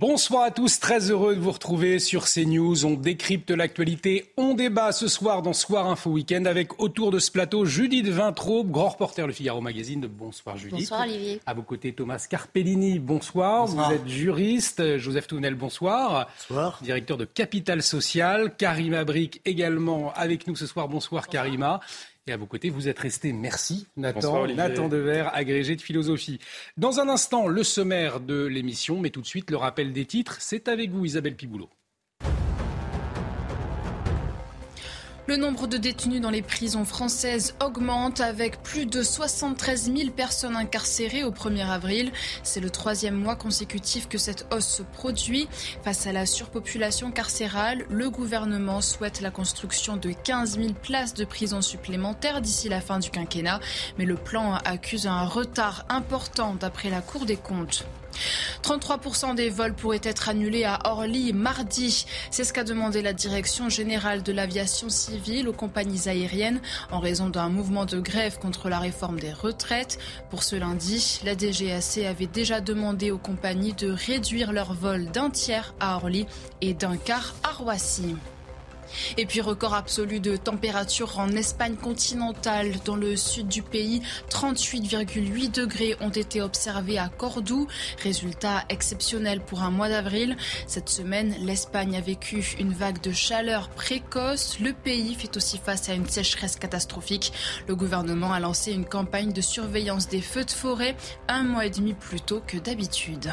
Bonsoir à tous, très heureux de vous retrouver sur CNews. On décrypte l'actualité, on débat ce soir dans Soir Info Week-end avec autour de ce plateau Judith Vintraube, grand reporter Le Figaro Magazine. Bonsoir Judith. Bonsoir Olivier. À vos côtés Thomas Carpellini, bonsoir. Bonsoir. Vous êtes juriste. Joseph Touvenel, bonsoir. Bonsoir. Directeur de Capital Social. Karima Brick également avec nous ce soir. Bonsoir Karima. Et à vos côtés, vous êtes resté. Merci, Nathan. Nathan Dever, agrégé de philosophie. Dans un instant, le sommaire de l'émission, mais tout de suite, le rappel des titres. C'est avec vous, Isabelle Piboulot. Le nombre de détenus dans les prisons françaises augmente avec plus de 73 000 personnes incarcérées au 1er avril. C'est le troisième mois consécutif que cette hausse se produit. Face à la surpopulation carcérale, le gouvernement souhaite la construction de 15 000 places de prison supplémentaires d'ici la fin du quinquennat. Mais le plan accuse un retard important d'après la Cour des comptes. 33% des vols pourraient être annulés à Orly mardi. C'est ce qu'a demandé la Direction générale de l'aviation civile aux compagnies aériennes en raison d'un mouvement de grève contre la réforme des retraites. Pour ce lundi, la DGAC avait déjà demandé aux compagnies de réduire leurs vols d'un tiers à Orly et d'un quart à Roissy. Et puis record absolu de température en Espagne continentale. Dans le sud du pays, 38,8 degrés ont été observés à Cordoue. Résultat exceptionnel pour un mois d'avril. Cette semaine, l'Espagne a vécu une vague de chaleur précoce. Le pays fait aussi face à une sécheresse catastrophique. Le gouvernement a lancé une campagne de surveillance des feux de forêt un mois et demi plus tôt que d'habitude.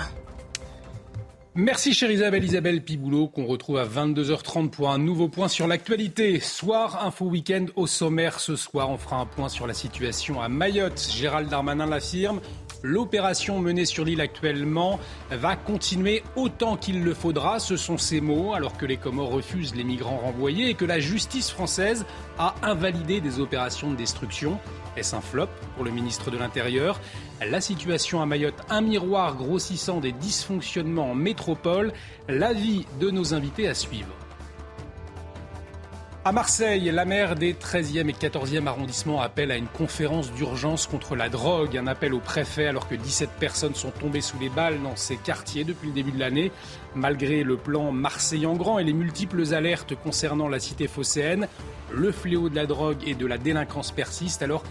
Merci chère Isabelle, Isabelle Piboulot, qu'on retrouve à 22h30 pour un nouveau point sur l'actualité. Soir Info Week-end au sommaire ce soir. On fera un point sur la situation à Mayotte. Gérald Darmanin l'affirme. L'opération menée sur l'île actuellement va continuer autant qu'il le faudra. Ce sont ses mots, alors que les Comores refusent les migrants renvoyés et que la justice française a invalidé des opérations de destruction. Est-ce un flop pour le ministre de l'Intérieur? La situation à Mayotte, un miroir grossissant des dysfonctionnements en métropole. L'avis de nos invités à suivre. À Marseille, la maire des 13e et 14e arrondissements appelle à une conférence d'urgence contre la drogue. Un appel au préfet alors que 17 personnes sont tombées sous les balles dans ces quartiers depuis le début de l'année. Malgré le plan Marseille en grand et les multiples alertes concernant la cité phocéenne, le fléau de la drogue et de la délinquance persiste. Alors,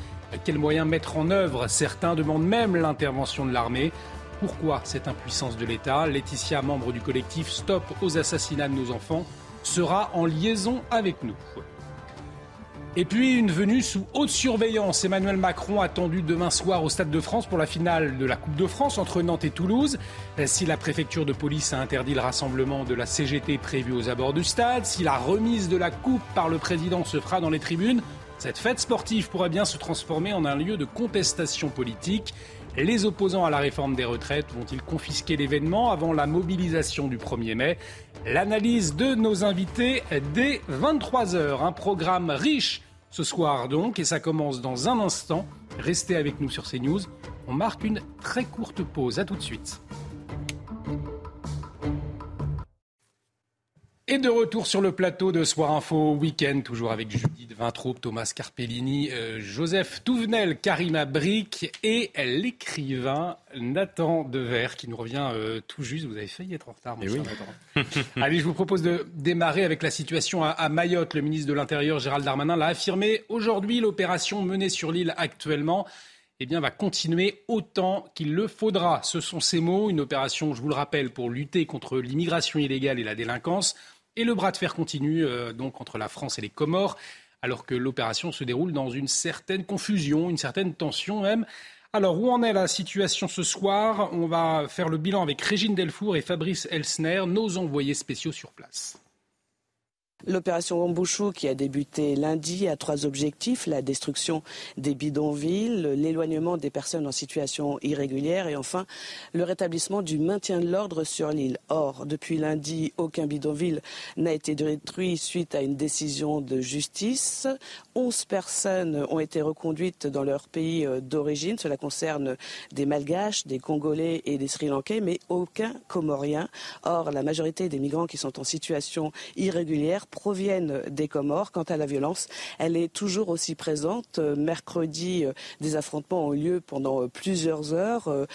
quels moyens mettre en œuvre? Certains demandent même l'intervention de l'armée. Pourquoi cette impuissance de l'État? Laetitia, membre du collectif Stop aux assassinats de nos enfants, sera en liaison avec nous. Et puis une venue sous haute surveillance. Emmanuel Macron attendu demain soir au Stade de France pour la finale de la Coupe de France entre Nantes et Toulouse. Si la préfecture de police a interdit le rassemblement de la CGT prévu aux abords du stade, si la remise de la coupe par le président se fera dans les tribunes, cette fête sportive pourrait bien se transformer en un lieu de contestation politique. Les opposants à la réforme des retraites vont-ils confisquer l'événement avant la mobilisation du 1er mai? L'analyse de nos invités dès 23h. Un programme riche ce soir donc, et ça commence dans un instant. Restez avec nous sur CNews. On marque une très courte pause. À tout de suite. Et de retour sur le plateau de Soir Info Week-end, toujours avec Judith Vintraube, Thomas Carpellini, euh, Joseph Touvenel, Karima Brick et l'écrivain Nathan Dever qui nous revient euh, tout juste. Vous avez failli être en retard, mon Eh Nathan. Allez, je vous propose de démarrer avec la situation à, à Mayotte. Le ministre de l'Intérieur, Gérald Darmanin, l'a affirmé. Aujourd'hui, l'opération menée sur l'île actuellement eh bien, va continuer autant qu'il le faudra. Ce sont ces mots, une opération, je vous le rappelle, pour lutter contre l'immigration illégale et la délinquance. Et le bras de fer continue euh, donc entre la France et les Comores, alors que l'opération se déroule dans une certaine confusion, une certaine tension même. Alors, où en est la situation ce soir? On va faire le bilan avec Régine Delfour et Fabrice Elsner, nos envoyés spéciaux sur place. L'opération Ombouchou, qui a débuté lundi, a trois objectifs la destruction des bidonvilles, l'éloignement des personnes en situation irrégulière et enfin le rétablissement du maintien de l'ordre sur l'île. Or, depuis lundi, aucun bidonville n'a été détruit suite à une décision de justice. Onze personnes ont été reconduites dans leur pays euh, d'origine. Cela concerne des Malgaches, des Congolais et des Sri Lankais, mais aucun Comorien. Or, la majorité des migrants qui sont en situation irrégulière proviennent des Comores. Quant à la violence, elle est toujours aussi présente. Euh, mercredi, euh, des affrontements ont eu lieu pendant plusieurs heures.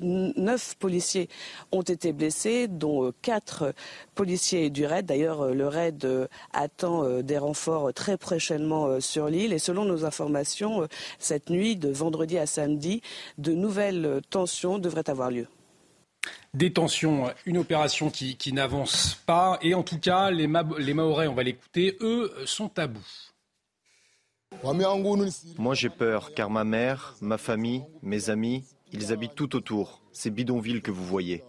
Neuf policiers ont été blessés, dont quatre policiers du RAID. D'ailleurs, le RAID attend des renforts très prochainement sur l'île. Et selon nos informations, euh, cette nuit, de vendredi à samedi, de nouvelles tensions devraient avoir lieu. Des tensions, une opération qui, n'avance pas. Et en tout cas, les, les Maorais, on va l'écouter, eux sont à bout. Moi j'ai peur car ma mère, ma famille, mes amis, ils habitent tout autour, ces bidonvilles que vous voyez.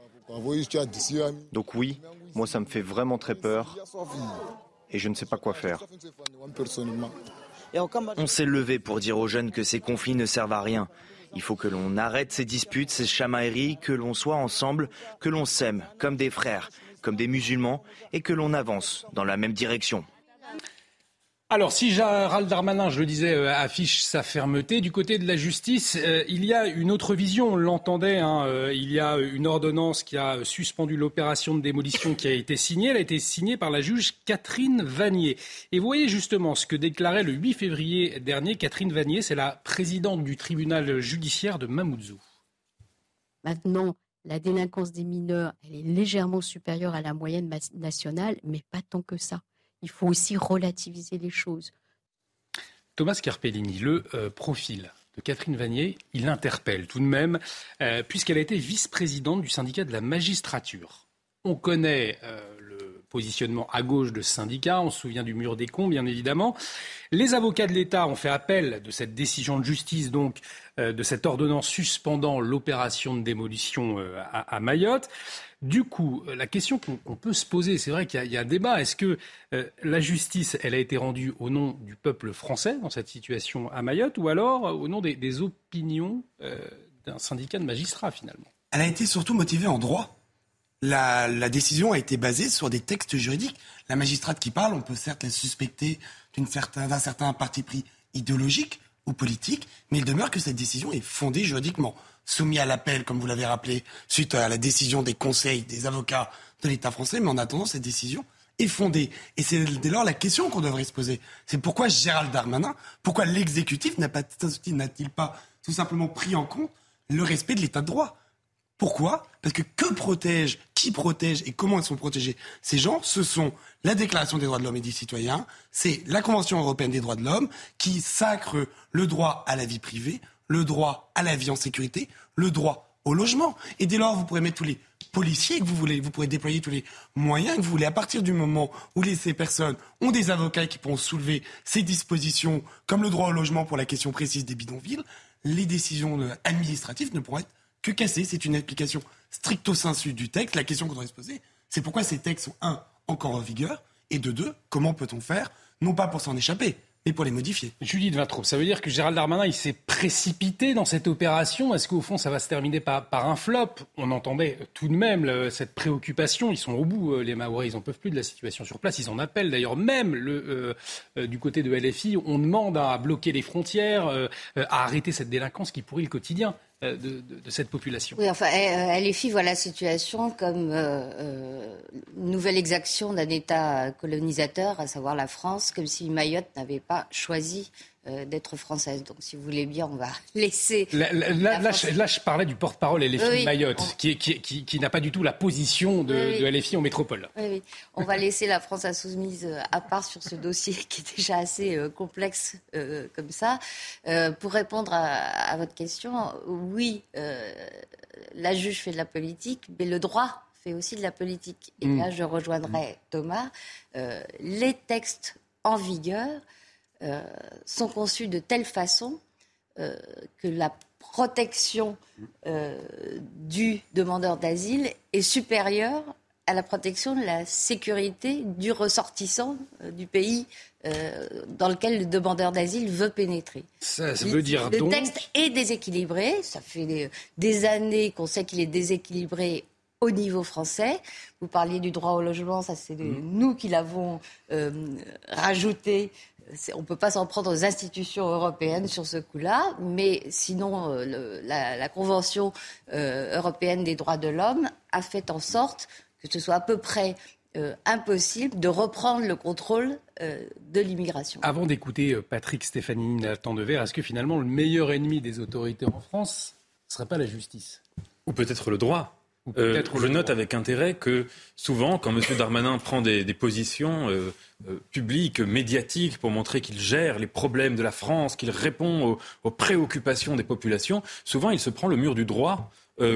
Donc oui, moi ça me fait vraiment très peur et je ne sais pas quoi faire. On s'est levé pour dire aux jeunes que ces conflits ne servent à rien. Il faut que l'on arrête ces disputes, ces chamailleries, que l'on soit ensemble, que l'on s'aime comme des frères, comme des musulmans, et que l'on avance dans la même direction. Alors, si Gérald Darmanin, je le disais, euh, affiche sa fermeté, du côté de la justice, euh, il y a une autre vision. On l'entendait, hein, euh, il y a une ordonnance qui a suspendu l'opération de démolition qui a été signée. Elle a été signée par la juge Catherine Vanier. Et vous voyez justement ce que déclarait le 8 février dernier Catherine Vanier, c'est la présidente du tribunal judiciaire de Mamoudzou. Maintenant, la délinquance des mineurs, elle est légèrement supérieure à la moyenne nationale, mais pas tant que ça il faut aussi relativiser les choses. Thomas Carpellini, le euh, profil de Catherine Vanier, il interpelle tout de même, euh, puisqu'elle a été vice-présidente du syndicat de la magistrature. On connaît euh, positionnement à gauche de ce syndicat, on se souvient du mur des cons, bien évidemment. Les avocats de l'État ont fait appel de cette décision de justice, donc de cette ordonnance suspendant l'opération de démolition à Mayotte. Du coup, euh, la question qu'on peut se poser, c'est vrai qu'il y, a un débat. Est-ce que euh, la justice, elle a été rendue au nom du peuple français dans cette situation à Mayotte, ou alors euh, au nom des, opinions d'un syndicat de magistrats finalement? Elle a été surtout motivée en droit. La, décision a été basée sur des textes juridiques. La magistrate qui parle, on peut certes la suspecter d'un certain, parti pris idéologique ou politique, mais il demeure que cette décision est fondée juridiquement soumis à l'appel, comme vous l'avez rappelé, suite à la décision des conseils des avocats de l'État français. Mais en attendant, cette décision est fondée. Et c'est dès lors la question qu'on devrait se poser. C'est pourquoi Gérald Darmanin, pourquoi l'exécutif n'a-t-il pas tout simplement pris en compte le respect de l'État de droit? Pourquoi? Parce que que protège, qui protège et comment ils sont protégés? Ces gens Ce sont la Déclaration des droits de l'homme et des citoyens, c'est la Convention européenne des droits de l'homme qui sacre le droit à la vie privée, le droit à la vie en sécurité, le droit au logement. Et dès lors, vous pourrez mettre tous les policiers que vous voulez, vous pourrez déployer tous les moyens que vous voulez. À partir du moment où ces personnes ont des avocats qui pourront soulever ces dispositions, comme le droit au logement pour la question précise des bidonvilles, les décisions administratives ne pourront être que cassées. C'est une application stricto sensu du texte. La question qu'on devrait se poser, c'est pourquoi ces textes sont, un, encore en vigueur, et de deux, comment peut-on faire, non pas pour s'en échapper, et pour les modifier? Judith Vintraud, ça veut dire que Gérald Darmanin, il s'est précipité dans cette opération. Est-ce qu'au fond, ça va se terminer par, par un flop? On entendait tout de même cette préoccupation. Ils sont au bout, euh, les Maoris, ils n'en peuvent plus de la situation sur place. Ils en appellent d'ailleurs même le, euh, euh, du côté de LFI. On demande à bloquer les frontières, à arrêter cette délinquance qui pourrit le quotidien. De, de, cette population. Oui, enfin, LFI voit la situation comme une nouvelle exaction d'un État colonisateur, à savoir la France, comme si Mayotte n'avait pas choisi euh, d'être française. Donc, si vous voulez bien, on va laisser. Là, je, parlais du porte-parole LFI Mayotte, qui, qui, qui, n'a pas du tout la position de, de LFI en métropole. Oui, on va laisser la France insoumise euh, à part sur ce dossier qui est déjà assez euh, complexe comme ça. pour répondre à, votre question, oui, la juge fait de la politique, mais le droit fait aussi de la politique. Et hmm. là, je rejoindrai Thomas. les textes en vigueur euh, sont conçus de telle façon euh, que la protection euh, du demandeur d'asile est supérieure à la protection de la sécurité du ressortissant du pays dans lequel le demandeur d'asile veut pénétrer. Ça, veut dire le donc... texte est déséquilibré. Ça fait des, années qu'on sait qu'il est déséquilibré au niveau français. Vous parliez du droit au logement, ça c'est mmh. nous qui l'avons euh, rajouté on ne peut pas s'en prendre aux institutions européennes sur ce coup-là, mais sinon, euh, la, Convention euh, européenne des droits de l'homme a fait en sorte que ce soit à peu près euh, impossible de reprendre le contrôle de l'immigration. Avant d'écouter Patrick Stefanini, Nathan Devers, est-ce que finalement le meilleur ennemi des autorités en France ne serait pas la justice? Ou peut-être le droit? Euh, je note avec intérêt que souvent, quand M. Darmanin prend des, positions euh, euh, publiques, médiatiques, pour montrer qu'il gère les problèmes de la France, qu'il répond aux, préoccupations des populations, souvent il se prend le mur du droit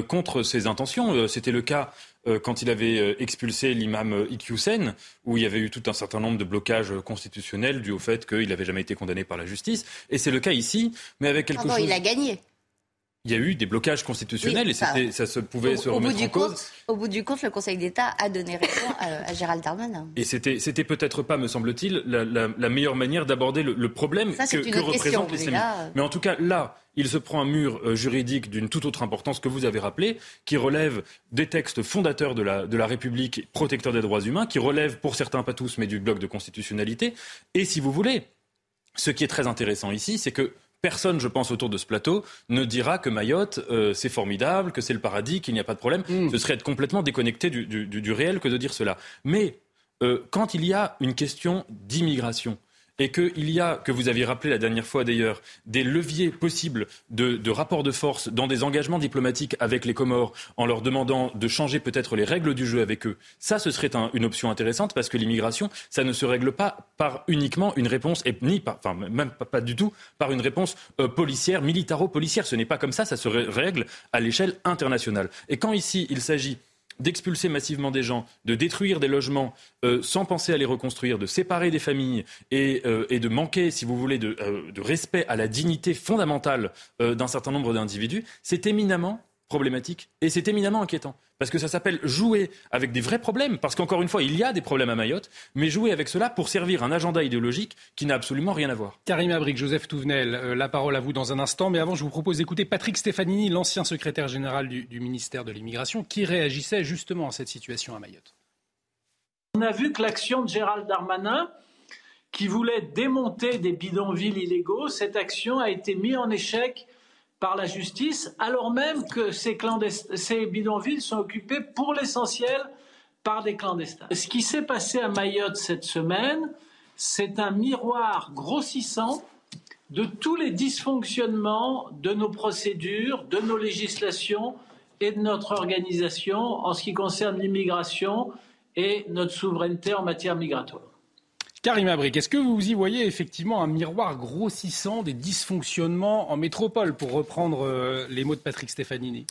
contre ses intentions. C'était le cas quand il avait expulsé l'imam Iqiyoussen, où il y avait eu tout un certain nombre de blocages constitutionnels dus au fait qu'il n'avait jamais été condamné par la justice. Et c'est le cas ici, mais avec quelque chose... il a gagné il y a eu des blocages constitutionnels et ça se pouvait se remettre bout en cause. au bout du compte, le Conseil d'État a donné raison à, Gérald Darmanin. Et c'était, c'était peut-être pas, me semble-t-il, la, meilleure manière d'aborder le, problème que, que représentent les euh, Mais en tout cas, là, il se prend un mur euh, juridique d'une toute autre importance que vous avez rappelé, qui relève des textes fondateurs de la, de la République, protecteurs des droits humains, qui relève, pour certains, pas tous, mais du bloc de constitutionnalité. Et si vous voulez, ce qui est très intéressant ici, c'est que Personne, je pense, autour de ce plateau ne dira que Mayotte, euh, c'est formidable, que c'est le paradis, qu'il n'y a pas de problème. Mm. Ce serait être complètement déconnecté du, réel que de dire cela. Mais euh, quand il y a une question d'immigration, et qu'il y a, que vous aviez rappelé la dernière fois d'ailleurs, des leviers possibles de, de rapport de force dans des engagements diplomatiques avec les Comores en leur demandant de changer peut-être les règles du jeu avec eux, ça ce serait une option intéressante parce que l'immigration, ça ne se règle pas par uniquement une réponse, et ni par, enfin même pas, du tout, par une réponse euh, policière, militaro-policière. Ce n'est pas comme ça, ça se règle à l'échelle internationale. Et quand ici il s'agit d'expulser massivement des gens, de détruire des logements euh, sans penser à les reconstruire, de séparer des familles et, euh, de manquer, si vous voulez, de, euh, de, respect à la dignité fondamentale d'un certain nombre d'individus, c'est éminemment problématique et c'est éminemment inquiétant. Parce que ça s'appelle jouer avec des vrais problèmes. Parce qu'encore une fois, il y a des problèmes à Mayotte, mais jouer avec cela pour servir un agenda idéologique qui n'a absolument rien à voir. Karim Abric, Joseph Touvenel, euh, la parole à vous dans un instant. Mais avant, je vous propose d'écouter Patrick Stefanini, l'ancien secrétaire général du, du ministère de l'Immigration, qui réagissait justement à cette situation à Mayotte. On a vu que l'action de Gérald Darmanin, qui voulait démonter des bidonvilles illégaux, cette action a été mise en échec par la justice, alors même que ces, bidonvilles sont occupés pour l'essentiel par des clandestins. Ce qui s'est passé à Mayotte cette semaine, c'est un miroir grossissant de tous les dysfonctionnements de nos procédures, de nos législations et de notre organisation en ce qui concerne l'immigration et notre souveraineté en matière migratoire. Karim Abric, est-ce que vous y voyez effectivement un miroir grossissant des dysfonctionnements en métropole, pour reprendre euh, les mots de Patrick Stefanini?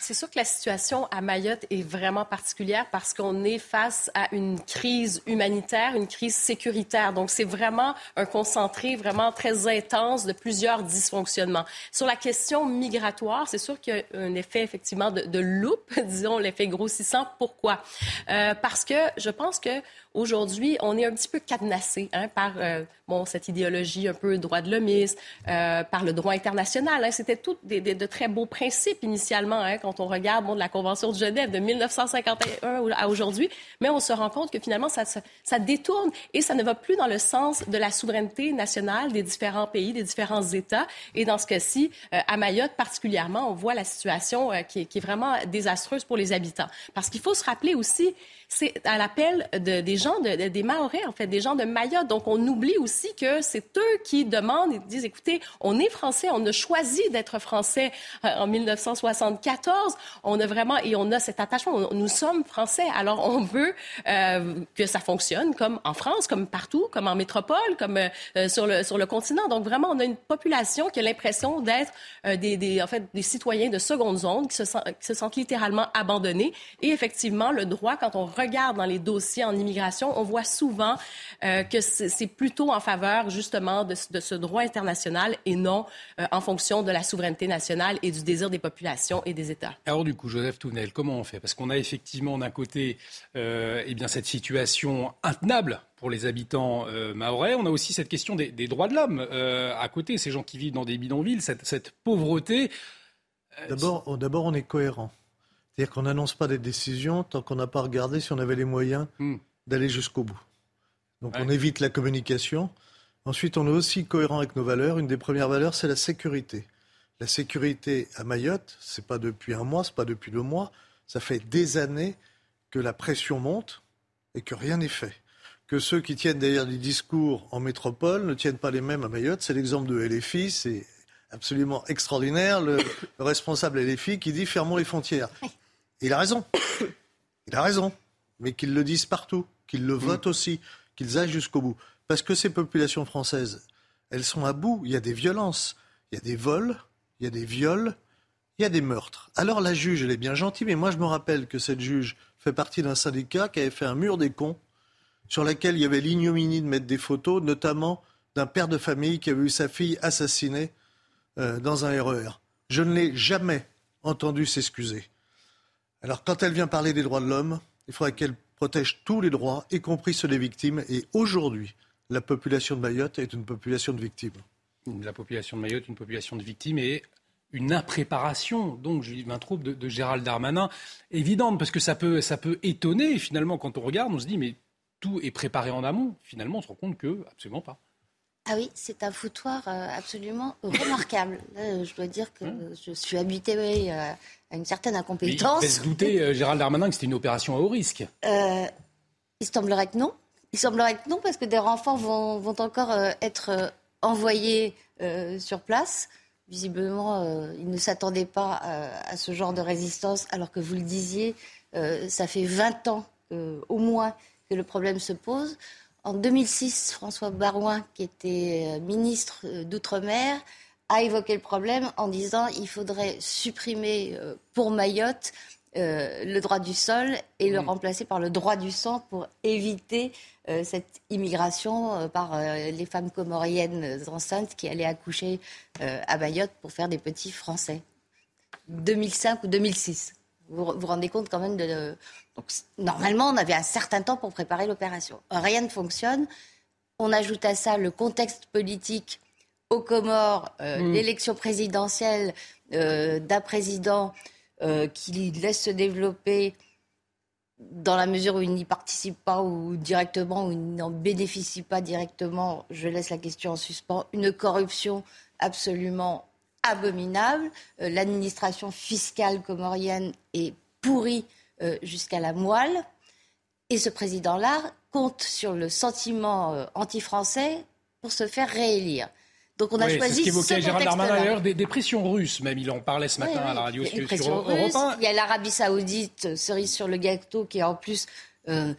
C'est sûr que la situation à Mayotte est vraiment particulière parce qu'on est face à une crise humanitaire, une crise sécuritaire. Donc, c'est vraiment un concentré vraiment très intense de plusieurs dysfonctionnements. Sur la question migratoire, c'est sûr qu'il y a un effet effectivement de, de loupe, disons, l'effet grossissant. Pourquoi? Euh, parce que je pense que aujourd'hui, on est un petit peu cadenassé hein, par euh, cette idéologie un peu droit de l'hommiste, euh, par le droit international. Hein. C'était tout des, de très beaux principes initialement hein, quand on regarde bon, de la Convention de Genève de 1951 à aujourd'hui, mais on se rend compte que finalement, ça, ça détourne et ça ne va plus dans le sens de la souveraineté nationale des différents pays, des différents États. Et dans ce cas-ci, euh, à Mayotte particulièrement, on voit la situation qui, qui est vraiment désastreuse pour les habitants. Parce qu'il faut se rappeler aussi c'est à l'appel de, des gens, de, des Maorais, en fait, des gens de Mayotte. Donc, on oublie aussi que c'est eux qui demandent et disent, écoutez, on est français, on a choisi d'être français euh, en 1974. On a vraiment, et on a cet attachement, nous sommes français. Alors, on veut euh, que ça fonctionne comme en France, comme partout, comme en métropole, comme euh, sur, le, sur le continent. Donc, vraiment, on a une population qui a l'impression d'être des, des, en fait, des citoyens de seconde zone qui se, qui se sentent littéralement abandonnés. Et effectivement, le droit, quand on regarde dans les dossiers en immigration, on voit souvent euh, que c'est plutôt en faveur justement de, ce droit international et non euh, en fonction de la souveraineté nationale et du désir des populations et des États. Alors du coup, Joseph Tounel, comment on fait? Parce qu'on a effectivement d'un côté euh, eh bien, cette situation intenable pour les habitants euh, maorais. On a aussi cette question des, droits de l'homme euh, à côté, ces gens qui vivent dans des bidonvilles, cette, cette pauvreté. D'abord, d'abord, on est cohérent. C'est-à-dire qu'on n'annonce pas des décisions tant qu'on n'a pas regardé si on avait les moyens hmm. d'aller jusqu'au bout. Donc on évite la communication. Ensuite, on est aussi cohérent avec nos valeurs. Une des premières valeurs, c'est la sécurité. La sécurité à Mayotte, c'est pas depuis un mois, c'est pas depuis deux mois. Ça fait des années que la pression monte et que rien n'est fait. Que ceux qui tiennent derrière des discours en métropole ne tiennent pas les mêmes à Mayotte. C'est l'exemple de LFI, c'est absolument extraordinaire. Le, responsable LFI qui dit fermons les frontières. Il a raison. Il a raison. Mais qu'ils le disent partout, qu'ils le votent mm. aussi, qu'ils aillent jusqu'au bout. Parce que ces populations françaises, elles sont à bout. Il y a des violences, il y a des vols, il y a des viols, il y a des meurtres. Alors la juge, elle est bien gentille, mais moi je me rappelle que cette juge fait partie d'un syndicat qui avait fait un mur des cons sur lequel il y avait l'ignominie de mettre des photos, notamment d'un père de famille qui avait eu sa fille assassinée euh, dans un RER. Je ne l'ai jamais entendu s'excuser. Alors quand elle vient parler des droits de l'homme, il faudrait qu'elle protège tous les droits, y compris ceux des victimes. Et aujourd'hui, la population de Mayotte est une population de victimes. La population de Mayotte, une population de victimes et une impréparation, donc Julie Vintraube, de, de Gérald Darmanin, évidente, parce que ça peut, ça peut étonner, finalement, quand on regarde, on se dit, mais tout est préparé en amont. Finalement, on se rend compte que absolument pas. Ah oui, c'est un foutoir euh, absolument remarquable. je dois dire que hein je suis habituée euh, à une certaine incompétence. Il se douter, euh, Gérald Darmanin, que c'était une opération à haut risque. il semblerait que non. Il semblerait que non, parce que des renforts vont, vont encore être envoyés sur place. Visiblement, ils ne s'attendaient pas à ce genre de résistance, alors que vous le disiez, ça fait 20 ans au moins que le problème se pose. En 2006, François Barouin, qui était euh, ministre euh, d'Outre-mer, a évoqué le problème en disant qu'il faudrait supprimer euh, pour Mayotte le droit du sol et le remplacer par le droit du sang pour éviter cette immigration par les femmes comoriennes enceintes qui allaient accoucher à Mayotte pour faire des petits Français. 2005 ou 2006. Vous vous rendez compte quand même de, donc, normalement, on avait un certain temps pour préparer l'opération. Rien ne fonctionne. On ajoute à ça le contexte politique aux Comores, euh, mm. l'élection présidentielle euh, d'un président euh, qui laisse se développer dans la mesure où il n'y participe pas ou directement, ou il n'en bénéficie pas directement, je laisse la question en suspens, une corruption absolument abominable. L'administration fiscale comorienne est pourrie jusqu'à la moelle. Et ce président-là compte sur le sentiment euh, anti-français pour se faire réélire. Donc on a choisi. C'est ce qu'évoquait Gérald Darmanin d'ailleurs, des, pressions russes, même il en parlait ce matin à la radio sur, Europe 1. Il y a l'Arabie Saoudite, cerise sur le gâteau, qui est en plus euh, euh,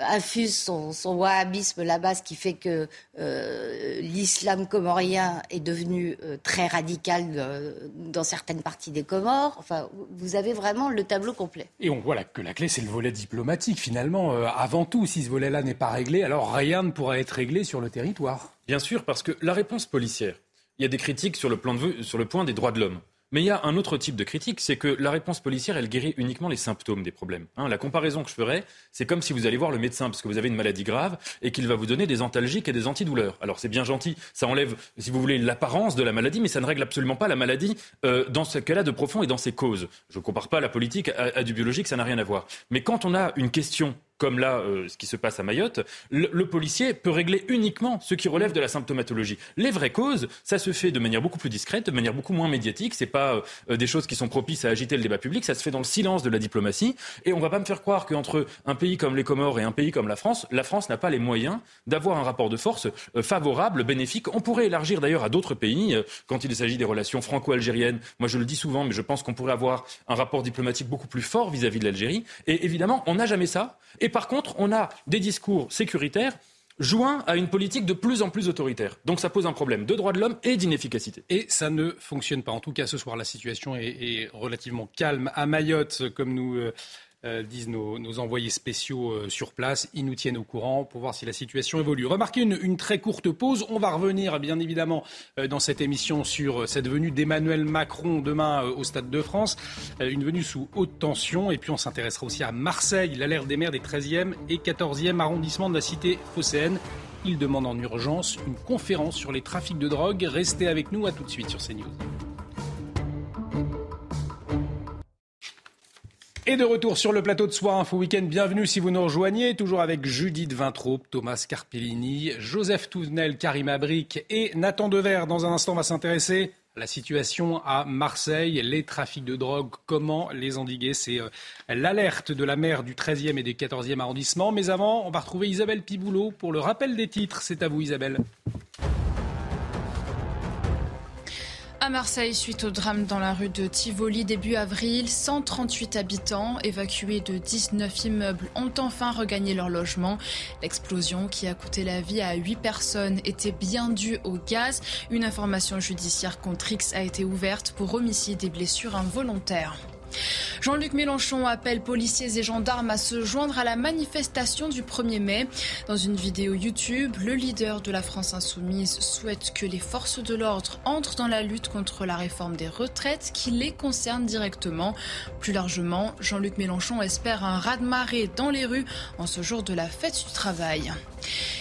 infuse son, son wahhabisme là-bas, ce qui fait que euh, l'islam comorien est devenu euh, très radical dans certaines parties des Comores. Enfin, vous avez vraiment le tableau complet. Et on voit que la clé, c'est le volet diplomatique, finalement. avant tout, si ce volet-là n'est pas réglé, alors rien ne pourra être réglé sur le territoire. Bien sûr, parce que la réponse policière, il y a des critiques sur le, plan de sur le point des droits de l'homme. Mais il y a un autre type de critique, c'est que la réponse policière, elle guérit uniquement les symptômes des problèmes. Hein, la comparaison que je ferais, c'est comme si vous allez voir le médecin parce que vous avez une maladie grave et qu'il va vous donner des antalgiques et des antidouleurs. Alors c'est bien gentil, ça enlève, si vous voulez, l'apparence de la maladie, mais ça ne règle absolument pas la maladie euh, dans ce qu'elle a de profond et dans ses causes. Je ne compare pas la politique à du biologique, ça n'a rien à voir. Mais quand on a une question comme là, euh, ce qui se passe à Mayotte, le, policier peut régler uniquement ce qui relève de la symptomatologie. Les vraies causes, ça se fait de manière beaucoup plus discrète, de manière beaucoup moins médiatique. C'est pas euh, des choses qui sont propices à agiter le débat public. Ça se fait dans le silence de la diplomatie. Et on va pas me faire croire qu'entre un pays comme les Comores et un pays comme la France, la France n'a pas les moyens d'avoir un rapport de force euh, favorable, bénéfique. On pourrait élargir d'ailleurs à d'autres pays quand il s'agit des relations franco-algériennes. Moi, je le dis souvent, mais je pense qu'on pourrait avoir un rapport diplomatique beaucoup plus fort vis-à-vis -vis de l'Algérie. Et évidemment, on n'a jamais ça. Par contre, on a des discours sécuritaires joints à une politique de plus en plus autoritaire. Donc ça pose un problème de droits de l'homme et d'inefficacité. Et ça ne fonctionne pas. En tout cas, ce soir, la situation est, relativement calme à Mayotte, comme nous euh, disent nos, envoyés spéciaux euh, sur place. Ils nous tiennent au courant pour voir si la situation évolue. Remarquez une, très courte pause. On va revenir, bien évidemment, euh, dans cette émission sur cette venue d'Emmanuel Macron demain au Stade de France. une venue sous haute tension. Et puis on s'intéressera aussi à Marseille, l'alerte des maires des 13e et 14e arrondissements de la cité phocéenne. Il demande en urgence une conférence sur les trafics de drogue. Restez avec nous, à tout de suite sur CNews. Et de retour sur le plateau de Soir Info Week-end, bienvenue si vous nous rejoignez, toujours avec Judith Vintraube, Thomas Carpellini, Joseph Touvenel, Karim Abric et Nathan Dever. Dans un instant, on va s'intéresser à la situation à Marseille, les trafics de drogue, comment les endiguer? C'est euh, l'alerte de la maire du 13e et du 14e arrondissement. Mais avant, on va retrouver Isabelle Piboulot pour le rappel des titres. C'est à vous Isabelle. À Marseille, suite au drame dans la rue de Tivoli début avril, 138 habitants évacués de 19 immeubles ont enfin regagné leur logement. L'explosion qui a coûté la vie à 8 personnes était bien due au gaz. Une information judiciaire contre X a été ouverte pour homicide et blessures involontaires. Jean-Luc Mélenchon appelle policiers et gendarmes à se joindre à la manifestation du 1er mai. Dans une vidéo YouTube, le leader de la France insoumise souhaite que les forces de l'ordre entrent dans la lutte contre la réforme des retraites qui les concerne directement. Plus largement, Jean-Luc Mélenchon espère un raz-de-marée dans les rues en ce jour de la fête du travail.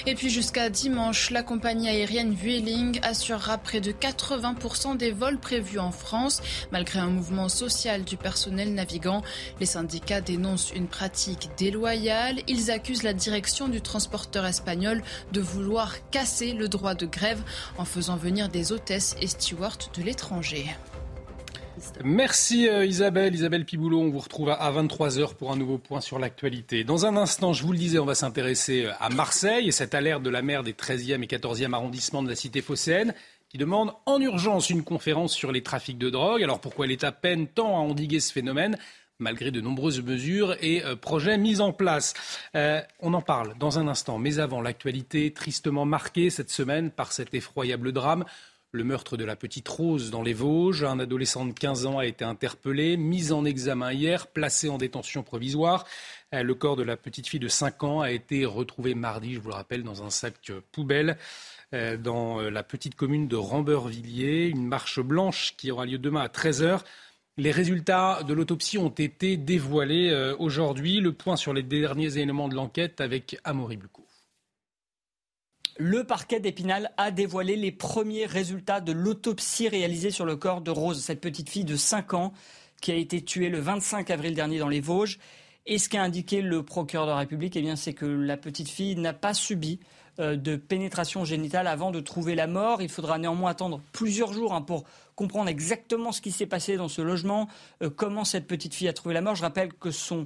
Et puis jusqu'à dimanche, la compagnie aérienne Vueling assurera près de 80% des vols prévus en France. Malgré un mouvement social du personnel navigant, les syndicats dénoncent une pratique déloyale. Ils accusent la direction du transporteur espagnol de vouloir casser le droit de grève en faisant venir des hôtesses et stewards de l'étranger. Merci euh, Isabelle. Isabelle Piboulot, on vous retrouve à 23h pour un nouveau point sur l'actualité. Dans un instant, je vous le disais, on va s'intéresser euh, à Marseille et cette alerte de la maire des 13e et 14e arrondissements de la cité phocéenne qui demande en urgence une conférence sur les trafics de drogue. Alors pourquoi à peine temps à endiguer ce phénomène malgré de nombreuses mesures et euh, projets mis en place? on en parle dans un instant, mais avant l'actualité tristement marquée cette semaine par cet effroyable drame le meurtre de la petite Rose dans les Vosges. Un adolescent de 15 ans a été interpellé, mis en examen hier, placé en détention provisoire. Euh, le corps de la petite fille de 5 ans a été retrouvé mardi, je vous le rappelle, dans un sac poubelle euh, dans euh, la petite commune de Rambeurvilliers. Une marche blanche qui aura lieu demain à 13h. Les résultats de l'autopsie ont été dévoilés aujourd'hui. Le point sur les derniers éléments de l'enquête avec Amaury Bucco. Le parquet d'Épinal a dévoilé les premiers résultats de l'autopsie réalisée sur le corps de Rose, cette petite fille de 5 ans qui a été tuée le 25 avril dernier dans les Vosges. Et ce qu'a indiqué le procureur de la République, eh c'est que la petite fille n'a pas subi euh, de pénétration génitale avant de trouver la mort. Il faudra néanmoins attendre plusieurs jours hein, pour comprendre exactement ce qui s'est passé dans ce logement, euh, comment cette petite fille a trouvé la mort. Je rappelle que son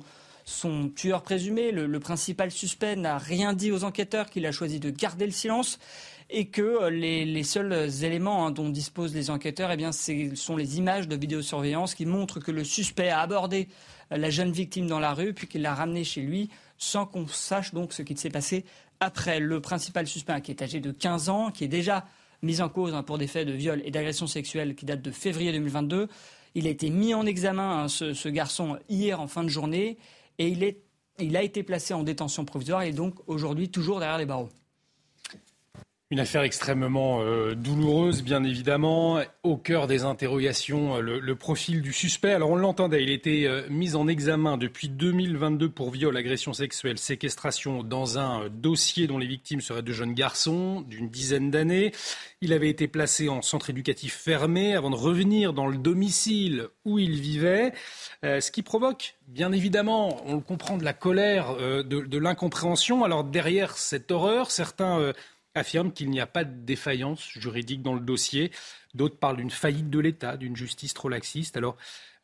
son tueur présumé, le, principal suspect, n'a rien dit aux enquêteurs, qu'il a choisi de garder le silence et que euh, les, seuls éléments hein, dont disposent les enquêteurs, eh bien, ce sont les images de vidéosurveillance qui montrent que le suspect a abordé euh, la jeune victime dans la rue, puis qu'il l'a ramenée chez lui, sans qu'on sache donc ce qui s'est passé après. Le principal suspect, hein, qui est âgé de 15 ans, qui est déjà mis en cause hein, pour des faits de viol et d'agression sexuelle qui datent de février 2022, il a été mis en examen, ce garçon, hier en fin de journée et il, a été placé en détention provisoire et donc aujourd'hui toujours derrière les barreaux. Une affaire extrêmement euh, douloureuse, bien évidemment. Au cœur des interrogations, euh, le, profil du suspect. Alors on l'entendait, il était euh, mis en examen depuis 2022 pour viol, agression sexuelle, séquestration dans un dossier dont les victimes seraient de jeunes garçons d'une dizaine d'années. Il avait été placé en centre éducatif fermé avant de revenir dans le domicile où il vivait. ce qui provoque, bien évidemment, on le comprend, de la colère, de, de l'incompréhension. Alors derrière cette horreur, certains affirment qu'il n'y a pas de défaillance juridique dans le dossier. D'autres parlent d'une faillite de l'État, d'une justice trop laxiste. Alors,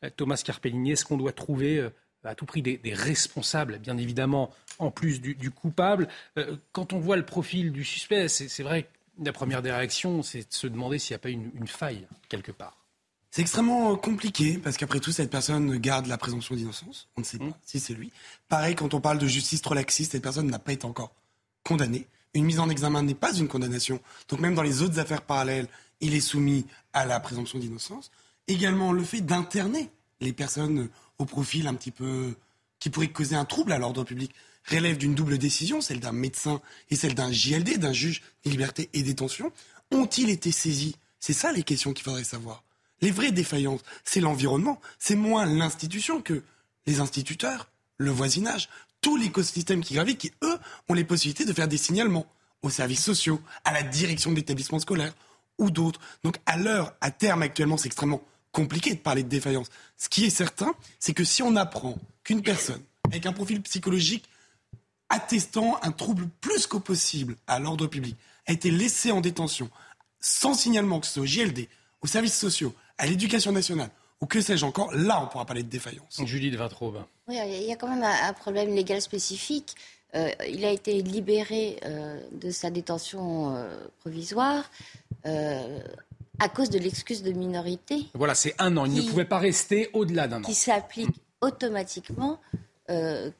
euh, Thomas Carpellini, est-ce qu'on doit trouver euh, à tout prix des, responsables, bien évidemment, en plus du, coupable? Euh, Quand on voit le profil du suspect, c'est vrai que la première des réactions, c'est de se demander s'il n'y a pas une, faille quelque part. C'est extrêmement compliqué parce qu'après tout, cette personne garde la présomption d'innocence. On ne sait pas mmh. si c'est lui. Pareil, quand on parle de justice trop laxiste, cette personne n'a pas été encore condamnée une mise en examen n'est pas une condamnation. Donc même dans les autres affaires parallèles, il est soumis à la présomption d'innocence. Également le fait d'interner les personnes au profil un petit peu qui pourraient causer un trouble à l'ordre public relèvent d'une double décision, celle d'un médecin et celle d'un JLD, d'un juge des libertés et détention, ont-ils été saisis? C'est ça les questions qu'il faudrait savoir. Les vraies défaillances, c'est l'environnement, c'est moins l'institution que les instituteurs, le voisinage, tout l'écosystème qui gravite, qui, eux, ont les possibilités de faire des signalements aux services sociaux, à la direction de l'établissement scolaire ou d'autres. Donc à l'heure, à terme actuellement, c'est extrêmement compliqué de parler de défaillance. Ce qui est certain, c'est que si on apprend qu'une personne avec un profil psychologique attestant un trouble plus qu'au possible à l'ordre public a été laissée en détention sans signalement, que ce soit au JLD, aux services sociaux, à l'éducation nationale, ou que sais-je encore, là, on pourra parler de défaillance. Julie de Vintraube. Oui, il y a quand même un, problème légal spécifique. Euh, il a été libéré euh, de sa détention euh, provisoire à cause de l'excuse de minorité. Voilà, c'est un an. Il ne pouvait pas rester au-delà d'un an. Qui s'applique automatiquement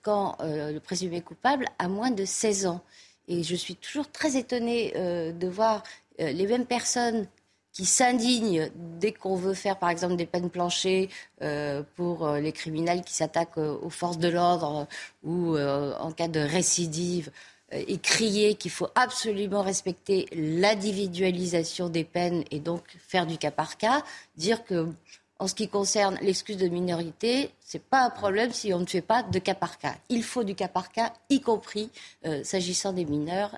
quand le présumé coupable a moins de 16 ans. Et je suis toujours très étonnée de voir les mêmes personnes qui s'indignent dès qu'on veut faire, par exemple, des peines planchées euh, pour euh, les criminels qui s'attaquent euh, aux forces de l'ordre ou en cas de récidive, et crier qu'il faut absolument respecter l'individualisation des peines et donc faire du cas par cas, dire que en ce qui concerne l'excuse de minorité, ce n'est pas un problème si on ne fait pas de cas par cas. Il faut du cas par cas, y compris s'agissant des mineurs,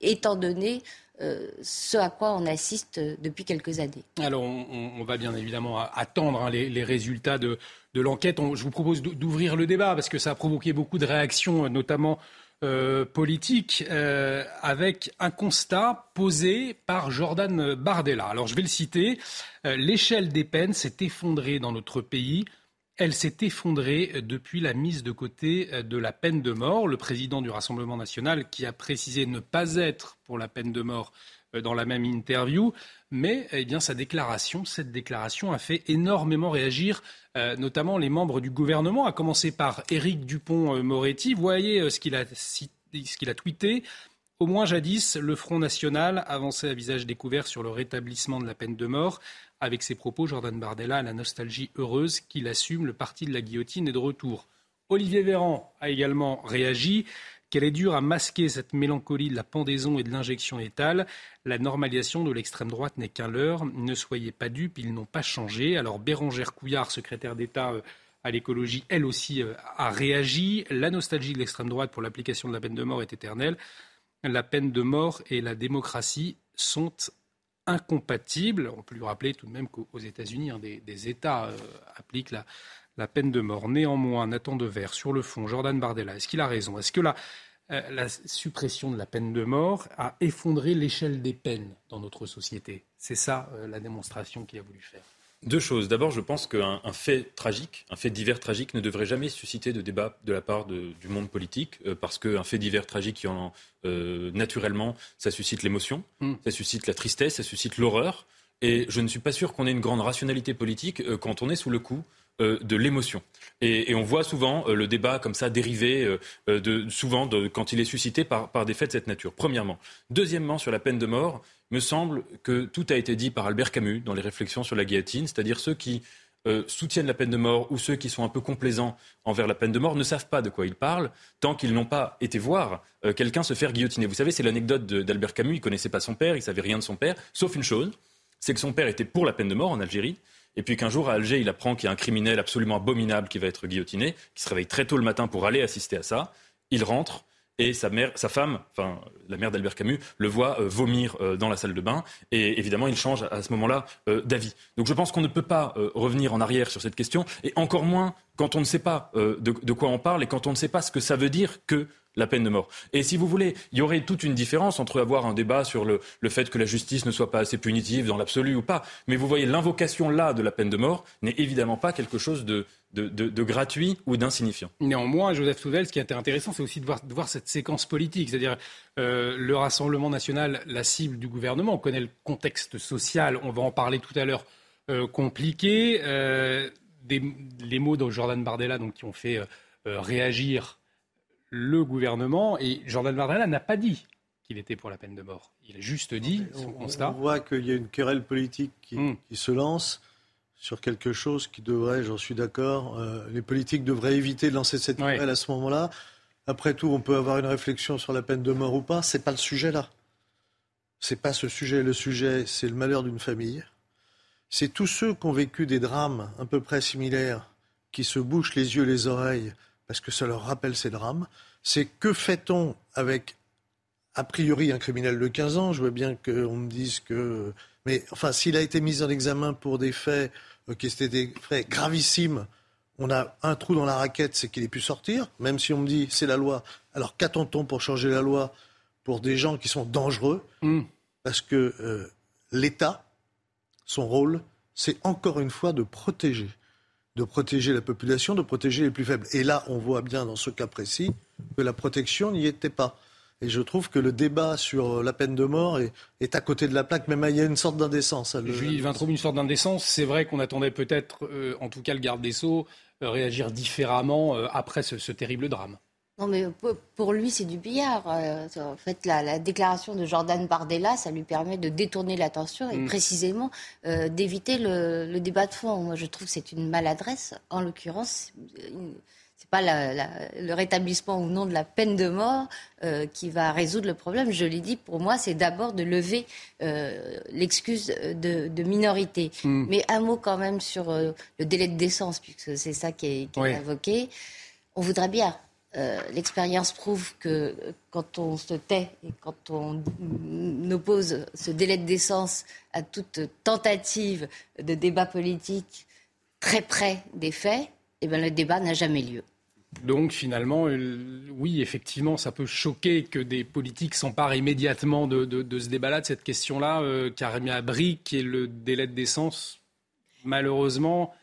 étant donné euh, ce à quoi on assiste depuis quelques années. Alors, on, va bien évidemment attendre hein, les, résultats de, l'enquête. Je vous propose d'ouvrir le débat parce que ça a provoqué beaucoup de réactions, notamment euh, politiques, euh, avec un constat posé par Jordan Bardella. Alors, je vais le citer. L'échelle des peines s'est effondrée dans notre pays elle s'est effondrée depuis la mise de côté de la peine de mort. Le président du Rassemblement national qui a précisé ne pas être pour la peine de mort euh, dans la même interview, mais eh sa déclaration, cette déclaration a fait énormément réagir euh, notamment les membres du gouvernement, à commencer par Éric Dupont-Moretti. Voyez euh, ce qu'il a tweeté. Au moins jadis, le Front National avançait à visage découvert sur le rétablissement de la peine de mort. Avec ses propos, Jordan Bardella a la nostalgie heureuse qu'il assume, le parti de la guillotine est de retour. Olivier Véran a également réagi qu'elle est dure à masquer cette mélancolie de la pendaison et de l'injection létale? La normalisation de l'extrême droite n'est qu'un leurre. Ne soyez pas dupes, ils n'ont pas changé. Alors Bérangère Couillard, secrétaire d'État euh, à l'écologie, elle aussi euh, a réagi. La nostalgie de l'extrême droite pour l'application de la peine de mort est éternelle. La peine de mort et la démocratie sont incompatibles. On peut lui rappeler tout de même qu'aux États-Unis, hein, des, États euh, appliquent la, peine de mort. Néanmoins, Nathan Devers, sur le fond, Jordan Bardella, est-ce qu'il a raison? Est-ce que la, euh, suppression de la peine de mort a effondré l'échelle des peines dans notre société? C'est ça euh, la démonstration qu'il a voulu faire. Deux choses. D'abord, je pense qu'un fait tragique, un fait divers tragique ne devrait jamais susciter de débat de la part du monde politique, euh, parce qu'un fait divers tragique, euh, naturellement, ça suscite l'émotion, hmm. ça suscite la tristesse, ça suscite l'horreur. Et je ne suis pas sûr qu'on ait une grande rationalité politique euh, quand on est sous le coup de l'émotion. Et, on voit souvent le débat comme ça dériver, de, souvent quand il est suscité par, par des faits de cette nature, premièrement. Deuxièmement, sur la peine de mort, me semble que tout a été dit par Albert Camus dans les réflexions sur la guillotine, c'est-à-dire ceux qui euh, soutiennent la peine de mort ou ceux qui sont un peu complaisants envers la peine de mort ne savent pas de quoi ils parlent tant qu'ils n'ont pas été voir euh, quelqu'un se faire guillotiner. Vous savez, c'est l'anecdote d'Albert Camus, il connaissait pas son père, il savait rien de son père, sauf une chose, c'est que son père était pour la peine de mort en Algérie, et puis qu'un jour à Alger, il apprend qu'il y a un criminel absolument abominable qui va être guillotiné, qui se réveille très tôt le matin pour aller assister à ça, il rentre, et sa mère, sa femme, enfin la mère d'Albert Camus, le voit euh, vomir euh, dans la salle de bain et évidemment il change à, ce moment-là euh, d'avis. Donc je pense qu'on ne peut pas revenir en arrière sur cette question et encore moins quand on ne sait pas de, de, quoi on parle et quand on ne sait pas ce que ça veut dire que la peine de mort. Et si vous voulez, il y aurait toute une différence entre avoir un débat sur le, fait que la justice ne soit pas assez punitive dans l'absolu ou pas. Mais vous voyez, l'invocation là de la peine de mort n'est évidemment pas quelque chose de, gratuit ou d'insignifiant. Néanmoins, Joseph Touvel, ce qui est intéressant, c'est aussi de voir, cette séquence politique. C'est-à-dire, euh, le Rassemblement national, la cible du gouvernement, on connaît le contexte social, on va en parler tout à l'heure, euh, compliqué. Euh, les mots de Jordan Bardella donc, qui ont fait réagir le gouvernement. Et Jordan Bardella n'a pas dit qu'il était pour la peine de mort. Il a juste dit son constat. On voit qu'il y a une querelle politique qui, hmm. qui se lance sur quelque chose qui devrait, j'en suis d'accord, euh, les politiques devraient éviter de lancer cette nouvelle à ce moment-là. Après tout, on peut avoir une réflexion sur la peine de mort ou pas. C'est pas le sujet là. C'est pas ce sujet. Le sujet, c'est le malheur d'une famille. C'est tous ceux qui ont vécu des drames à peu près similaires, qui se bouchent les yeux, les oreilles, parce que ça leur rappelle ces drames. C'est que fait-on avec, a priori, un criminel de 15 ans? Je veux bien qu'on me dise que. Mais enfin, s'il a été mis en examen pour des faits euh, qui étaient des faits gravissimes, on a un trou dans la raquette, c'est qu'il ait pu sortir, même si on me dit c'est la loi. Alors qu'attend-on pour changer la loi pour des gens qui sont dangereux? Hmm. Parce que euh, l'État, son rôle, c'est encore une fois de protéger. De protéger la population, de protéger les plus faibles. Et là, on voit bien dans ce cas précis que la protection n'y était pas. Et je trouve que le débat sur la peine de mort est, à côté de la plaque. Même il y a une sorte d'indécence. Julie Vintraube, une sorte d'indécence. C'est vrai qu'on attendait peut-être, euh, en tout cas le garde des Sceaux, euh, réagir différemment euh, après ce, terrible drame. Non, mais pour lui, c'est du billard. Euh, en fait, la, déclaration de Jordan Bardella, ça lui permet de détourner l'attention et mm. précisément d'éviter le, débat de fond. Moi, je trouve que c'est une maladresse. En l'occurrence, c'est pas le rétablissement ou non de la peine de mort qui va résoudre le problème. Je l'ai dit, pour moi, c'est d'abord de lever l'excuse de, minorité. Mm. Mais un mot quand même sur le délai de décence, puisque c'est ça qui est, qui On voudrait bien euh, l'expérience prouve que quand on se tait et quand on oppose ce délai de décence à toute tentative de débat politique très près des faits, eh bien, le débat n'a jamais lieu. Donc finalement, euh, oui, effectivement, ça peut choquer que des politiques s'emparent immédiatement de, ce débat-là, de cette question-là. Euh, Karimia Brick et le délai de décence, malheureusement,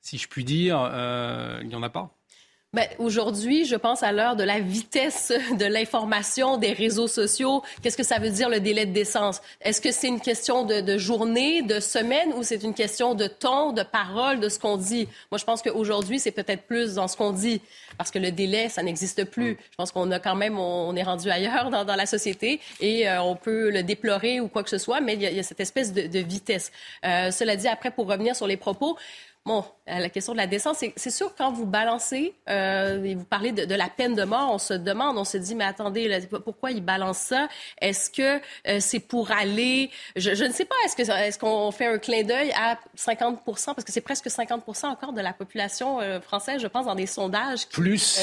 si je puis dire, euh, il n'y en a pas. Ben, Aujourd'hui, je pense à l'heure de la vitesse de l'information des réseaux sociaux. Qu'est-ce que ça veut dire le délai de décence? Est-ce que c'est une question de, de, journée, de semaine ou c'est une question de ton, de parole, de ce qu'on dit? Moi, je pense qu'aujourd'hui, c'est peut-être plus dans ce qu'on dit parce que le délai, ça n'existe plus. Mm. Je pense qu'on a quand même, on, est rendu ailleurs dans, dans la société et euh, on peut le déplorer ou quoi que ce soit, mais il y a, il y a cette espèce de, de vitesse. Euh, cela dit, après, pour revenir sur les propos, Bon, la question de la décence, c'est sûr quand vous balancez euh, et vous parlez de, la peine de mort, on se demande, on se dit, mais attendez, pourquoi il balance ça? Est-ce que euh, c'est pour aller, je, ne sais pas, est-ce qu'on fait un clin d'œil à 50 parce que c'est presque 50 encore de la population euh, française, je pense, dans des sondages qui, Plus.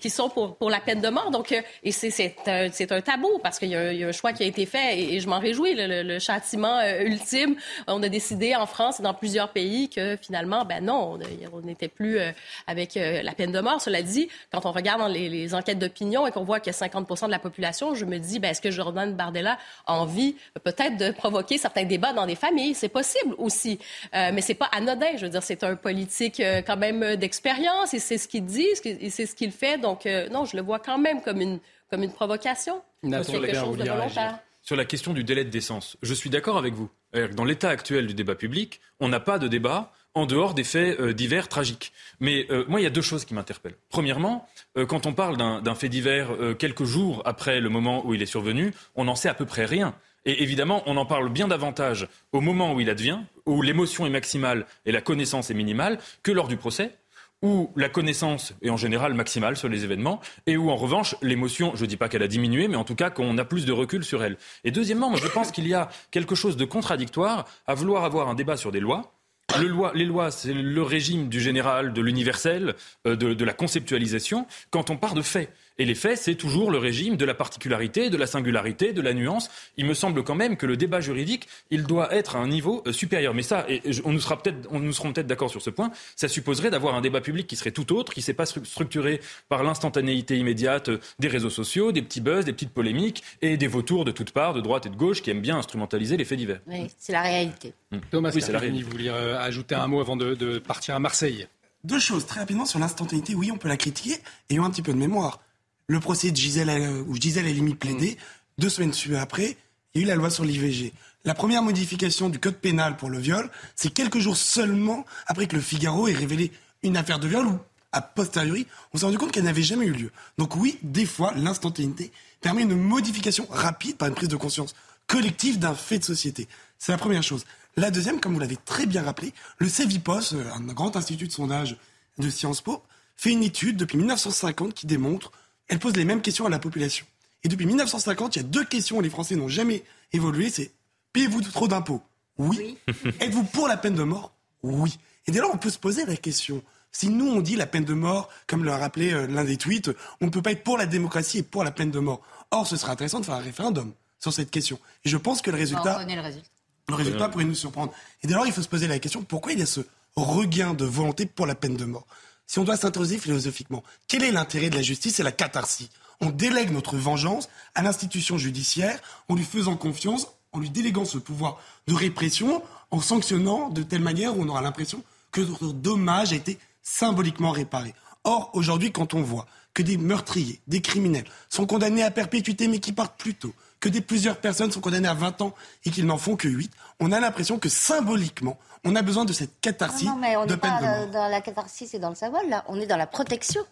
qui sont pour, pour la peine de mort. Donc, et c'est un, un, tabou parce qu'il y, a un choix qui a été fait et, je m'en réjouis. Le, le châtiment ultime, on a décidé en France et dans plusieurs pays que finalement ben non, on n'était plus euh, avec euh, la peine de mort. Cela dit, quand on regarde dans les, enquêtes d'opinion et qu'on voit qu'il y a 50% de la population, je me dis, ben, est-ce que Jordan Bardella a envie peut-être de provoquer certains débats dans des familles? C'est possible aussi. Euh, mais c'est pas anodin. Je veux dire, c'est un politique quand même d'expérience et c'est ce qu'il dit et c'est ce qu'il fait. Donc, non, je le vois quand même comme une, comme une provocation. quelque chose de volontaire. Sur la question du délai de décence, je suis d'accord avec vous. Dans l'état actuel du débat public, on n'a pas de débat en dehors des faits euh, divers tragiques. Mais euh, moi, il y a deux choses qui m'interpellent. Premièrement, euh, quand on parle d'un fait divers quelques jours après le moment où il est survenu, on n'en sait à peu près rien. Et évidemment, on en parle bien davantage au moment où il advient, où l'émotion est maximale et la connaissance est minimale, que lors du procès, où la connaissance est en général maximale sur les événements, et où en revanche l'émotion, je ne dis pas qu'elle a diminué, mais en tout cas qu'on a plus de recul sur elle. Et deuxièmement, moi, je pense qu'il y a quelque chose de contradictoire à vouloir avoir un débat sur des lois les lois, c'est le régime du général, de l'universel, euh, de, la conceptualisation, quand on part de faits. Et les faits, c'est toujours le régime de la particularité, de la singularité, de la nuance. Il me semble quand même que le débat juridique, il doit être à un niveau euh, supérieur. Mais ça, et on nous sera peut-être, on nous serons peut-être d'accord sur ce point, ça supposerait d'avoir un débat public qui serait tout autre, qui ne s'est pas structuré par l'instantanéité immédiate euh, des réseaux sociaux, des petits buzz, des petites polémiques et des vautours de toutes parts, de droite et de gauche, qui aiment bien instrumentaliser les faits divers. Oui, c'est la réalité. Hum. Thomas, oui, c'est la réalité. Vous vouliez euh, ajouter un mot avant de, de partir à Marseille? Deux choses très rapidement sur l'instantanéité. Oui, on peut la critiquer. Ayons un petit peu de mémoire le procès de Gisèle, euh, où Gisèle Halimi plaidé, mm. deux semaines après, il y a eu la loi sur l'IVG. La première modification du code pénal pour le viol, c'est quelques jours seulement après que le Figaro ait révélé une affaire de viol où, a posteriori, on s'est rendu compte qu'elle n'avait jamais eu lieu. Donc oui, des fois, l'instantanéité permet une modification rapide par une prise de conscience collectif d'un fait de société. C'est la première chose. La deuxième, comme vous l'avez très bien rappelé, le Cevipos, euh, un grand institut de sondage de Sciences Po, fait une étude depuis 1950 qui démontre, elle pose les mêmes questions à la population. Et depuis 1950, il y a deux questions où les Français n'ont jamais évolué, c'est payez-vous trop d'impôts? Oui. Êtes-vous pour la peine de mort? Oui. Et dès lors, on peut se poser la question. Si nous, on dit la peine de mort, comme l'a rappelé euh, l'un des tweets, on ne peut pas être pour la démocratie et pour la peine de mort. Or, ce serait intéressant de faire un référendum sur cette question. Et je pense que le résultat... le résultat. Le résultat pourrait nous surprendre. Et dès lors, il faut se poser la question, pourquoi il y a ce regain de volonté pour la peine de mort? Si on doit s'interroger philosophiquement, quel est l'intérêt de la justice et la catharsis? On délègue notre vengeance à l'institution judiciaire en lui faisant confiance, en lui déléguant ce pouvoir de répression, en sanctionnant de telle manière où on aura l'impression que notre dommage a été symboliquement réparé. Or, aujourd'hui, quand on voit que des meurtriers, des criminels sont condamnés à perpétuité mais qui partent plus tôt, que des plusieurs personnes sont condamnées à 20 ans et qu'ils n'en font que 8, on a l'impression que symboliquement, on a besoin de cette catharsis non, mais on peine pas de dans la catharsis et dans le symbole, là, on est dans la protection.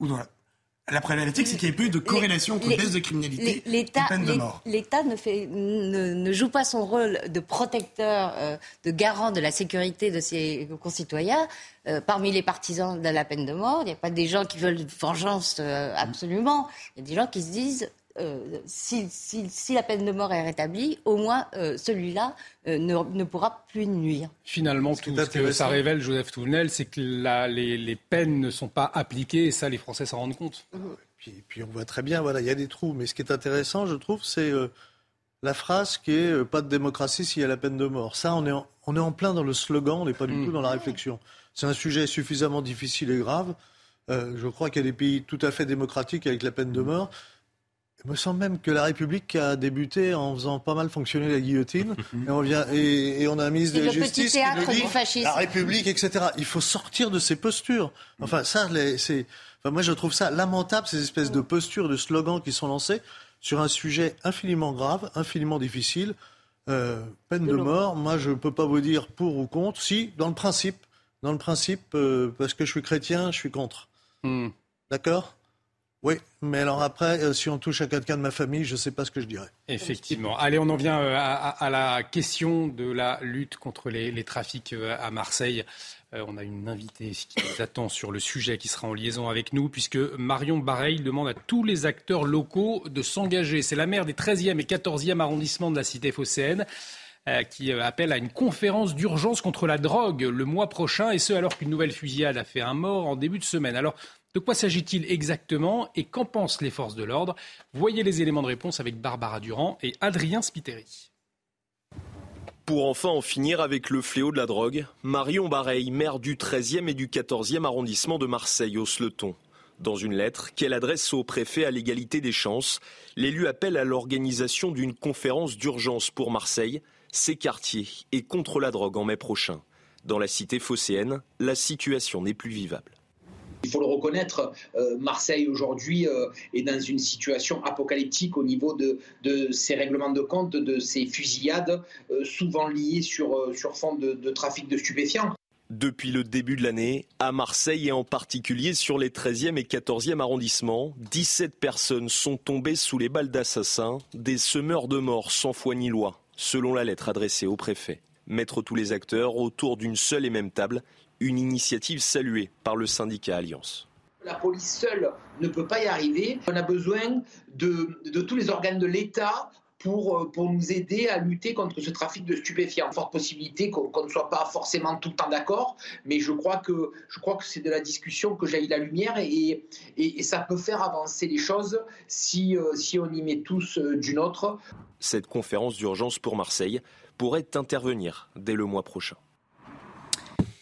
Ou dans la... La problématique, c'est qu'il n'y a eu de corrélation entre baisse de criminalité et peine de mort. L'État ne, ne, ne, joue pas son rôle de protecteur, euh, de garant de la sécurité de ses concitoyens. Euh, parmi les partisans de la peine de mort, il n'y a pas des gens qui veulent vengeance euh, absolument. Il y a des gens qui se disent euh, si, la peine de mort est rétablie, au moins euh, celui-là euh, ne, pourra plus nuire. Finalement, tout ce que ça révèle, Joseph Touvenel, c'est que les, peines ne sont pas appliquées et ça, les Français s'en rendent compte. Puis, puis, on voit très bien, voilà, il y a des trous. Mais ce qui est intéressant, je trouve, c'est la phrase qui est pas de démocratie s'il y a la peine de mort. Ça, on est en, on est en plein dans le slogan, on n'est pas du mm. tout dans la réflexion. C'est un sujet suffisamment difficile et grave. je crois qu'il y a des pays tout à fait démocratiques avec la peine de mort. Il me semble même que la République a débuté en faisant pas mal fonctionner la guillotine. et, on vient, et, on a un ministre de la Justice qui nous dit la République, etc. Il faut sortir de ces postures. Enfin, ça, c'est. Enfin, moi, je trouve ça lamentable, ces espèces de postures, de slogans qui sont lancés sur un sujet infiniment grave, infiniment difficile. Euh, peine de mort, moi, je ne peux pas vous dire pour ou contre. Si, dans le principe, dans le principe, euh, parce que je suis chrétien, je suis contre. Hmm. D'accord? Oui, mais alors après, euh, si on touche à quelqu'un de ma famille, je ne sais pas ce que je dirais. Effectivement. Allez, on en vient euh, à, la question de la lutte contre les, trafics euh, à Marseille. on a une invitée qui nous attend sur le sujet qui sera en liaison avec nous, puisque Marion Bareil demande à tous les acteurs locaux de s'engager. C'est la maire des 13e et 14e arrondissements de la cité phocéenne qui appelle à une conférence d'urgence contre la drogue le mois prochain, et ce alors qu'une nouvelle fusillade a fait un mort en début de semaine. De quoi s'agit-il exactement et qu'en pensent les forces de l'ordre? Voyez les éléments de réponse avec Barbara Durand et Adrien Spiteri. Pour enfin en finir avec le fléau de la drogue, Marion Bareil, maire du 13e et du 14e arrondissement de Marseille, hausse le ton. Dans une lettre qu'elle adresse au préfet à l'égalité des chances, l'élu appelle à l'organisation d'une conférence d'urgence pour Marseille, ses quartiers et contre la drogue en mai prochain. Dans la cité phocéenne, la situation n'est plus vivable. Il faut le reconnaître, euh, Marseille aujourd'hui euh, est dans une situation apocalyptique au niveau de, de ces règlements de compte, de ces fusillades, euh, souvent liées sur, sur fond de, de trafic de stupéfiants. Depuis le début de l'année, à Marseille et en particulier sur les 13e et 14e arrondissements, 17 personnes sont tombées sous les balles d'assassins, des semeurs de mort sans foi ni loi, selon la lettre adressée au préfet. Mettre tous les acteurs autour d'une seule et même table, une initiative saluée par le syndicat Alliance. La police seule ne peut pas y arriver. On a besoin de, tous les organes de l'État pour, euh, pour, nous aider à lutter contre ce trafic de stupéfiants. Forte possibilité qu'on ne soit pas forcément tout le temps d'accord, mais je crois que, je crois que c'est de la discussion que jaillit la lumière et, et, ça peut faire avancer les choses si, euh, si on y met tous euh, d'une autre. Cette conférence d'urgence pour Marseille pourrait intervenir dès le mois prochain.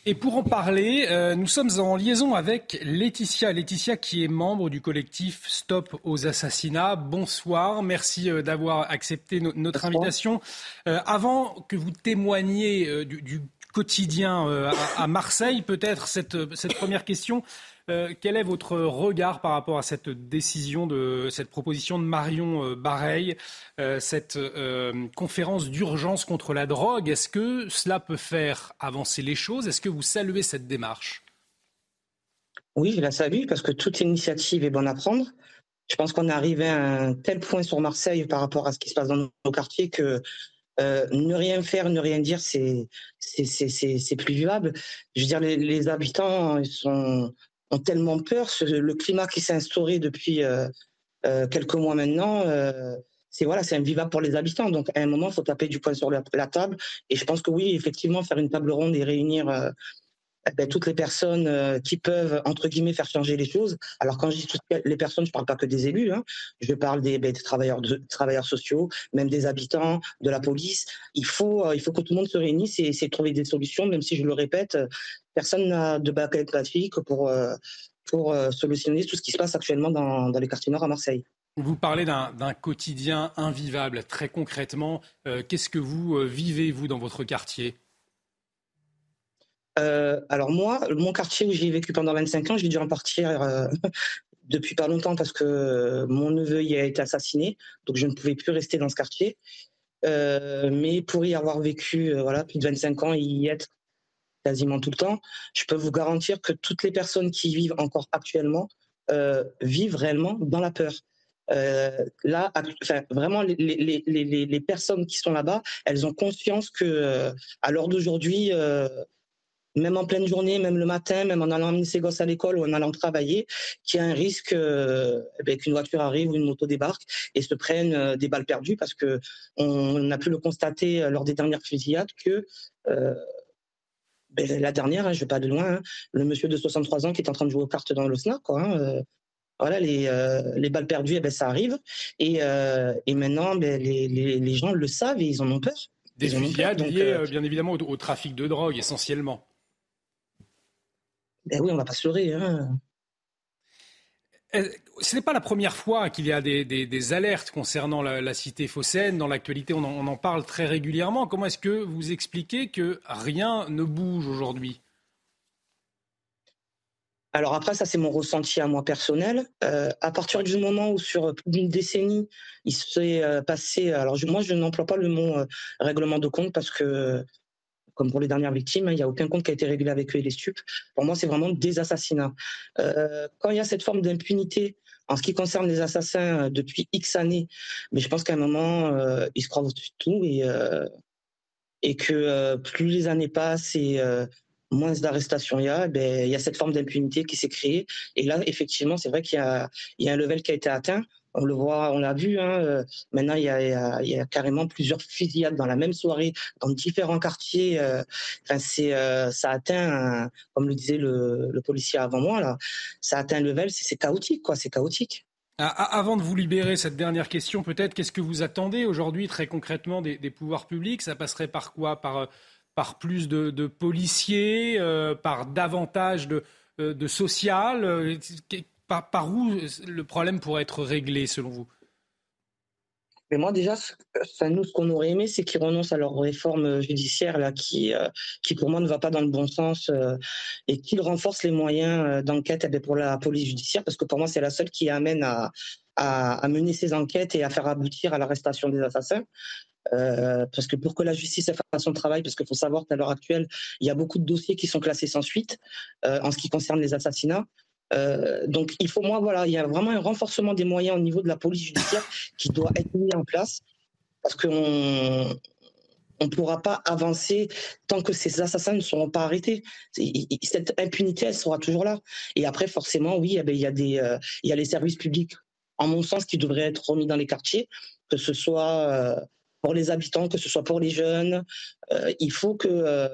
Et pour en parler, euh, nous sommes en liaison avec Laetitia. Laetitia qui est membre du collectif Stop aux assassinats. Bonsoir, merci euh, d'avoir accepté notre invitation. Euh, avant que vous témoigniez du, quotidien à, Marseille, peut-être cette, cette première question. Euh, quel est votre regard par rapport à cette décision, de cette proposition de Marion euh, Bareil, euh, cette conférence d'urgence contre la drogue? Est-ce que cela peut faire avancer les choses? Est-ce que vous saluez cette démarche? Oui, je la salue parce que toute initiative est bonne à prendre. Je pense qu'on est arrivé à un tel point sur Marseille par rapport à ce qui se passe dans nos quartiers que ne rien faire, ne rien dire, c'est plus vivable. Je veux dire, les, habitants ils sont, ont tellement peur. le climat qui s'est instauré depuis euh, euh, quelques mois maintenant, c'est voilà, c'est invivable pour les habitants. Donc, à un moment, il faut taper du poing sur la, table. Et je pense que oui, effectivement, faire une table ronde et réunir eh ben, toutes les personnes euh, qui peuvent, entre guillemets, faire changer les choses. Alors, quand je dis toutes les personnes, je ne parle pas que des élus, hein. je parle des, ben, des travailleurs, travailleurs sociaux, même des habitants, de la police. Il faut, euh, il faut que tout le monde se réunisse et essayer de trouver des solutions, même si je le répète, personne n'a de bac graphique pour, euh, pour solutionner tout ce qui se passe actuellement dans, dans les quartiers nord à Marseille. Vous parlez d'un quotidien invivable. Très concrètement, qu'est-ce que vous vivez, vous, dans votre quartier? Euh, alors moi, mon quartier où j'ai vécu pendant 25 ans, j'ai dû en partir euh, depuis pas longtemps parce que mon neveu y a été assassiné, donc je ne pouvais plus rester dans ce quartier. Euh, mais pour y avoir vécu voilà plus de 25 ans et y être quasiment tout le temps, je peux vous garantir que toutes les personnes qui vivent encore actuellement vivent réellement dans la peur. là, vraiment, les, les, les, les, personnes qui sont là-bas, elles ont conscience que à l'heure d'aujourd'hui, même en pleine journée, même le matin, même en allant amener ses gosses à l'école ou en allant travailler, qu'il y a un risque euh, eh ben, qu'une voiture arrive ou une moto débarque et se prenne euh, des balles perdues parce que on a pu le constater euh, lors des dernières fusillades que la dernière, hein, je ne vais pas de loin, hein, le monsieur de 63 ans qui est en train de jouer aux cartes dans quoi, hein, voilà, les, les, balles perdues, eh ben, ça arrive. Et, et maintenant, ben, les, les, les, gens le savent et ils en ont peur. Des fusillades liées, bien évidemment, au, trafic de drogue, essentiellement. Ben oui, on va pas se leurrer. Hein. Euh, ce n'est pas la première fois qu'il y a des, alertes concernant la, cité phocéenne. Dans l'actualité, on, en parle très régulièrement. Comment est-ce que vous expliquez que rien ne bouge aujourd'hui? Alors après, ça c'est mon ressenti à moi personnel. Euh, à partir du moment où sur plus d'une décennie, il s'est euh, passé, alors moi je n'emploie pas le mot règlement de compte parce que comme pour les dernières victimes, hein, il n'y a aucun compte qui a été régulé avec eux et les stupes. Pour moi, c'est vraiment des assassinats. Euh, quand il y a cette forme d'impunité en ce qui concerne les assassins euh, depuis X années, mais je pense qu'à un moment, euh, ils se croient au-dessus de tout et, et que plus les années passent et moins d'arrestations il y a, ben, il y a cette forme d'impunité qui s'est créée. Et là, effectivement, c'est vrai qu'il y y a un level qui a été atteint. On le voit, on l'a vu. Hein, euh, maintenant, il y, a, carrément plusieurs fusillades dans la même soirée, dans différents quartiers. Euh, enfin, c'est, euh, ça atteint, comme le disait le, policier avant moi, là, ça atteint un level, c'est, chaotique, quoi. C'est chaotique. Avant de vous libérer, cette dernière question, peut-être, qu'est-ce que vous attendez aujourd'hui, très concrètement, des, pouvoirs publics? Ça passerait par quoi? Par, par plus de, de policiers, par davantage de, de social par, où le problème pourrait être réglé selon vous? Mais moi déjà, nous, ce qu'on aurait aimé, c'est qu'ils renoncent à leur réforme judiciaire là, qui, euh, qui pour moi ne va pas dans le bon sens, euh, et qu'ils renforcent les moyens euh, d'enquête eh pour la police judiciaire, parce que pour moi c'est la seule qui amène à, mener ces enquêtes et à faire aboutir à l'arrestation des assassins. parce que pour que la justice fasse son travail, parce qu'il faut savoir qu'à l'heure actuelle, il y a beaucoup de dossiers qui sont classés sans suite en ce qui concerne les assassinats. Euh, donc il faut moi voilà, il y a vraiment un renforcement des moyens au niveau de la police judiciaire qui doit être mis en place parce qu'on on ne pourra pas avancer tant que ces assassins ne seront pas arrêtés. Cette impunité, elle sera toujours là. Et après, forcément, oui, eh ben, il y a euh, y a les services publics, en mon sens, qui devraient être remis dans les quartiers, que ce soit euh, pour les habitants, que ce soit pour les jeunes. Euh, il faut que, euh,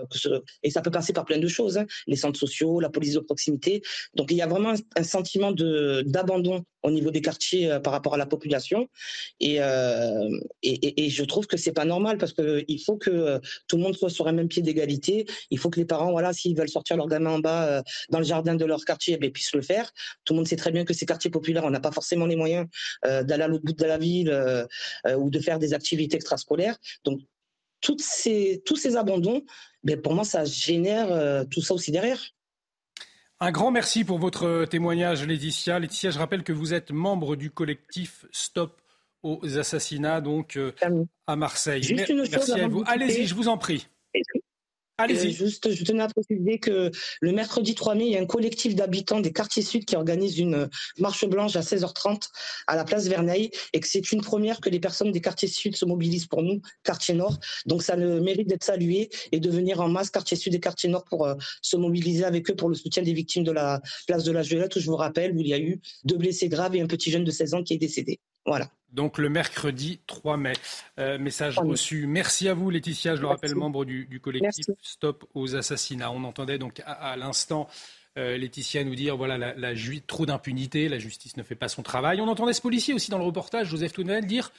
et ça peut passer par plein de choses, hein, les centres sociaux, la police de proximité. Donc il y a vraiment un, sentiment de d'abandon au niveau des quartiers euh, par rapport à la population, et, et, et, je trouve que c'est pas normal parce que il faut que tout le monde soit sur un même pied d'égalité. Il faut que les parents, voilà, s'ils veulent sortir leur gamin en bas dans le jardin de leur quartier, eh ben, puissent le faire. Tout le monde sait très bien que ces quartiers populaires, on n'a pas forcément les moyens d'aller à l'autre bout de la ville ou de faire des activités extra scolaire. Donc, toutes ces, tous ces abandons, ben, pour moi, ça génère euh, tout ça aussi derrière. Un grand merci pour votre témoignage, Laetitia. Laetitia, je rappelle que vous êtes membre du collectif Stop aux assassinats, donc euh, à Marseille. Juste une merci à vous. Allez-y, je vous en prie. Allez-y. juste, je tenais à préciser que le mercredi 3 mai, il y a un collectif d'habitants des quartiers sud qui organise une marche blanche à 16h30 à la place Verneil et que c'est une première que les personnes des quartiers sud se mobilisent pour nous, quartier nord. Donc ça mérite d'être salué et de venir en masse, quartier sud et quartier nord, pour se mobiliser avec eux pour le soutien des victimes de la place de la Juliette, où je vous rappelle, où il y a eu deux blessés graves et un petit jeune de 16 ans qui est décédé. Voilà. Donc le mercredi 3 mai. Euh, message reçu. Merci à vous, Laetitia, je le rappelle, membre du, collectif Stop aux assassinats. On entendait donc à, l'instant euh, Laetitia nous dire voilà la, la trop d'impunité, la justice ne fait pas son travail. On entendait ce policier aussi dans le reportage, Joseph Tounel, dire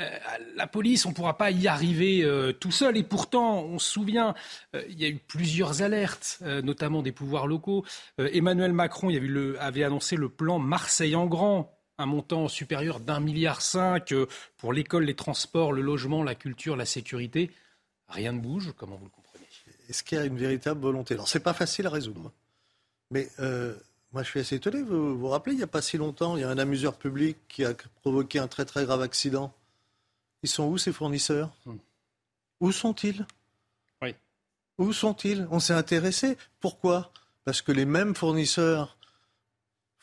euh, la police, on ne pourra pas y arriver tout seul. Et pourtant, on se souvient, il y a eu plusieurs alertes, notamment des pouvoirs locaux. Emmanuel Macron il le, avait annoncé le plan Marseille en grand un montant supérieur d'un milliard cinq euh, pour l'école, les transports, le logement, la culture, la sécurité. Rien ne bouge. Comment vous le comprenez? Est-ce qu'il y a une véritable volonté? Alors, c'est pas facile à résoudre. Mais euh, moi, je suis assez étonné. Vous vous rappelez, il n'y a pas si longtemps, il y a un amuseur public qui a provoqué un très très grave accident. Ils sont où ces fournisseurs? Hmm. Où sont-ils? Oui. Où sont-ils? On s'est intéressé. Pourquoi? Parce que les mêmes fournisseurs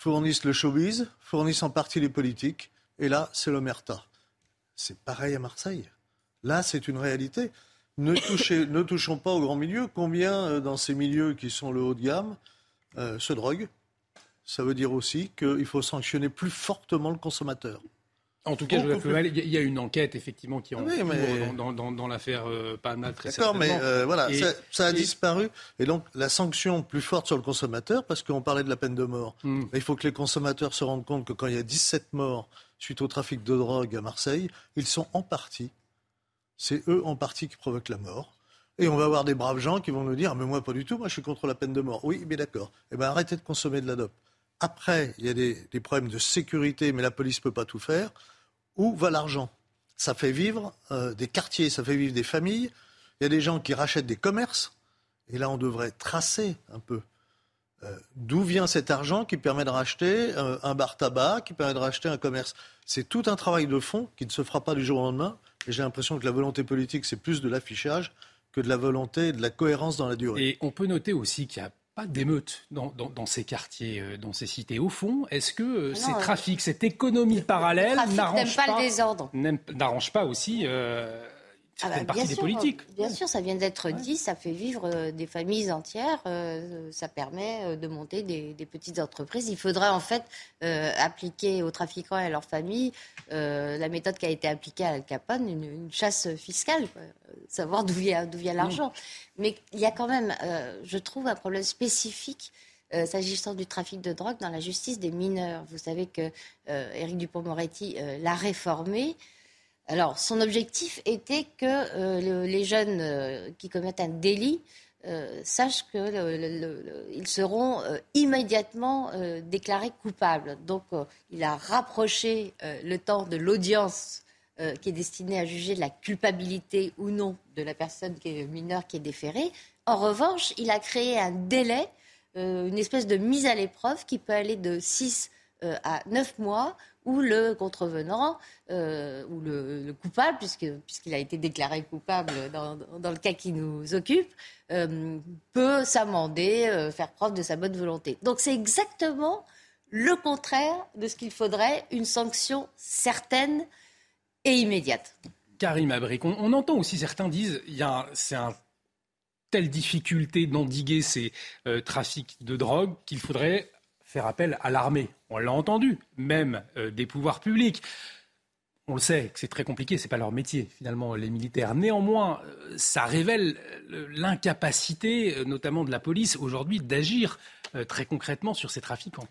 fournissent le showbiz, fournissent en partie les politiques, et là, c'est l'omerta. C'est pareil à Marseille. Là, c'est une réalité. Ne, ne touchons pas au grand milieu. Combien, euh, dans ces milieux qui sont le haut de gamme, euh, se droguent? Ça veut dire aussi qu'il faut sanctionner plus fortement le consommateur. En tout cas, il y a une enquête effectivement qui est en cours dans, l'affaire euh, D'accord, mais euh, voilà, ça, a disparu. Et donc la sanction plus forte sur le consommateur, parce qu'on parlait de la peine de mort. Hmm. Il faut que les consommateurs se rendent compte que quand il y a 17 morts suite au trafic de drogue à Marseille, ils sont en partie, c'est eux en partie qui provoquent la mort. Et on va avoir des braves gens qui vont nous dire, mais moi pas du tout, moi je suis contre la peine de mort. Oui, mais d'accord. Eh bien arrêtez de consommer de la dope. Après, il y a des, problèmes de sécurité, mais la police ne peut pas tout faire. Où va l'argent? Ça fait vivre euh, des quartiers, ça fait vivre des familles. Il y a des gens qui rachètent des commerces. Et là, on devrait tracer un peu euh, d'où vient cet argent qui permet de racheter euh, un bar tabac, qui permet de racheter un commerce. C'est tout un travail de fond qui ne se fera pas du jour au lendemain. Et j'ai l'impression que la volonté politique, c'est plus de l'affichage que de la volonté et de la cohérence dans la durée. Et on peut noter aussi qu'il y a pas d'émeutes dans, ces quartiers, euh, dans ces cités. Au fond, est-ce que euh, ces trafics, cette économie parallèle n'arrange pas, n'arrange pas aussi euh, ah bah, bien sûr, Bien sûr, ça vient d'être dit, ça fait vivre euh, des familles entières, euh, ça permet euh, de monter des, petites entreprises. Il faudrait en fait appliquer aux trafiquants et à leurs familles la méthode qui a été appliquée à Al Capone, une, chasse fiscale, savoir d'où vient, vient l'argent. Mais il y a quand même, je trouve, un problème spécifique s'agissant du trafic de drogue dans la justice des mineurs. Vous savez que Éric Dupont-Moretti l'a réformé. Alors, son objectif était que euh, les jeunes euh, qui commettent un délit euh, sachent qu'ils seront immédiatement déclarés coupables. Donc, il a rapproché le temps de l'audience qui est destinée à juger de la culpabilité ou non de la personne qui est mineure qui est déférée. En revanche, il a créé un délai, une espèce de mise à l'épreuve qui peut aller de 6 à 9 mois où le contrevenant euh, ou le, coupable, puisqu'il a été déclaré coupable dans, le cas qui nous occupe, euh, peut s'amender, euh, faire preuve de sa bonne volonté. Donc c'est exactement le contraire de ce qu'il faudrait, une sanction certaine et immédiate. Karim Abrik, on, entend aussi certains disent, il y a c'est un telle difficulté d'endiguer ces trafics de drogue qu'il faudrait faire appel à l'armée. On l'a entendu, même euh, des pouvoirs publics. On le sait que c'est très compliqué, ce n'est pas leur métier finalement, les militaires. Néanmoins, euh, ça révèle euh, l'incapacité, notamment de la police aujourd'hui, d'agir très concrètement sur ces trafiquants.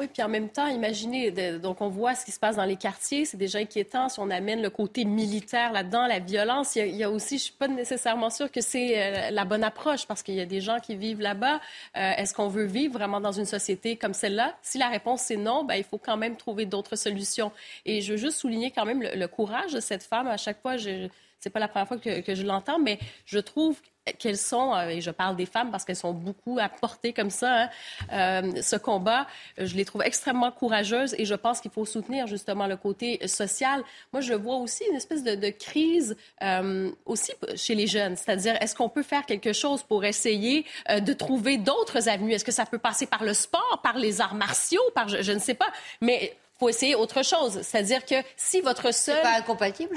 Oui, puis en même temps, imaginez, donc on voit ce qui se passe dans les quartiers, c'est déjà inquiétant si on amène le côté militaire là-dedans, la violence. Il y, a, aussi, je suis pas nécessairement sûre que c'est euh, la bonne approche parce qu'il y a des gens qui vivent là-bas. Euh, est-ce qu'on veut vivre vraiment dans une société comme celle-là? Si la réponse c'est non, ben, il faut quand même trouver d'autres solutions. Et je veux juste souligner quand même le, courage de cette femme. À chaque fois, je, c'est pas la première fois que je l'entends, mais je trouve qu'elles sont, euh, et je parle des femmes parce qu'elles sont beaucoup à porter comme ça, hein, euh, ce combat, je les trouve extrêmement courageuses et je pense qu'il faut soutenir justement le côté social. Moi, je vois aussi une espèce de, de crise euh, aussi chez les jeunes, c'est-à-dire est-ce qu'on peut faire quelque chose pour essayer euh, de trouver d'autres avenues? Est-ce que ça peut passer par le sport, par les arts martiaux, par je, je ne sais pas, mais faut essayer autre chose. C'est-à-dire que si votre seul... C'est pas incompatible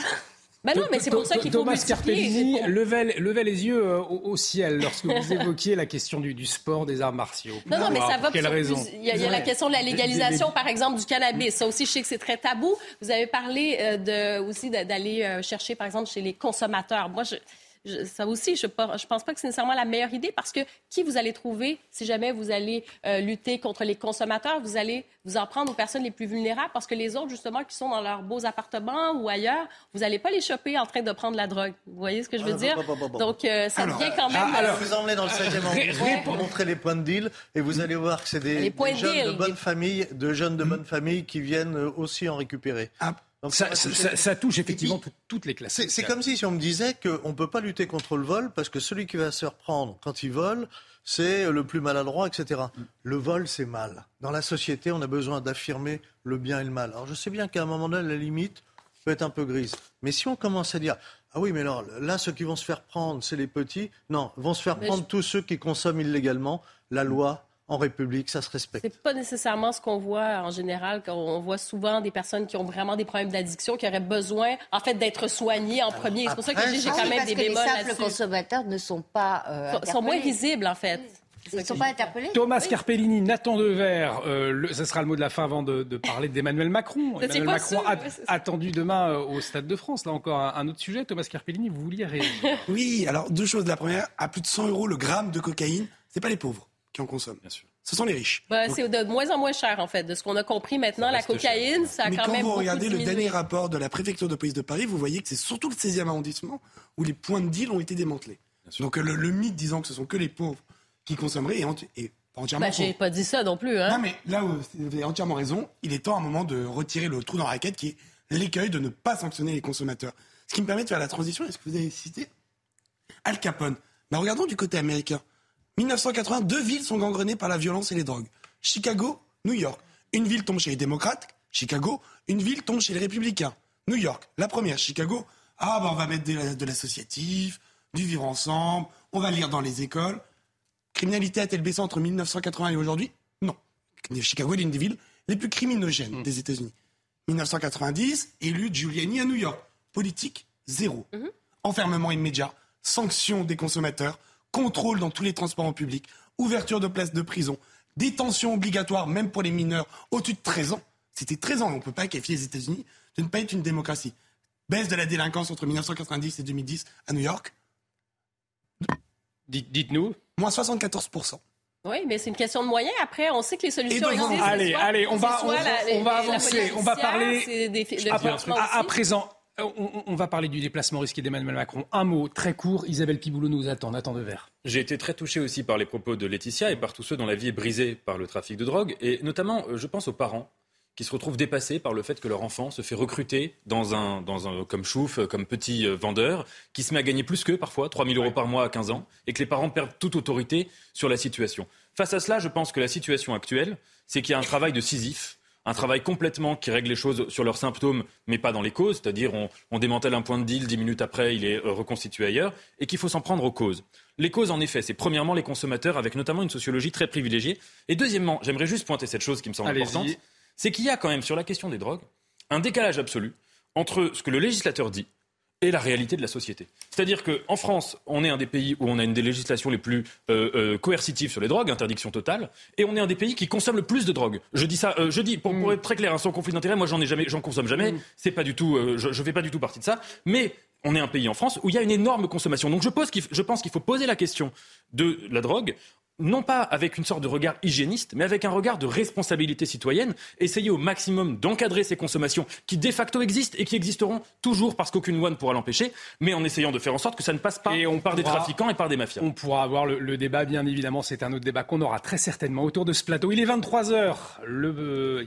ben non, mais c'est pour ça qu'il faut Thomas Carpellini levait, les yeux euh, au, ciel lorsque vous évoquiez la question du, sport, des arts martiaux. Non, non, mais ça va. Quelle raison Il y a, la question de la légalisation, par exemple, du cannabis. Ça aussi, je sais que c'est très tabou. Vous avez parlé euh, de, aussi d'aller euh, chercher, par exemple, chez les consommateurs. Moi, je, ça aussi, je ne pense pas que c'est nécessairement la meilleure idée parce que qui vous allez trouver si jamais vous allez euh, lutter contre les consommateurs, vous allez vous en prendre aux personnes les plus vulnérables parce que les autres, justement, qui sont dans leurs beaux appartements ou ailleurs, vous n'allez pas les choper en train de prendre la drogue. Vous voyez ce que je veux ah, dire? Donc, euh, ça devient quand même... Ah, alors, vous emmenez dans le 7e arrondissement pour montrer les points de deal et vous allez voir que c'est des, jeunes de bonne famille, de jeunes de bonne famille qui viennent aussi en récupérer. Ah, ça, touche effectivement toutes les classes. C'est comme si, si on me disait qu'on ne peut pas lutter contre le vol parce que celui qui va se reprendre quand il vole, c'est le plus maladroit, etc. Mm. Le vol, c'est mal. Dans la société, on a besoin d'affirmer le bien et le mal. Alors je sais bien qu'à un moment donné, la limite peut être un peu grise. Mais si on commence à dire, ah oui, mais alors là, ceux qui vont se faire prendre, c'est les petits. Non, vont se faire prendre tous ceux qui consomment illégalement. La loi en République, ça se respecte. C'est pas nécessairement ce qu'on voit en général. Quand on voit souvent des personnes qui ont vraiment des problèmes d'addiction, qui auraient besoin, en fait, d'être soignées en premier. C'est pour ça que j'ai quand même des bémols là-dessus. Les consommateurs ne sont pas euh, sont, moins visibles, en fait. Ils ne sont pas interpellés. Thomas Carpellini, Nathan Dever, euh, ce sera le mot de la fin avant de, parler d'Emmanuel Macron. Emmanuel Macron attendu demain euh, au Stade de France. Là encore un, autre sujet. Thomas Carpellini, vous vouliez réagir Oui, alors deux choses. La première, à plus de 100 euros le gramme de cocaïne, c'est pas les pauvres qui en consomment. Bien sûr. Ce sont les riches. Bah, c'est de moins en moins cher, en fait. De ce qu'on a compris maintenant, la cocaïne, ça a Mais quand, quand vous regardez le dernier rapport de la préfecture de police de Paris, vous voyez que c'est surtout le 16e arrondissement où les points de deal ont été démantelés. Donc le, mythe disant que ce sont que les pauvres qui consommeraient est, est entièrement bah, J'ai pas dit ça non plus. Hein. Non, mais là, où vous avez entièrement raison. Il est temps à un moment de retirer le trou dans la raquette qui est l'écueil de ne pas sanctionner les consommateurs. Ce qui me permet de faire la transition, est-ce que vous avez cité Al Capone? Bah, Regardons du côté américain. 1980, deux villes sont gangrenées par la violence et les drogues. Chicago, New York. Une ville tombe chez les démocrates, Chicago. Une ville tombe chez les républicains, New York. La première, Chicago. Ah, bah, on va mettre de l'associatif, du vivre ensemble, on va lire dans les écoles. Criminalité a-t-elle baissé entre 1980 et aujourd'hui? Non. Chicago est l'une des villes les plus criminogènes mm. des États-Unis. 1990, élu Giuliani à New York. Politique, zéro. Mm-hmm. Enfermement immédiat, sanction des consommateurs, contrôle dans tous les transports en public, ouverture de places de prison, détention obligatoire même pour les mineurs au-dessus de 13 ans. C'était 13 ans, on ne peut pas qualifier les États-Unis de ne pas être une démocratie. Baisse de la délinquance entre 1990 et 2010 à New York. Dites-nous. Moins 74%. Oui, mais c'est une question de moyens. Après, on sait que les solutions existent. Allez, allez, on va, on, va avancer. on va parler. à, présent, euh, on, va parler du déplacement risqué d'Emmanuel Macron. Un mot très court. Isabelle Piboulot nous attend. Nathan Devers. J'ai été très touché aussi par les propos de Laetitia et par tous ceux dont la vie est brisée par le trafic de drogue. Et notamment, euh, je pense aux parents qui se retrouvent dépassés par le fait que leur enfant se fait recruter dans un, dans un, comme chouf, comme petit euh, vendeur, qui se met à gagner plus qu'eux parfois, 3 000 euros par mois à 15 ans, et que les parents perdent toute autorité sur la situation. Face à cela, je pense que la situation actuelle, c'est qu'il y a un travail de Sisyphe un travail complètement qui règle les choses sur leurs symptômes, mais pas dans les causes, c'est-à-dire on, démantèle un point de deal, dix minutes après, il est euh, reconstitué ailleurs, et qu'il faut s'en prendre aux causes. Les causes, en effet, c'est premièrement les consommateurs, avec notamment une sociologie très privilégiée, et deuxièmement, j'aimerais juste pointer cette chose qui me semble importante, c'est qu'il y a quand même sur la question des drogues un décalage absolu entre ce que le législateur dit et la réalité de la société. C'est-à-dire qu'en France, on est un des pays où on a une des législations les plus euh, euh, coercitives sur les drogues, interdiction totale, et on est un des pays qui consomme le plus de drogue. Je dis ça, euh, je dis pour, mm. être très clair, hein, sans conflit d'intérêt, moi j'en ai jamais, j'en consomme jamais. Mm. C'est pas du tout, je, je fais pas du tout partie de ça, mais on est un pays en France où il y a une énorme consommation. Donc je, pose je pense qu'il faut poser la question de la drogue non pas avec une sorte de regard hygiéniste, mais avec un regard de responsabilité citoyenne, essayer au maximum d'encadrer ces consommations qui de facto existent et qui existeront toujours parce qu'aucune loi ne pourra l'empêcher, mais en essayant de faire en sorte que ça ne passe pas et on par des trafiquants et par des mafias. On pourra avoir le, débat, bien évidemment, c'est un autre débat qu'on aura très certainement autour de ce plateau. Il est 23h, le,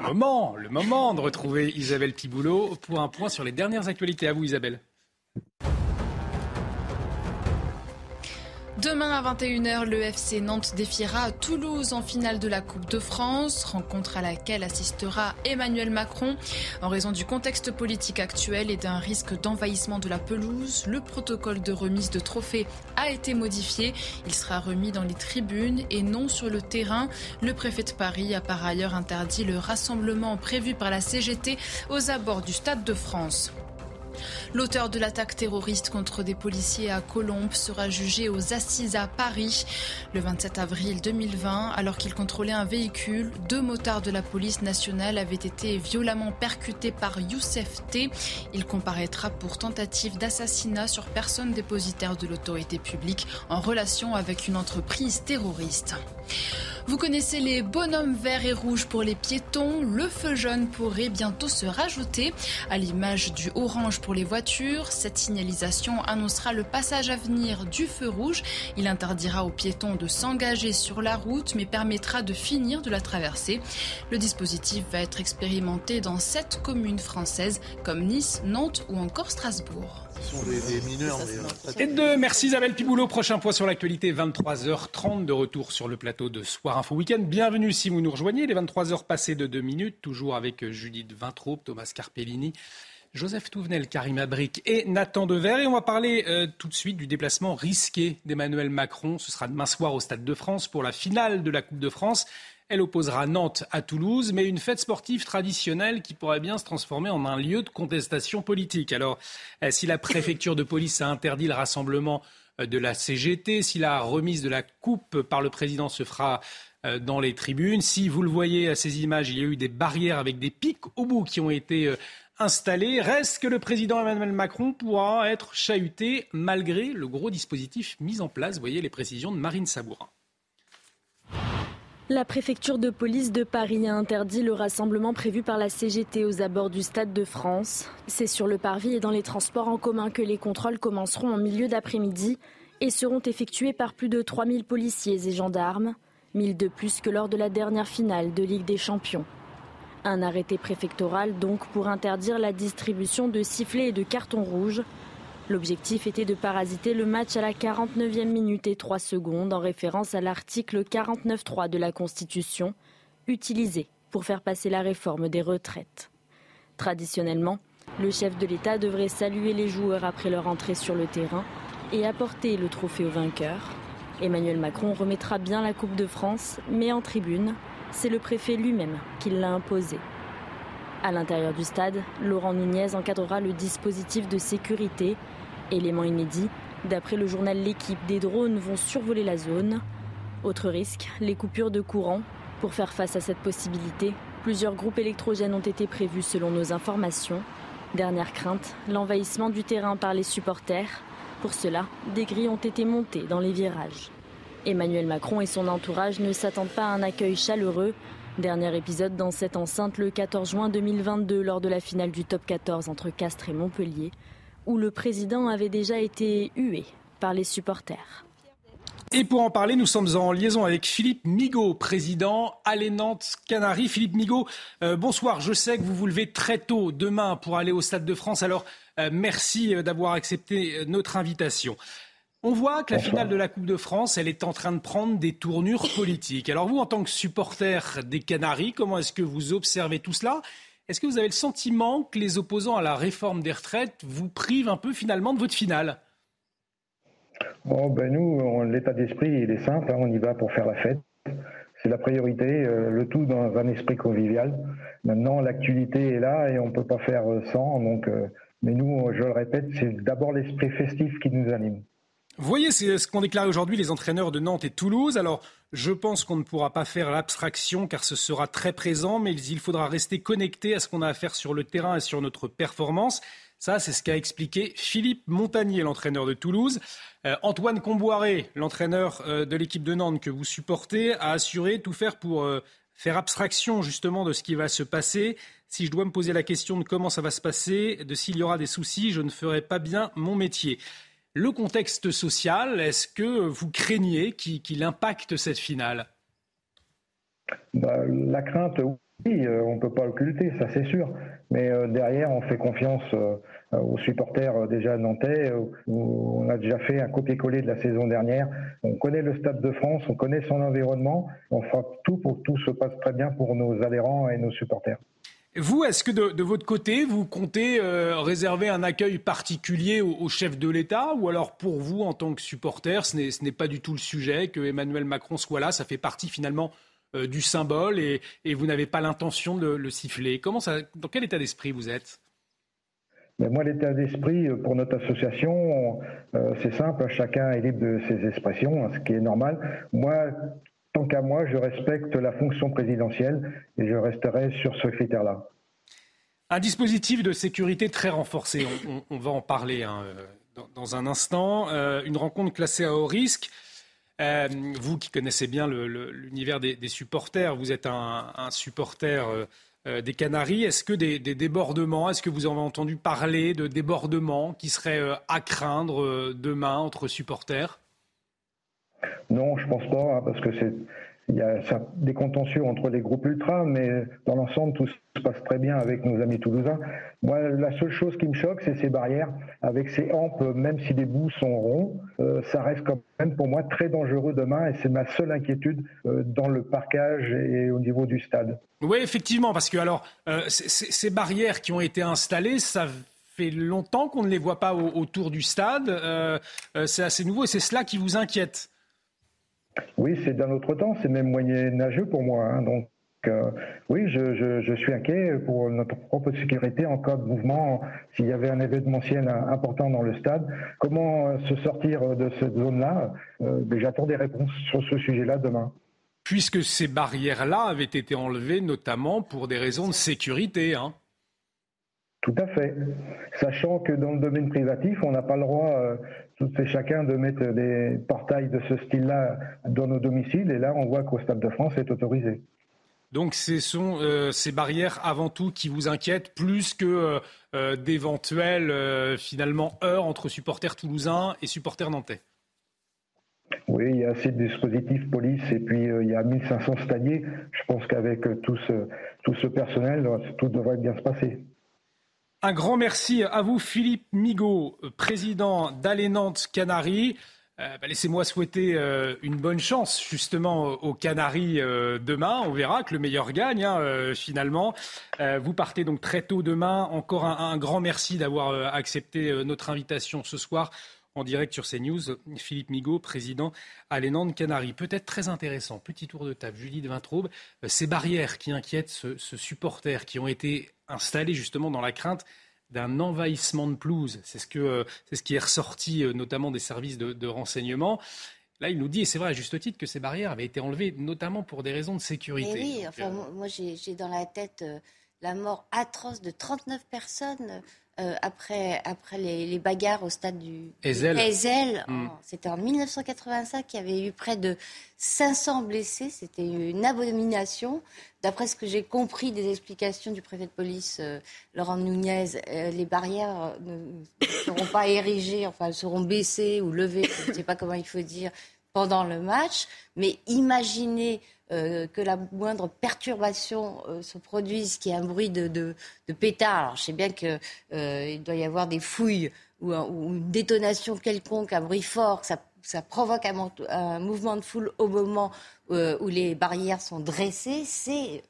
moment, le moment de retrouver Isabelle Piboulot pour un point sur les dernières actualités. À vous Isabelle. Demain à 21h, le FC Nantes défiera Toulouse en finale de la Coupe de France, rencontre à laquelle assistera Emmanuel Macron. En raison du contexte politique actuel et d'un risque d'envahissement de la pelouse, le protocole de remise de trophées a été modifié. Il sera remis dans les tribunes et non sur le terrain. Le préfet de Paris a par ailleurs interdit le rassemblement prévu par la CGT aux abords du Stade de France. L'auteur de l'attaque terroriste contre des policiers à Colombes sera jugé aux assises à Paris le 27 avril 2020 alors qu'il contrôlait un véhicule. Deux motards de la police nationale avaient été violemment percutés par Youssef T. Il comparaîtra pour tentative d'assassinat sur personne dépositaire de l'autorité publique en relation avec une entreprise terroriste. Vous connaissez les bonhommes verts et rouges pour les piétons. Le feu jaune pourrait bientôt se rajouter à l'image du orange pour les voitures. Cette signalisation annoncera le passage à venir du feu rouge. Il interdira aux piétons de s'engager sur la route mais permettra de finir de la traverser. Le dispositif va être expérimenté dans sept communes françaises comme Nice, Nantes ou encore Strasbourg. Euh, et de merci Isabelle Piboulot. Prochain point sur l'actualité, 23h30 de retour sur le plateau de Soir Info Week-end. Bienvenue si vous nous rejoignez. Les 23h passées de 2 minutes, toujours avec Judith Vintraube, Thomas Carpellini. Joseph Touvenel, Karim Abric et Nathan Dever. Et on va parler euh, tout de suite du déplacement risqué d'Emmanuel Macron. Ce sera demain soir au Stade de France pour la finale de la Coupe de France. Elle opposera Nantes à Toulouse, mais une fête sportive traditionnelle qui pourrait bien se transformer en un lieu de contestation politique. Alors, euh, si la préfecture de police a interdit le rassemblement euh, de la CGT, si la remise de la coupe par le président se fera euh, dans les tribunes, si vous le voyez à ces images, il y a eu des barrières avec des pics au bout qui ont été installées, reste que le président Emmanuel Macron pourra être chahuté malgré le gros dispositif mis en place. Voyez les précisions de Marine Sabourin. La préfecture de police de Paris a interdit le rassemblement prévu par la CGT aux abords du Stade de France. C'est sur le parvis et dans les transports en commun que les contrôles commenceront en milieu d'après-midi et seront effectués par plus de 3000 policiers et gendarmes, 1000 de plus que lors de la dernière finale de Ligue des Champions. Un arrêté préfectoral donc pour interdire la distribution de sifflets et de cartons rouges L'objectif était de parasiter le match à la 49e minute et 3 secondes en référence à l'article 49.3 de la Constitution, utilisé pour faire passer la réforme des retraites. Traditionnellement, le chef de l'État devrait saluer les joueurs après leur entrée sur le terrain et apporter le trophée au vainqueur. Emmanuel Macron remettra bien la Coupe de France, mais en tribune, c'est le préfet lui-même qui l'a imposé. À l'intérieur du stade, Laurent Nunez encadrera le dispositif de sécurité Élément inédit, d'après le journal L'équipe, des drones vont survoler la zone. Autre risque, les coupures de courant. Pour faire face à cette possibilité, plusieurs groupes électrogènes ont été prévus selon nos informations. Dernière crainte, l'envahissement du terrain par les supporters. Pour cela, des grilles ont été montées dans les virages. Emmanuel Macron et son entourage ne s'attendent pas à un accueil chaleureux. Dernier épisode dans cette enceinte le 14 juin 2022 lors de la finale du top 14 entre Castres et Montpellier où le président avait déjà été hué par les supporters. Et pour en parler, nous sommes en liaison avec Philippe Migaud, président Allez Nantes Canaries. Philippe Migaud, euh, bonsoir. Je sais que vous vous levez très tôt demain pour aller au Stade de France. Alors, euh, merci euh, d'avoir accepté notre invitation. On voit que la finale de la Coupe de France, elle est en train de prendre des tournures politiques. Alors vous, en tant que supporter des Canaries, comment est-ce que vous observez tout cela? Est-ce que vous avez le sentiment que les opposants à la réforme des retraites vous privent un peu finalement de votre finale? Oh, ben Nous, l'état d'esprit, il est simple, hein, on y va pour faire la fête. C'est la priorité, euh, le tout dans un esprit convivial. Maintenant, l'actualité est là et on ne peut pas faire sans. Donc, euh, mais nous, je le répète, c'est d'abord l'esprit festif qui nous anime. Voyez, c'est ce qu'ont déclaré aujourd'hui les entraîneurs de Nantes et Toulouse. Alors, je pense qu'on ne pourra pas faire l'abstraction car ce sera très présent, mais il faudra rester connecté à ce qu'on a à faire sur le terrain et sur notre performance. Ça, c'est ce qu'a expliqué Philippe Montagnier, l'entraîneur de Toulouse. Euh, Antoine Comboiré, l'entraîneur euh, de l'équipe de Nantes que vous supportez, a assuré tout faire pour euh, faire abstraction justement de ce qui va se passer. Si je dois me poser la question de comment ça va se passer, de s'il y aura des soucis, je ne ferai pas bien mon métier. Le contexte social, est-ce que vous craignez qu'il impacte cette finale? Bah, La crainte, Oui, on ne peut pas occulter, ça c'est sûr. Mais derrière, on fait confiance aux supporters déjà nantais. On a déjà fait un copier-coller de la saison dernière. On connaît le Stade de France, on connaît son environnement. On fera tout pour que tout se passe très bien pour nos adhérents et nos supporters. Vous, est-ce que de, votre côté, vous comptez euh, réserver un accueil particulier au, chef de l'État? Ou alors pour vous, en tant que supporter, ce n'est pas du tout le sujet, que Emmanuel Macron soit là, ça fait partie finalement euh, du symbole et, vous n'avez pas l'intention de le siffler? Comment Dans quel état d'esprit vous êtes? Mais moi, l'état d'esprit euh, pour notre association, c'est simple, chacun est libre de ses expressions, hein, ce qui est normal. Moi, Tant qu'à moi, je respecte la fonction présidentielle et je resterai sur ce critère-là. Un dispositif de sécurité très renforcé, on, va en parler hein, dans, un instant. Euh, une rencontre classée à haut risque. Euh, vous qui connaissez bien l'univers des, supporters, vous êtes un, supporter euh, des Canaries. Est-ce que des, des débordements, est-ce que vous avez entendu parler de débordements qui seraient à craindre demain entre supporters? Non, je pense pas, hein, parce que c'est il y a des contentieux entre les groupes ultras, mais dans l'ensemble, tout se passe très bien avec nos amis toulousains. Moi, la seule chose qui me choque, c'est ces barrières. Avec ces hampes, même si les bouts sont ronds, euh, ça reste quand même pour moi très dangereux demain, et c'est ma seule inquiétude euh, dans le parquage et au niveau du stade. Oui, effectivement, parce que alors, euh, ces barrières qui ont été installées, ça fait longtemps qu'on ne les voit pas autour du stade. c'est assez nouveau et c'est cela qui vous inquiète. Oui, c'est d'un autre temps, c'est même moyenâgeux pour moi. Hein. donc, euh, oui, je, suis inquiet pour notre propre sécurité en cas de mouvement, s'il y avait un événementiel important dans le stade. Comment euh, se sortir de cette zone-là? Euh, J'attends des réponses sur ce sujet-là demain. Puisque ces barrières-là avaient été enlevées notamment pour des raisons de sécurité. Hein. Tout à fait. Sachant que dans le domaine privatif, on n'a pas le droit, euh, tout et chacun, de mettre des portails de ce style-là dans nos domiciles. Et là, on voit qu'au Stade de France, c'est autorisé. Donc ce sont euh, ces barrières avant tout qui vous inquiètent plus que euh, d'éventuelles finalement heures entre supporters toulousains et supporters nantais? Oui, il y a assez de dispositifs police et puis il y a 1500 stadiers. Je pense qu'avec tout ce, tout ce personnel, tout devrait bien se passer. Un grand merci à vous, Philippe Migaud, président d'Allez Nantes Canaries. Euh, bah, laissez-moi souhaiter euh, une bonne chance justement aux Canaries euh, demain. On verra que le meilleur gagne hein, finalement. vous partez donc très tôt demain. Encore un, grand merci d'avoir accepté notre invitation ce soir en direct sur CNews. Philippe Migaud, président Nantes Canaries. Peut-être très intéressant. Petit tour de table. Julie de Vintraube. ces barrières qui inquiètent ce, ce supporter qui ont été installés justement dans la crainte d'un envahissement de pelouse. C'est ce, que, c'est ce qui est ressorti euh, notamment des services de, renseignement. Là, il nous dit, et c'est vrai à juste titre, que ces barrières avaient été enlevées notamment pour des raisons de sécurité. oui, enfin, moi j'ai, dans la tête euh, la mort atroce de 39 personnes euh, après, après les, bagarres au stade du Ezel. Hmm. C'était en 1985 qu'il y avait eu près de 500 blessés. C'était une abomination. D'après ce que j'ai compris des explications du préfet de police, euh, Laurent Nunez, euh, les barrières ne seront pas érigées, enfin elles seront baissées ou levées, je ne sais pas comment il faut dire, pendant le match. Mais imaginez euh, que la moindre perturbation euh, se produise, qu'il y ait un bruit de, de, pétard. Alors, je sais bien qu'il euh, doit y avoir des fouilles ou, une détonation quelconque, un bruit fort, que ça, provoque un, mouvement de foule au moment où les barrières sont dressées. C'est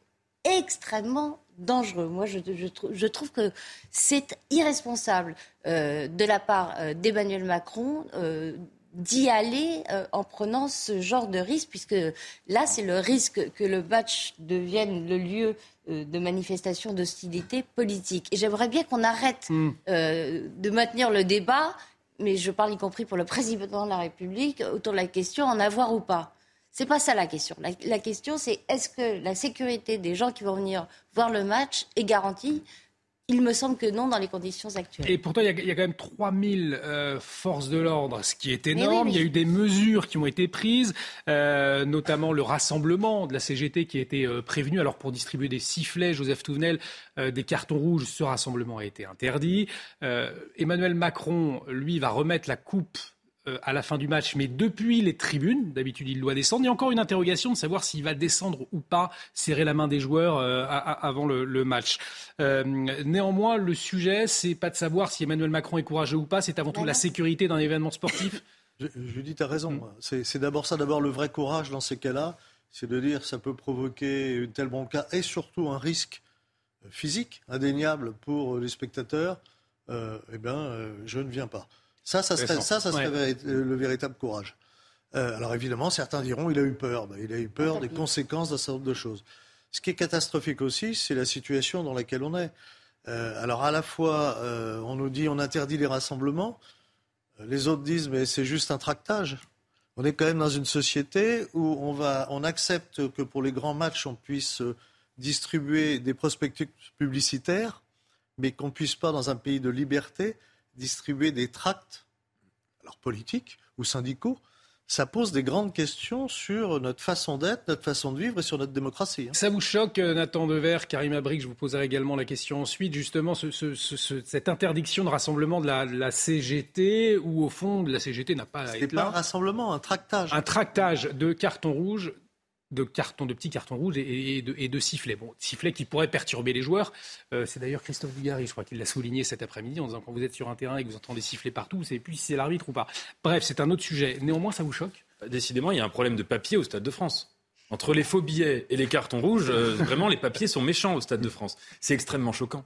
extrêmement dangereux. Moi, je, je trouve que c'est irresponsable de la part d'Emmanuel Macron d'y aller euh, en prenant ce genre de risque, puisque là, c'est le risque que le match devienne le lieu euh, de manifestations d'hostilité politique. Et j'aimerais bien qu'on arrête hmm. euh, de maintenir le débat, mais je parle y compris pour le président de la République, autour de la question en avoir ou pas. C'est pas ça la question. la question, c'est est-ce que la sécurité des gens qui vont venir voir le match est garantie il me semble que non dans les conditions actuelles. Et pourtant, il y a, quand même 3000 euh, forces de l'ordre, ce qui est énorme. Il y a eu des mesures qui ont été prises, euh, notamment le rassemblement de la CGT qui a été euh, prévenu. Alors pour distribuer des sifflets, Joseph Touvenel, des cartons rouges, ce rassemblement a été interdit. Emmanuel Macron, lui, va remettre la coupe euh, à la fin du match, mais depuis les tribunes. D'habitude, il doit descendre. Il y a encore une interrogation de savoir s'il va descendre ou pas, serrer la main des joueurs euh, avant le, match. Euh, néanmoins, le sujet, c'est pas de savoir si Emmanuel Macron est courageux ou pas, c'est avant tout la sécurité d'un événement sportif. Je, je dis, tu as raison. C'est d'abord ça, d'abord le vrai courage dans ces cas-là, c'est de dire ça peut provoquer une telle bronca et surtout un risque physique indéniable pour les spectateurs. eh bien, je ne viens pas. Ça, ça serait, ça, ça serait le véritable courage. Euh, alors évidemment, certains diront il a eu peur. Ben, il a eu peur des conséquences d'un certain nombre de choses. Ce qui est catastrophique aussi, c'est la situation dans laquelle on est. Euh, alors à la fois, euh, on nous dit on interdit les rassemblements. Les autres disent mais c'est juste un tractage. On est quand même dans une société où on, va, on accepte que pour les grands matchs, on puisse distribuer des prospectus publicitaires, mais qu'on ne puisse pas, dans un pays de liberté, distribuer des tracts, alors politiques ou syndicaux, ça pose des grandes questions sur notre façon d'être, notre façon de vivre et sur notre démocratie. Hein. Ça vous choque, euh, Nathan Dever, Karim Abrik, je vous poserai également la question ensuite, justement, cette interdiction de rassemblement de la, CGT, où au fond, la CGT n'a pas à être pas un rassemblement, un tractage. Un tractage de carton rouge de cartons, de petits cartons rouges et, de, sifflets. Bon, sifflets qui pourraient perturber les joueurs. Euh, c'est d'ailleurs Christophe Dugarry, je crois, qui l'a souligné cet après-midi en disant quand vous êtes sur un terrain et que vous entendez siffler partout, vous savez plus si c'est l'arbitre ou pas. Bref, c'est un autre sujet. Néanmoins, ça vous choque? Décidément, il y a un problème de papier au Stade de France. Entre les faux billets et les cartons rouges, euh, vraiment, les papiers sont méchants au Stade de France. C'est extrêmement choquant.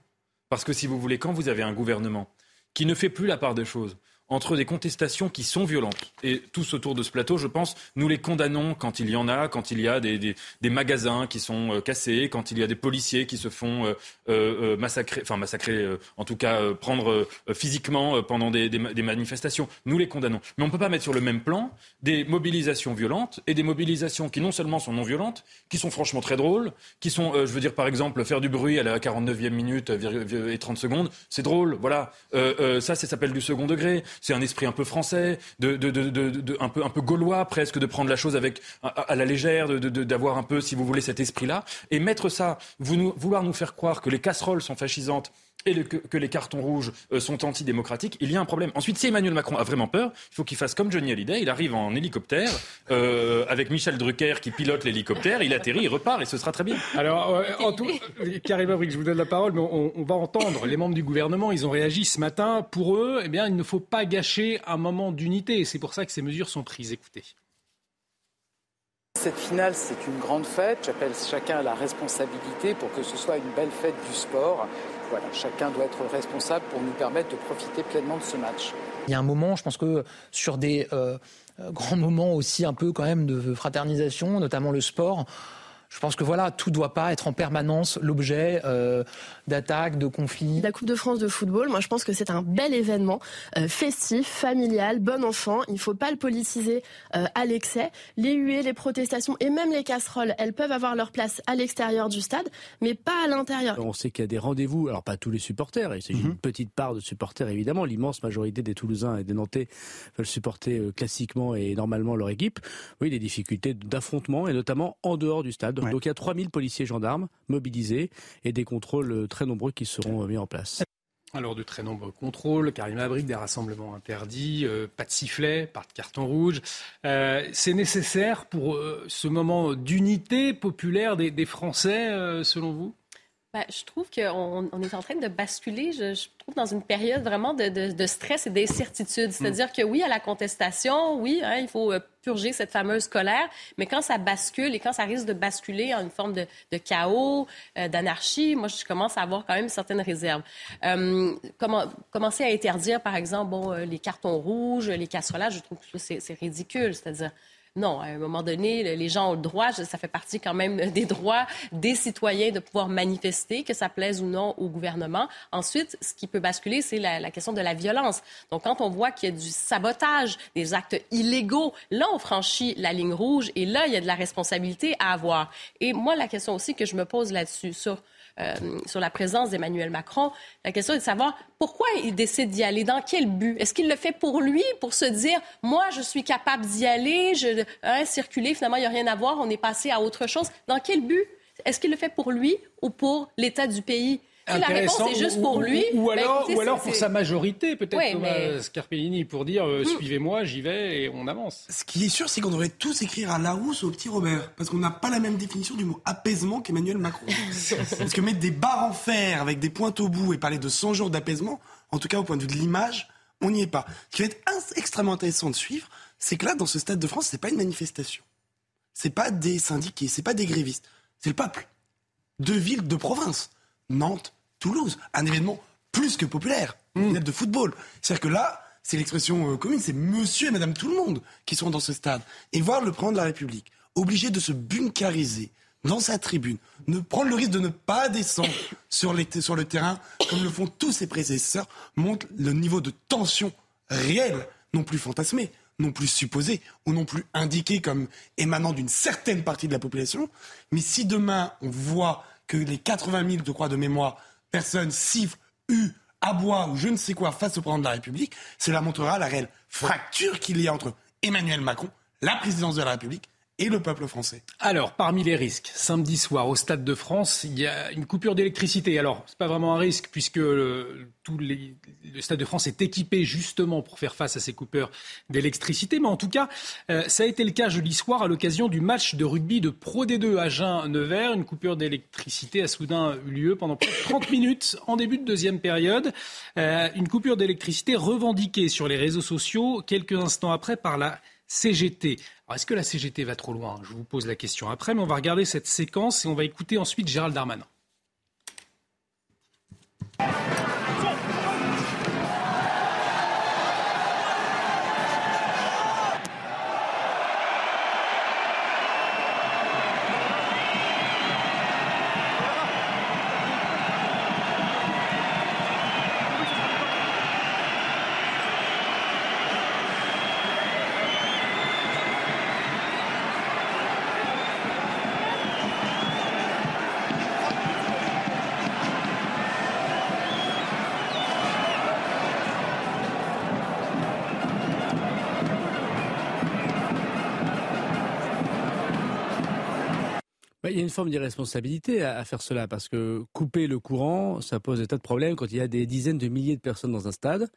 Parce que si vous voulez, quand vous avez un gouvernement qui ne fait plus la part des choses, entre des contestations qui sont violentes. Et tous autour de ce plateau, je pense, nous les condamnons quand il y en a, quand il y a des, des, des magasins qui sont euh, cassés, quand il y a des policiers qui se font euh, euh, massacrer, enfin massacrer, en tout cas prendre physiquement pendant des, des, manifestations. Nous les condamnons. Mais on ne peut pas mettre sur le même plan des mobilisations violentes et des mobilisations qui non seulement sont non violentes, qui sont franchement très drôles, qui sont, je veux dire par exemple, faire du bruit à la 49e minute et 30 secondes, c'est drôle, voilà. ça, ça s'appelle du second degré c'est un esprit un peu français, de, un, peu, un peu gaulois presque, de prendre la chose avec, à, la légère, d'avoir un peu, si vous voulez, cet esprit-là. Et mettre ça, vouloir nous faire croire que les casseroles sont fascisantes et que, les cartons rouges euh, sont antidémocratiques, il y a un problème. Ensuite, si Emmanuel Macron a vraiment peur, il faut qu'il fasse comme Johnny Hallyday. Il arrive en hélicoptère euh, avec Michel Drucker qui pilote l'hélicoptère, il atterrit, il repart et ce sera très bien. Alors, euh, en tout, Karim Abrik, je vous donne la parole, mais on, va entendre les membres du gouvernement. Ils ont réagi ce matin. Pour eux, eh bien, il ne faut pas gâcher un moment d'unité. C'est pour ça que ces mesures sont prises. Écoutez. Cette finale, c'est une grande fête. J'appelle chacun à la responsabilité pour que ce soit une belle fête du sport voilà, chacun doit être responsable pour nous permettre de profiter pleinement de ce match. Il y a un moment, je pense que sur des euh, grands moments aussi un peu quand même de fraternisation, notamment le sport, je pense que voilà, tout ne doit pas être en permanence l'objet euh, d'attaques, de conflits. La Coupe de France de football, moi je pense que c'est un bel événement, euh, festif, familial, bon enfant. Il ne faut pas le politiser euh, à l'excès. Les huées, les protestations et même les casseroles, elles peuvent avoir leur place à l'extérieur du stade, mais pas à l'intérieur. On sait qu'il y a des rendez-vous, alors pas tous les supporters, et c'est une mhm. petite part de supporters évidemment. L'immense majorité des Toulousains et des Nantais veulent supporter classiquement et normalement leur équipe. Oui, des difficultés d'affrontement et notamment en dehors du stade. Donc il y a 3000 policiers gendarmes mobilisés et des contrôles très nombreux qui seront mis en place. Alors de très nombreux contrôles, Karim Abric, des rassemblements interdits, euh, pas de sifflet, pas de carton rouge. Euh, c'est nécessaire pour euh, ce moment d'unité populaire des, Français, selon vous? Ben, je trouve qu'on on est en train de basculer, je, je, trouve, dans une période vraiment de, de, de stress et d'incertitude. C'est-à-dire mm. que oui, à la contestation, oui, hein, il faut euh, purger cette fameuse colère, mais quand ça bascule et quand ça risque de basculer en une forme de, chaos, euh, d'anarchie, moi, je commence à avoir quand même certaines réserves. Euh, comment, commencer à interdire, par exemple, bon, euh, les cartons rouges, les casseroles, je trouve que c'est ridicule. C'est-à-dire, non, à un moment donné, les gens ont le droit, ça fait partie quand même des droits des citoyens de pouvoir manifester, que ça plaise ou non au gouvernement. Ensuite, ce qui peut basculer, c'est la, question de la violence. Donc, quand on voit qu'il y a du sabotage, des actes illégaux, là, on franchit la ligne rouge et là, il y a de la responsabilité à avoir. Et moi, la question aussi que je me pose là-dessus, sur euh, sur la présence d'Emmanuel Macron. La question est de savoir pourquoi il décide d'y aller, dans quel but. Est-ce qu'il le fait pour lui, pour se dire, moi, je suis capable d'y aller, je, hein, circuler, finalement, il n'y a rien à voir, on est passé à autre chose. Dans quel but? Est-ce qu'il le fait pour lui ou pour l'état du pays? La réponse est juste pour lui, ou, ben, alors, ou alors pour sa majorité, peut-être Thomas Scarpellini, pour dire euh, hmm. suivez-moi, j'y vais et on avance. Ce qui est sûr, c'est qu'on devrait tous écrire à Larousse ou au petit Robert, parce qu'on n'a pas la même définition du mot apaisement qu'Emmanuel Macron. parce que mettre des barres en fer avec des pointes au bout et parler de 100 jours d'apaisement, en tout cas au point de vue de l'image, on n'y est pas. Ce qui va être extrêmement intéressant de suivre, c'est que là, dans ce stade de France, c'est pas une manifestation. C'est pas des syndiqués, c'est pas des grévistes, c'est le peuple. Deux villes de province, Nantes, Toulouse, un événement plus que populaire, une mmh. de football. C'est-à-dire que là, c'est l'expression euh, commune, c'est monsieur et madame tout le monde qui sont dans ce stade. Et voir le président de la République obligé de se bunkariser dans sa tribune, ne prendre le risque de ne pas descendre sur, sur le terrain, comme le font tous ses prédécesseurs, montre le niveau de tension réelle, non plus fantasmée, non plus supposé, ou non plus indiqué comme émanant d'une certaine partie de la population. Mais si demain on voit que les 80 000, je crois, de mémoire, personnes sifflent, huent, aboient ou je ne sais quoi face au président de la République, cela montrera la réelle fracture qu'il y a entre Emmanuel Macron, la présidence de la République et le peuple français. Alors, parmi les risques, samedi soir au Stade de France, il y a une coupure d'électricité. Alors, c'est pas vraiment un risque puisque le, tout le Stade de France est équipé justement pour faire face à ces coupures d'électricité. Mais en tout cas, euh, ça a été le cas jeudi soir à l'occasion du match de rugby de Pro D2 à Jeun-Nevers. Une coupure d'électricité a soudain eu lieu pendant 30 minutes en début de deuxième période. Euh, une coupure d'électricité revendiquée sur les réseaux sociaux quelques instants après par la CGT. Alors, est-ce que la CGT va trop loin? Je vous pose la question après, mais on va regarder cette séquence et on va écouter ensuite Gérald Darmanin. Une forme d'irresponsabilité à, faire cela, parce que couper le courant, ça pose des tas de problèmes quand il y a des dizaines de milliers de personnes dans un stade.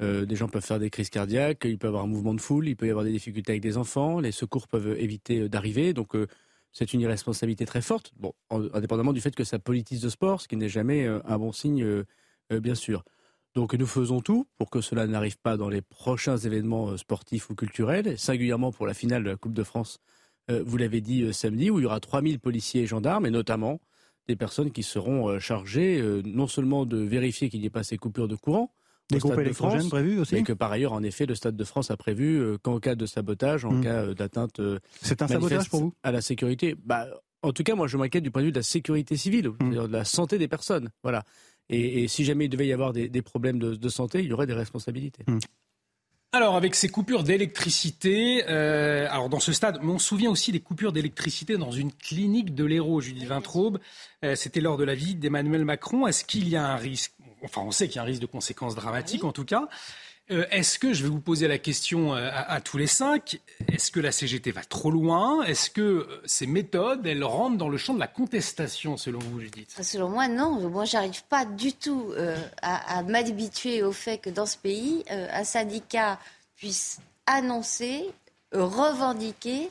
Euh, des gens peuvent faire des crises cardiaques, il peut y avoir un mouvement de foule, il peut y avoir des difficultés avec des enfants, les secours peuvent éviter euh, d'arriver. Donc euh, c'est une irresponsabilité très forte, bon, indépendamment du fait que ça politise le sport, ce qui n'est jamais un bon signe, bien sûr. Donc nous faisons tout pour que cela n'arrive pas dans les prochains événements sportifs ou culturels, singulièrement pour la finale de la Coupe de France vous l'avez dit euh, samedi, où il y aura 3000 policiers et gendarmes, et notamment des personnes qui seront euh, chargées non seulement de vérifier qu'il n'y ait pas ces coupures de courant, des groupes électrogènes prévus aussi Mais que par ailleurs, en effet, le Stade de France a prévu qu'en cas de sabotage, en hmm. cas d'atteinte C'est un sabotage pour vous? à la sécurité. Bah, en tout cas, moi, je m'inquiète du point de vue de la sécurité civile, hmm. de la santé des personnes. Voilà. Et, si jamais il devait y avoir des, problèmes de, santé, il y aurait des responsabilités. Hmm. Alors, avec ces coupures d'électricité, euh, alors dans ce stade, on se souvient aussi des coupures d'électricité dans une clinique de l'Hérault, Julie Vintraube. Euh, c'était lors de la visite d'Emmanuel Macron. Est-ce qu'il y a un risque? Enfin, on sait qu'il y a un risque de conséquences dramatiques, en tout cas. Euh, est-ce que, je vais vous poser la question euh, à, tous les cinq, est-ce que la CGT va trop loin? Est-ce que euh, ces méthodes, elles rentrent dans le champ de la contestation, selon vous, Judith? Ah, Selon moi, non. Moi, j'arrive pas du tout à, à m'habituer au fait que dans ce pays, un syndicat puisse annoncer, revendiquer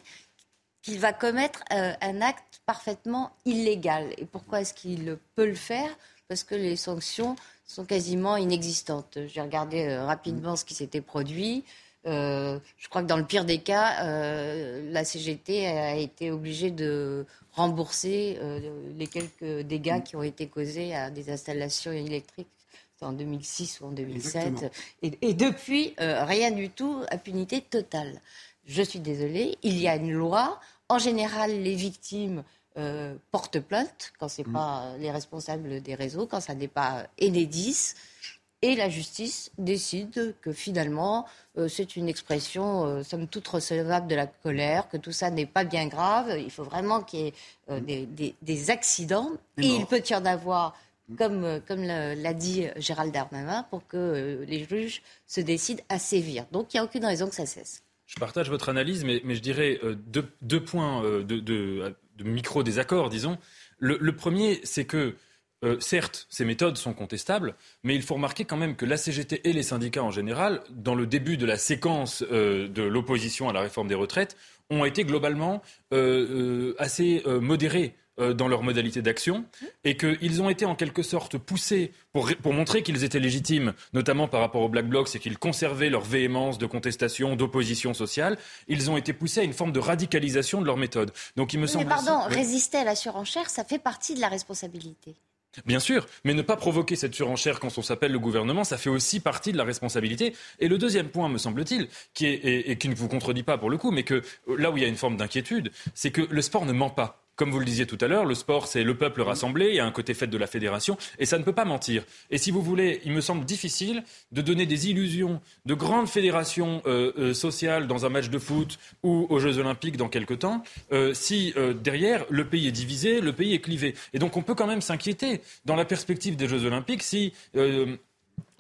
qu'il va commettre un acte parfaitement illégal. Et pourquoi est-ce qu'il peut le faire? Parce que les sanctions sont quasiment inexistantes. J'ai regardé euh, rapidement ce qui s'était produit. Euh, je crois que dans le pire des cas, euh, la CGT a été obligée de rembourser les quelques dégâts qui ont été causés à des installations électriques en 2006 ou en 2007. Et, depuis, rien du tout, impunité totale. Je suis désolée, il y a une loi. En général, les victimes euh, porte plainte quand ce n'est mm. pas les responsables des réseaux, quand ça n'est pas Enedis. Et la justice décide que finalement, euh, c'est une expression, euh, somme toute recevable de la colère, que tout ça n'est pas bien grave. Il faut vraiment qu'il y ait mm. des, accidents. et il peut y en avoir, mm. comme, comme l'a dit Gérald Darmanin, pour que les juges se décident à sévir. Donc il n'y a aucune raison que ça cesse. Je partage votre analyse, mais, mais je dirais deux, deux, points de, de, de micro-désaccords, disons. Le, premier, c'est que euh, certes, ces méthodes sont contestables, mais il faut remarquer quand même que la CGT et les syndicats en général, dans le début de la séquence euh, de l'opposition à la réforme des retraites, ont été globalement euh, assez modérés dans leur modalité d'action et qu'ils ont été en quelque sorte poussés pour, pour montrer qu'ils étaient légitimes, notamment par rapport aux Black Blocs et qu'ils conservaient leur véhémence de contestation, d'opposition sociale, ils ont été poussés à une forme de radicalisation de leur méthode. Donc il me semble. Mais pardon, résister à la surenchère, ça fait partie de la responsabilité. Bien sûr, mais ne pas provoquer cette surenchère quand on s'appelle le gouvernement, ça fait aussi partie de la responsabilité. Et le deuxième point, me semble-t-il, qui est, et, et, qui ne vous contredit pas pour le coup, mais que là où il y a une forme d'inquiétude, c'est que le sport ne ment pas. Comme vous le disiez tout à l'heure, le sport, c'est le peuple rassemblé, il y a un côté fait de la fédération, et ça ne peut pas mentir. Et si vous voulez, il me semble difficile de donner des illusions de grandes fédérations euh, euh, sociales dans un match de foot ou aux Jeux Olympiques dans quelques temps, euh, si derrière, le pays est divisé, le pays est clivé. Et donc on peut quand même s'inquiéter, dans la perspective des Jeux Olympiques, si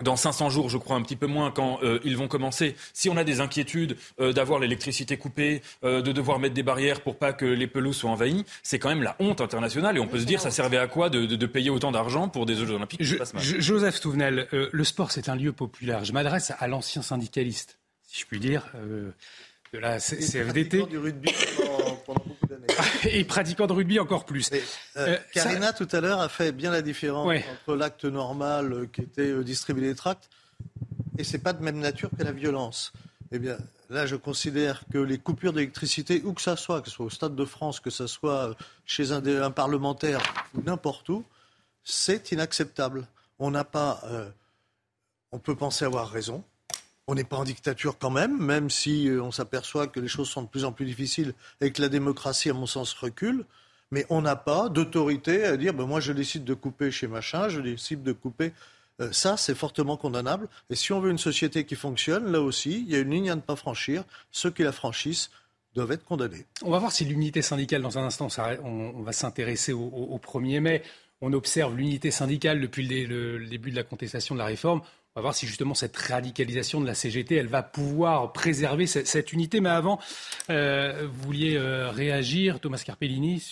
dans 500 jours, je crois un petit peu moins, quand euh, ils vont commencer, si on a des inquiétudes euh, d'avoir l'électricité coupée, euh, de devoir mettre des barrières pour pas que les pelouses soient envahies, c'est quand même la honte internationale. Et on peut se dire, ça servait à quoi de, de, de payer autant d'argent pour des Jeux olympiques je, Joseph Stouvenel, le sport, c'est un lieu populaire. Je m'adresse à l'ancien syndicaliste, si je puis dire de la CFDT. du rugby pendant, beaucoup d'années. Et pratiquant de rugby encore plus. Euh, Karina, tout à l'heure, a fait bien la différence entre l'acte normal euh, qui était euh, distribuer les tracts et c'est pas de même nature que la violence. Eh bien, là, je considère que les coupures d'électricité, où que ça soit, que ce soit au Stade de France, que ce soit chez un, un parlementaire ou n'importe où, c'est inacceptable. On n'a pas. on peut penser avoir raison, on n'est pas en dictature quand même, même si euh, on s'aperçoit que les choses sont de plus en plus difficiles et que la démocratie, à mon sens, recule. Mais on n'a pas d'autorité à dire ben moi je décide de couper chez machin, je décide de couper. Euh, ça, c'est fortement condamnable. Et si on veut une société qui fonctionne, là aussi, il y a une ligne à ne pas franchir. Ceux qui la franchissent doivent être condamnés. On va voir si l'unité syndicale, dans un instant, on, va s'intéresser au, 1er mai. On observe l'unité syndicale depuis le, début de la contestation de la réforme. On va voir si justement cette radicalisation de la CGT, elle va pouvoir préserver cette, unité. Mais avant, euh, vous vouliez euh, réagir, Thomas Carpellini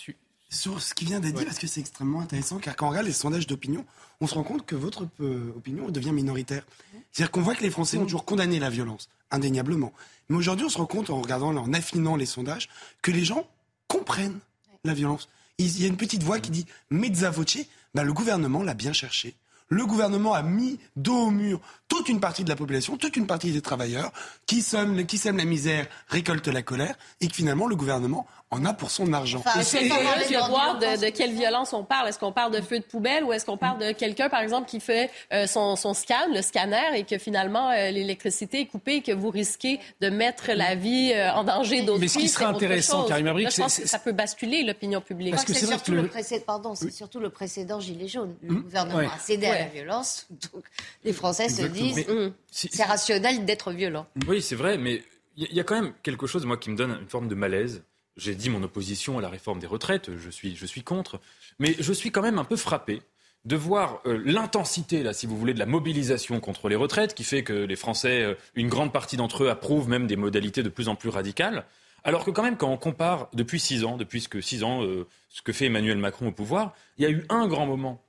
sur ce qui vient d'être dit, parce que c'est extrêmement intéressant, car quand on regarde les sondages d'opinion, on se rend compte que votre euh, opinion devient minoritaire. C'est-à-dire qu'on voit que les Français ont toujours condamné la violence, indéniablement. Mais aujourd'hui, on se rend compte, en regardant, en affinant les sondages, que les gens comprennent la violence. Il y a une petite voix qui dit « mezza voce ben, le gouvernement l'a bien cherché le gouvernement a mis dos au mur toute une partie de la population, toute une partie des travailleurs qui sèment, qui la misère, récoltent la colère, et que finalement le gouvernement en a pour son argent. Est-ce qu'on voir de, quelle violence on parle. Est-ce qu'on parle de feu de poubelle ou est-ce qu'on parle de quelqu'un, par exemple, qui fait euh, son, scan, le scanner, et que finalement euh, l'électricité est coupée et que vous risquez de mettre la vie euh, en danger d'autres Mais ce qui serait intéressant, Karim Abrik, que ça peut basculer l'opinion publique. Parce que c'est surtout, le... Pardon, c'est surtout le précédent Gilet jaune. Le hum, gouvernement a cédé à la violence, donc les Français se disent hum, c'est rationnel d'être violent. Oui, c'est vrai, mais il y a quand même quelque chose, moi, qui me donne une forme de malaise j'ai dit mon opposition à la réforme des retraites, je suis, je suis contre, mais je suis quand même un peu frappé de voir euh, l'intensité, là, si vous voulez, de la mobilisation contre les retraites, qui fait que les Français, euh, une grande partie d'entre eux approuvent même des modalités de plus en plus radicales. Alors que quand même, quand on compare depuis six ans, depuis ce que six ans, euh, ce que fait Emmanuel Macron au pouvoir, il y a eu un grand moment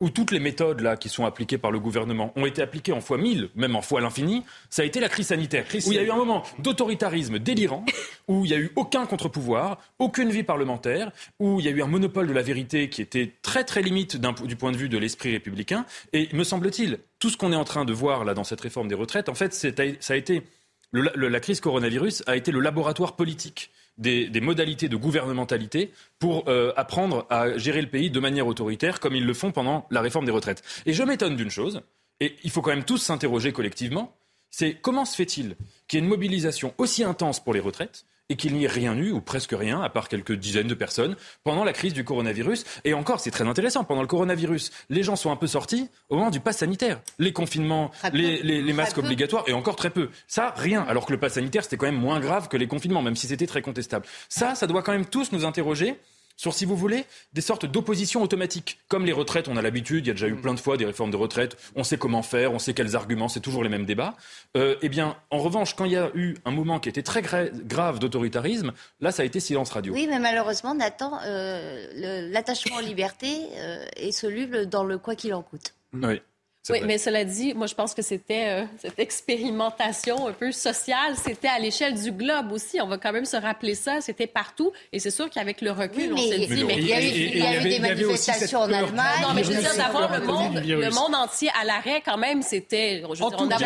où toutes les méthodes là qui sont appliquées par le gouvernement ont été appliquées en fois mille, même en fois l'infini, ça a été la crise sanitaire. Où il y a eu un moment d'autoritarisme délirant, où il n'y a eu aucun contre-pouvoir, aucune vie parlementaire, où il y a eu un monopole de la vérité qui était très très limite du point de vue de l'esprit républicain. Et me semble-t-il, tout ce qu'on est en train de voir là dans cette réforme des retraites, en fait, ça a été la crise coronavirus a été le laboratoire politique des, modalités de gouvernementalité pour euh, apprendre à gérer le pays de manière autoritaire comme ils le font pendant la réforme des retraites. Et je m'étonne d'une chose, et il faut quand même tous s'interroger collectivement, c'est comment se fait-il qu'il y ait une mobilisation aussi intense pour les retraites et qu'il n'y ait rien eu, ou presque rien, à part quelques dizaines de personnes, pendant la crise du coronavirus. Et encore, c'est très intéressant, pendant le coronavirus, les gens sont un peu sortis au moment du pass sanitaire. Les confinements, les, masques obligatoires, et encore très peu. Ça, rien. Alors que le pass sanitaire, c'était quand même moins grave que les confinements, même si c'était très contestable. Ça, ça doit quand même tous nous interroger sur, si vous voulez, des sortes d'opposition automatique. Comme les retraites, on a l'habitude, il y a déjà eu plein de fois des réformes de retraite, on sait comment faire, on sait quels arguments, c'est toujours les mêmes débats. Euh, eh bien, en revanche, quand il y a eu un moment qui était très grave d'autoritarisme, là, ça a été silence radio. Oui, mais malheureusement, Nathan, euh, l'attachement aux libertés euh, est soluble dans le quoi qu'il en coûte. Oui. Oui, mais cela dit, moi, je pense que c'était euh, cette expérimentation un peu sociale, c'était à l'échelle du globe aussi. On va quand même se rappeler ça. C'était partout. Et c'est sûr qu'avec le recul, on s'est dit, mais, il y a eu, des manifestations en Allemagne. Non, mais je veux dire, d'avoir le monde, le monde entier à l'arrêt, quand même, c'était. En tout cas,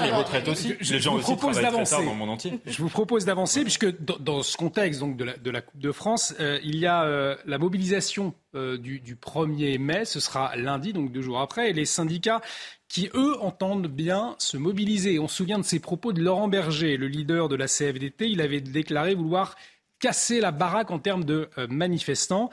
les retraites aussi. Les gens aussi travaillent très tard dans le monde entier. Je vous propose d'avancer, puisque dans, ce contexte donc, de, la, de la Coupe de France, euh, il y a euh, la mobilisation du, du 1er mai, ce sera lundi, donc deux jours après, et les syndicats qui, eux, entendent bien se mobiliser. On se souvient de ces propos de Laurent Berger, le leader de la CFDT. Il avait déclaré vouloir casser la baraque en termes de euh, manifestants.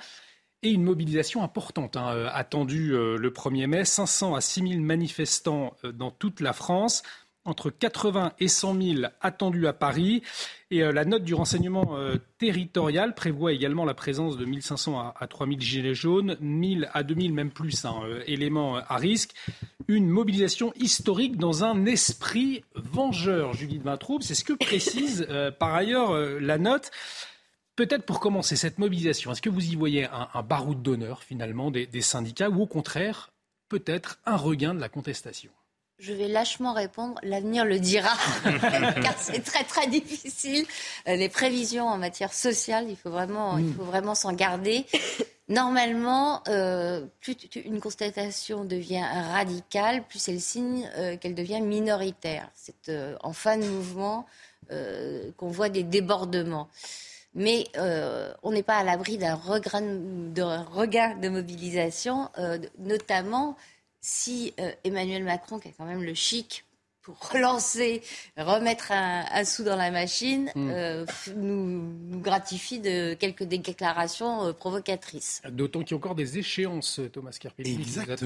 Et une mobilisation importante hein, euh, attendue euh, le 1er mai. 500 à 6 000 manifestants dans toute la France entre 80 et 100 000 attendus à Paris. Et euh, la note du renseignement euh, territorial prévoit également la présence de 1500 à, à 3000 gilets jaunes, 1000 à 2000 même plus, hein, euh, éléments à risque. Une mobilisation historique dans un esprit vengeur, Judith Vintraube. C'est ce que précise par ailleurs la note. Peut-être pour commencer cette mobilisation, est-ce que vous y voyez un, un baroud d'honneur finalement des syndicats ou au contraire peut-être un regain de la contestation? Je vais lâchement répondre, l'avenir le dira, car c'est très très difficile. Euh, les prévisions en matière sociale, il faut vraiment, il faut vraiment s'en garder. Normalement, euh, plus une constatation devient radicale, plus c'est le signe euh, qu'elle devient minoritaire. C'est en fin de mouvement qu'on voit des débordements. Mais on n'est pas à l'abri d'un regain de mobilisation, notamment si euh, Emmanuel Macron, qui a quand même le chic pour relancer, remettre un, sou dans la machine, hmm. euh, nous, gratifie de quelques déclarations euh, provocatrices. D'autant qu'il y a encore des échéances, Thomas Kerpelli,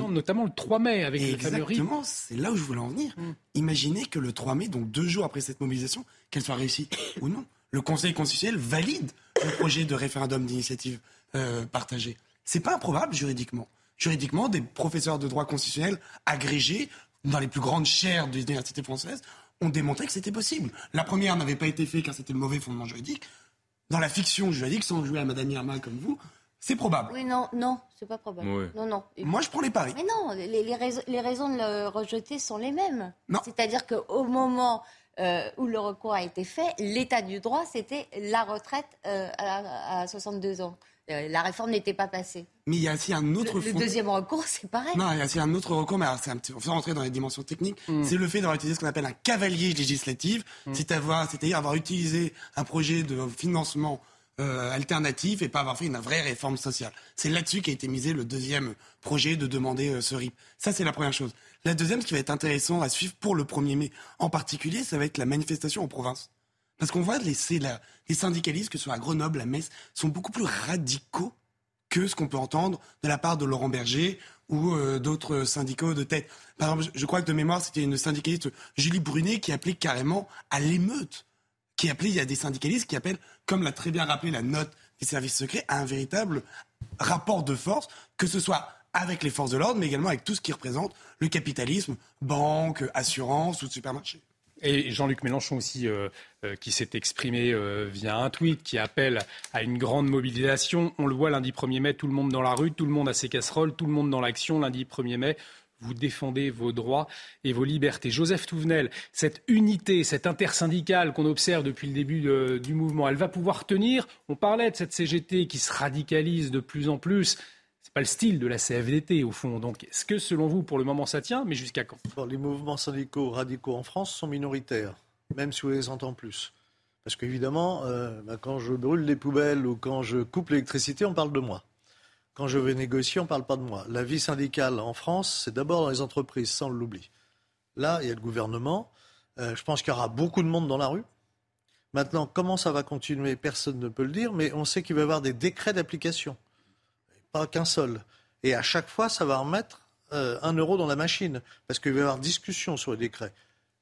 notamment le 3 mai avec Exactement, le Exactement, c'est là où je voulais en venir. Hmm. Imaginez que le 3 mai, donc deux jours après cette mobilisation, qu'elle soit réussie ou non, le Conseil constitutionnel valide le projet de référendum d'initiative partagée. C'est pas improbable juridiquement juridiquement, des professeurs de droit constitutionnel agrégés dans les plus grandes chaires des universités françaises ont démontré que c'était possible. La première n'avait pas été faite car c'était le mauvais fondement juridique. Dans la fiction juridique, sans jouer à Madame Irma comme vous, c'est probable. Oui, non, non, c'est pas probable. Non, non. Moi, je prends les paris. Mais non, les, raisons, de le rejeter sont les mêmes. C'est-à-dire qu'au moment euh, où le recours a été fait, l'état du droit, c'était la retraite euh, à, à 62 ans. Euh, la réforme n'était pas passée. Mais il y a aussi un autre... Le, le deuxième recours, c'est pareil. Non, il y a aussi un autre recours, mais c'est un petit... On rentrer dans les dimensions techniques. Mm. C'est le fait d'avoir utilisé ce qu'on appelle un cavalier législatif, mm. c'est-à-dire avoir utilisé un projet de financement euh, alternatif et pas avoir fait une vraie réforme sociale. C'est là-dessus qu'a été misé le deuxième projet de demander euh, ce RIP. Ça, c'est la première chose. La deuxième, ce qui va être intéressant à suivre pour le 1er mai en particulier, ça va être la manifestation en province. Parce qu'on voit les, les syndicalistes, que ce soit à Grenoble, à Metz, sont beaucoup plus radicaux que ce qu'on peut entendre de la part de Laurent Berger ou euh, d'autres syndicats de tête. Par exemple, je crois que de mémoire, c'était une syndicaliste, Julie Brunet, qui appelait carrément à l'émeute. Qui appelait, il y a des syndicalistes qui appellent, comme l'a très bien rappelé la note des services secrets, à un véritable rapport de force, que ce soit avec les forces de l'ordre, mais également avec tout ce qui représente le capitalisme, banque, assurance ou supermarché. Et Jean-Luc Mélenchon aussi, euh, euh, qui s'est exprimé euh, via un tweet, qui appelle à une grande mobilisation. On le voit lundi 1er mai, tout le monde dans la rue, tout le monde à ses casseroles, tout le monde dans l'action. Lundi 1er mai, vous défendez vos droits et vos libertés. Joseph Touvenel, cette unité, cette intersyndicale qu'on observe depuis le début du mouvement, elle va pouvoir tenir On parlait de cette CGT qui se radicalise de plus en plus n'est pas le style de la CFDT, au fond. Donc, est-ce que, selon vous, pour le moment, ça tient Mais jusqu'à quand? Les mouvements syndicaux radicaux en France sont minoritaires, même si on les entend plus. Parce qu'évidemment, euh, bah, quand je brûle les poubelles ou quand je coupe l'électricité, on parle de moi. Quand je vais négocier, on ne parle pas de moi. La vie syndicale en France, c'est d'abord dans les entreprises, sans l'oubli. Là, il y a le gouvernement. Euh, je pense qu'il y aura beaucoup de monde dans la rue. Maintenant, comment ça va continuer? Personne ne peut le dire, mais on sait qu'il va y avoir des décrets d'application pas qu'un seul. Et à chaque fois, ça va remettre euh, un euro dans la machine, parce qu'il va y avoir discussion sur le décret.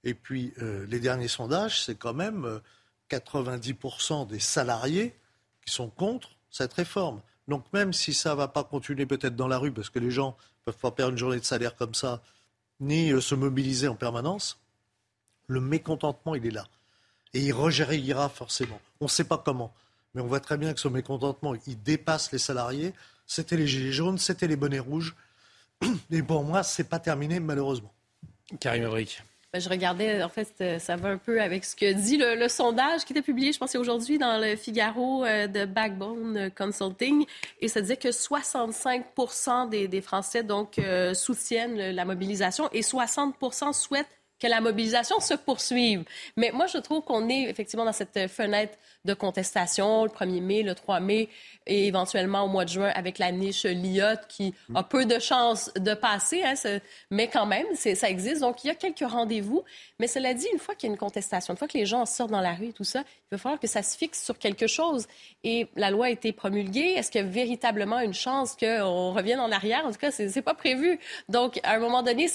Et puis, euh, les derniers sondages, c'est quand même 90% euh, des salariés qui sont contre cette réforme. Donc même si ça ne va pas continuer peut-être dans la rue, parce que les gens ne peuvent pas perdre une journée de salaire comme ça, ni se mobiliser en permanence, le mécontentement, il est là. Et il rejaillira forcément. On ne sait pas comment. Mais on voit très bien que ce mécontentement, il dépasse les salariés. C'était les gilets jaunes, c'était les bonnets rouges. Et pour moi, ce n'est pas terminé, malheureusement. Karim Abric. Ben, je regardais, en fait, euh, ça va un peu avec ce que dit le, sondage qui était publié, je pense, aujourd'hui dans le Figaro euh, de Backbone Consulting. Et ça disait que 65 des, des, Français donc, euh, soutiennent la mobilisation et 60 souhaitent que la mobilisation se poursuive. Mais moi, je trouve qu'on est effectivement dans cette fenêtre de contestation le 1er mai, le 3 mai et éventuellement au mois de juin avec la niche Lyotte qui a peu de chances de passer, hein, mais quand même, ça existe. Donc, il y a quelques rendez-vous. Mais cela dit, une fois qu'il y a une contestation, une fois que les gens sortent dans la rue et tout ça, il va falloir que ça se fixe sur quelque chose. Et la loi a été promulguée. Est-ce qu'il y a véritablement une chance qu'on revienne en arrière? En tout cas, c'est pas prévu. Donc, à un moment donné,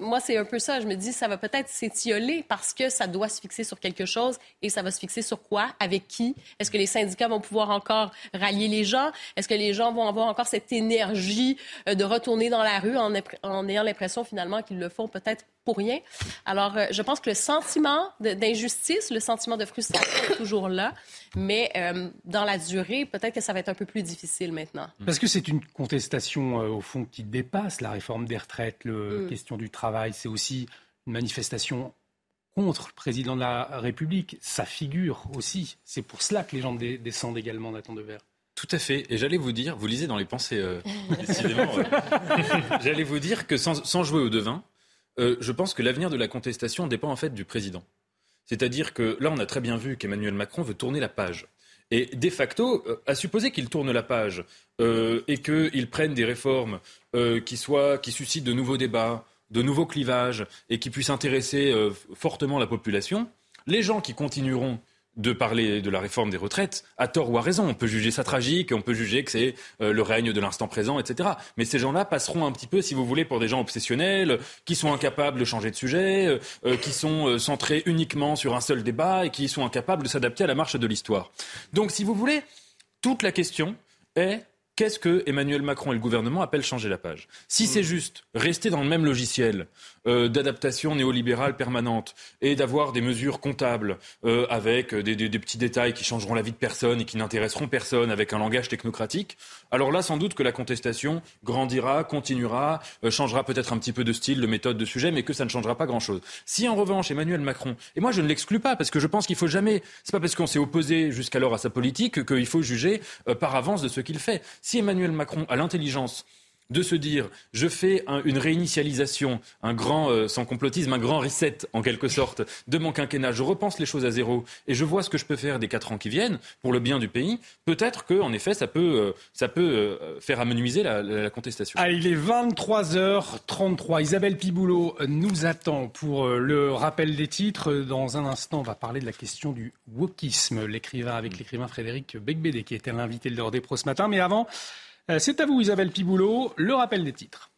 moi, c'est un peu ça. Je me dis, peut-être s'étioler parce que ça doit se fixer sur quelque chose et ça va se fixer sur quoi? Avec qui? Est-ce que les syndicats vont pouvoir encore rallier les gens? Est-ce que les gens vont avoir encore cette énergie euh, de retourner dans la rue en, en ayant l'impression finalement qu'ils le font peut-être pour rien? Alors, euh, je pense que le sentiment d'injustice, le sentiment de frustration est toujours là, mais euh, dans la durée, peut-être que ça va être un peu plus difficile maintenant. Parce que c'est une contestation, au fond, qui dépasse la réforme des retraites, la mm. question du travail. C'est aussi une manifestation contre le président de la République, sa figure aussi. C'est pour cela que les gens descendent également Nathan Devers. Tout à fait. Et j'allais vous dire, vous lisez dans les pensées, euh, décidément. j'allais vous dire que sans, jouer au devin, euh, je pense que l'avenir de la contestation dépend en fait du président. C'est-à-dire que là, on a très bien vu qu'Emmanuel Macron veut tourner la page. Et de facto, euh, à supposer qu'il tourne la page et qu'il prenne des réformes qui, soient, qui suscitent de nouveaux débats, de nouveaux clivages et qui puissent intéresser fortement la population, les gens qui continueront de parler de la réforme des retraites, à tort ou à raison. On peut juger ça tragique, on peut juger que c'est euh, le règne de l'instant présent, etc. Mais ces gens-là passeront un petit peu, si vous voulez, pour des gens obsessionnels, qui sont incapables de changer de sujet, euh, euh, qui sont centrés uniquement sur un seul débat et qui sont incapables de s'adapter à la marche de l'histoire. Donc, si vous voulez, toute la question est qu'est-ce que Emmanuel Macron et le gouvernement appellent changer la page? Si c'est juste rester dans le même logiciel euh, d'adaptation néolibérale permanente et d'avoir des mesures comptables euh, avec des, petits détails qui changeront la vie de personne et qui n'intéresseront personne avec un langage technocratique, alors là, sans doute que la contestation grandira, continuera, euh, changera peut-être un petit peu de style, de méthode, de sujet, mais que ça ne changera pas grand-chose. Si en revanche Emmanuel Macron, et moi je ne l'exclus pas parce que je pense qu'il faut jamais, c'est pas parce qu'on s'est opposé jusqu'alors à sa politique qu'il faut juger par avance de ce qu'il fait. Si Emmanuel Macron a l'intelligence de se dire je fais une réinitialisation, un grand, euh, sans complotisme, un grand reset en quelque sorte de mon quinquennat, je repense les choses à zéro et je vois ce que je peux faire des quatre ans qui viennent pour le bien du pays, peut-être que en effet ça peut, euh, ça peut euh, faire amenuiser la, contestation. Ah, il est 23h33. Isabelle Piboulot nous attend pour le rappel des titres. Dans un instant, on va parler de la question du wokisme, l'écrivain avec l'écrivain Frédéric Becbédé qui était l'invité de l'heure des pros ce matin. Mais avant, c'est à vous Isabelle Piboulot, le rappel des titres.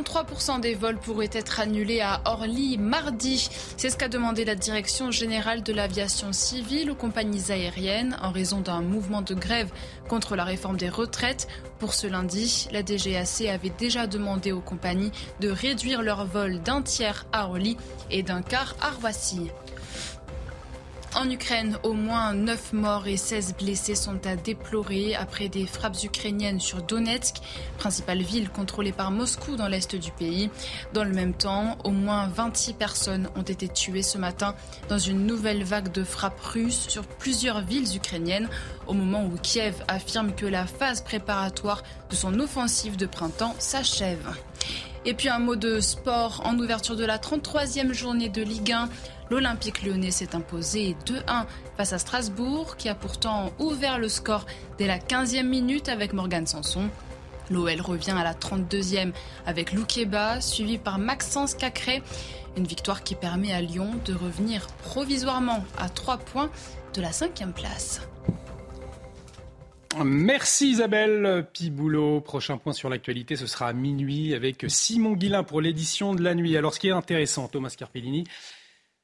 33% des vols pourraient être annulés à Orly mardi. C'est ce qu'a demandé la Direction générale de l'aviation civile aux compagnies aériennes en raison d'un mouvement de grève contre la réforme des retraites. Pour ce lundi, la DGAC avait déjà demandé aux compagnies de réduire leurs vols d'un tiers à Orly et d'un quart à Roissy. En Ukraine, au moins 9 morts et 16 blessés sont à déplorer après des frappes ukrainiennes sur Donetsk, principale ville contrôlée par Moscou dans l'est du pays. Dans le même temps, au moins 26 personnes ont été tuées ce matin dans une nouvelle vague de frappes russes sur plusieurs villes ukrainiennes, au moment où Kiev affirme que la phase préparatoire de son offensive de printemps s'achève. Et puis un mot de sport en ouverture de la 33e journée de Ligue 1 l'Olympique lyonnais s'est imposé 2-1 face à Strasbourg, qui a pourtant ouvert le score dès la 15e minute avec Morgan Sanson. L'OL revient à la 32e avec Loukeba, suivi par Maxence Cacré. Une victoire qui permet à Lyon de revenir provisoirement à 3 points de la 5e place. Merci Isabelle Piboulot. Prochain point sur l'actualité, ce sera à minuit avec Simon Guillain pour l'édition de la nuit. Alors ce qui est intéressant, Thomas Carpellini,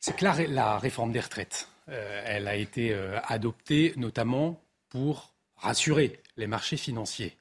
c'est que la, réforme des retraites elle a été adoptée notamment pour rassurer les marchés financiers.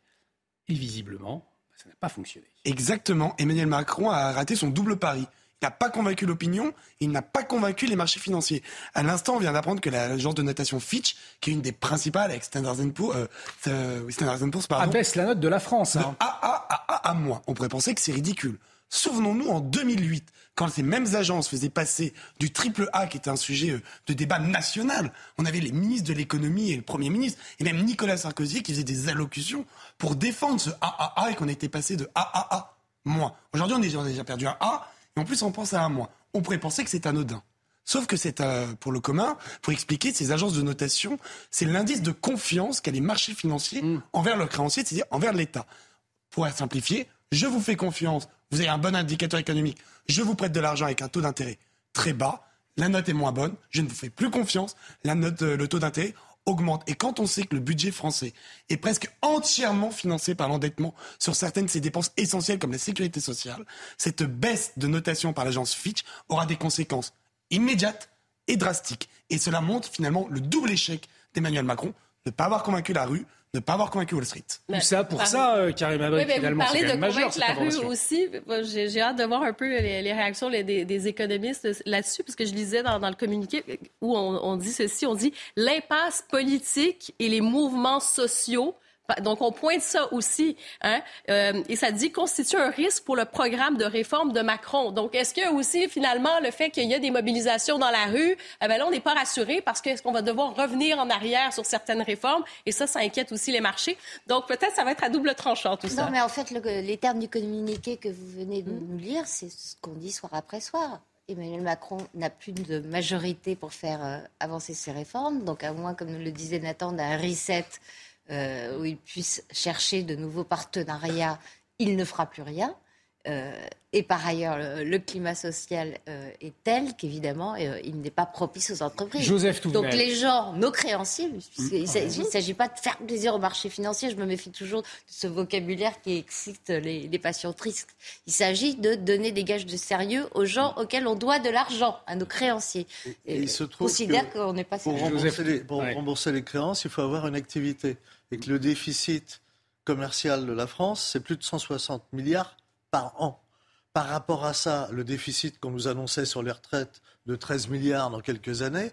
Et visiblement, ça n'a pas fonctionné. Exactement. Emmanuel Macron a raté son double pari. Il n'a pas convaincu l'opinion, il n'a pas convaincu les marchés financiers. À l'instant, on vient d'apprendre que l'agence de notation Fitch, qui est une des principales avec Standard Poor's, euh, euh, Standard Poor's pardon, abaisse la note de la France. Hein. A, A, A, A, à moins. On pourrait penser que c'est ridicule. Souvenons-nous en 2008, quand ces mêmes agences faisaient passer du triple A, qui était un sujet euh, de débat national, on avait les ministres de l'économie et le Premier ministre, et même Nicolas Sarkozy qui faisait des allocutions pour défendre ce AAA et qu'on était passé de AAA moins. Aujourd'hui, on a déjà perdu un A et en plus, on pense à un mois. On pourrait penser que c'est anodin. Sauf que c'est euh, pour le commun, pour expliquer, ces agences de notation, c'est l'indice de confiance qu'a les marchés financiers mm. envers leurs créanciers, c'est-à-dire envers l'État. Pour simplifier, je vous fais confiance, vous avez un bon indicateur économique, je vous prête de l'argent avec un taux d'intérêt très bas, la note est moins bonne, je ne vous fais plus confiance, la note, euh, le taux d'intérêt augmente. Et quand on sait que le budget français est presque entièrement financé par l'endettement sur certaines de ses dépenses essentielles comme la sécurité sociale, cette baisse de notation par l'agence Fitch aura des conséquences immédiates et drastiques. Et cela montre finalement le double échec d'Emmanuel Macron, ne pas avoir convaincu la rue, ne pas avoir convaincu Wall Street. Tout ça pour ça, euh, Karim Abad, finalement, c'est quand même majeur, la rue aussi. J'ai hâte de voir un peu les, réactions des, économistes là-dessus, parce que je lisais dans, le communiqué où on, on dit ceci, on dit l'impasse politique et les mouvements sociaux donc, on pointe ça aussi. Hein? Euh, et ça dit constitue un risque pour le programme de réforme de Macron. Donc, est-ce que aussi, finalement, le fait qu'il y a des mobilisations dans la rue, eh ben là, on n'est pas rassuré parce qu'est-ce qu'on va devoir revenir en arrière sur certaines réformes? Et ça, ça inquiète aussi les marchés. Donc, peut-être ça va être à double tranchant, tout ça. Non, mais en fait, les termes du communiqué que vous venez de nous lire, c'est ce qu'on dit soir après soir. Emmanuel Macron n'a plus de majorité pour faire euh, avancer ses réformes. Donc, à moins, comme nous le disait Nathan, d'un reset euh, où il puisse chercher de nouveaux partenariats, il ne fera plus rien. Euh, et par ailleurs, le, climat social euh, est tel qu'évidemment, il n'est pas propice aux entreprises. Joseph Donc les gens, nos créanciers, il ne s'agit pas de faire plaisir au marché financier, je me méfie toujours de ce vocabulaire qui excite les, passions tristes. Il s'agit de donner des gages de sérieux aux gens auxquels on doit de l'argent, à nos créanciers. Et, il se trouve considère qu'on n'est pas pour, rembourser les, pour rembourser les créances, il faut avoir une activité et que le déficit commercial de la France, c'est plus de 160 milliards par an. Par rapport à ça, le déficit qu'on nous annonçait sur les retraites de 13 milliards dans quelques années,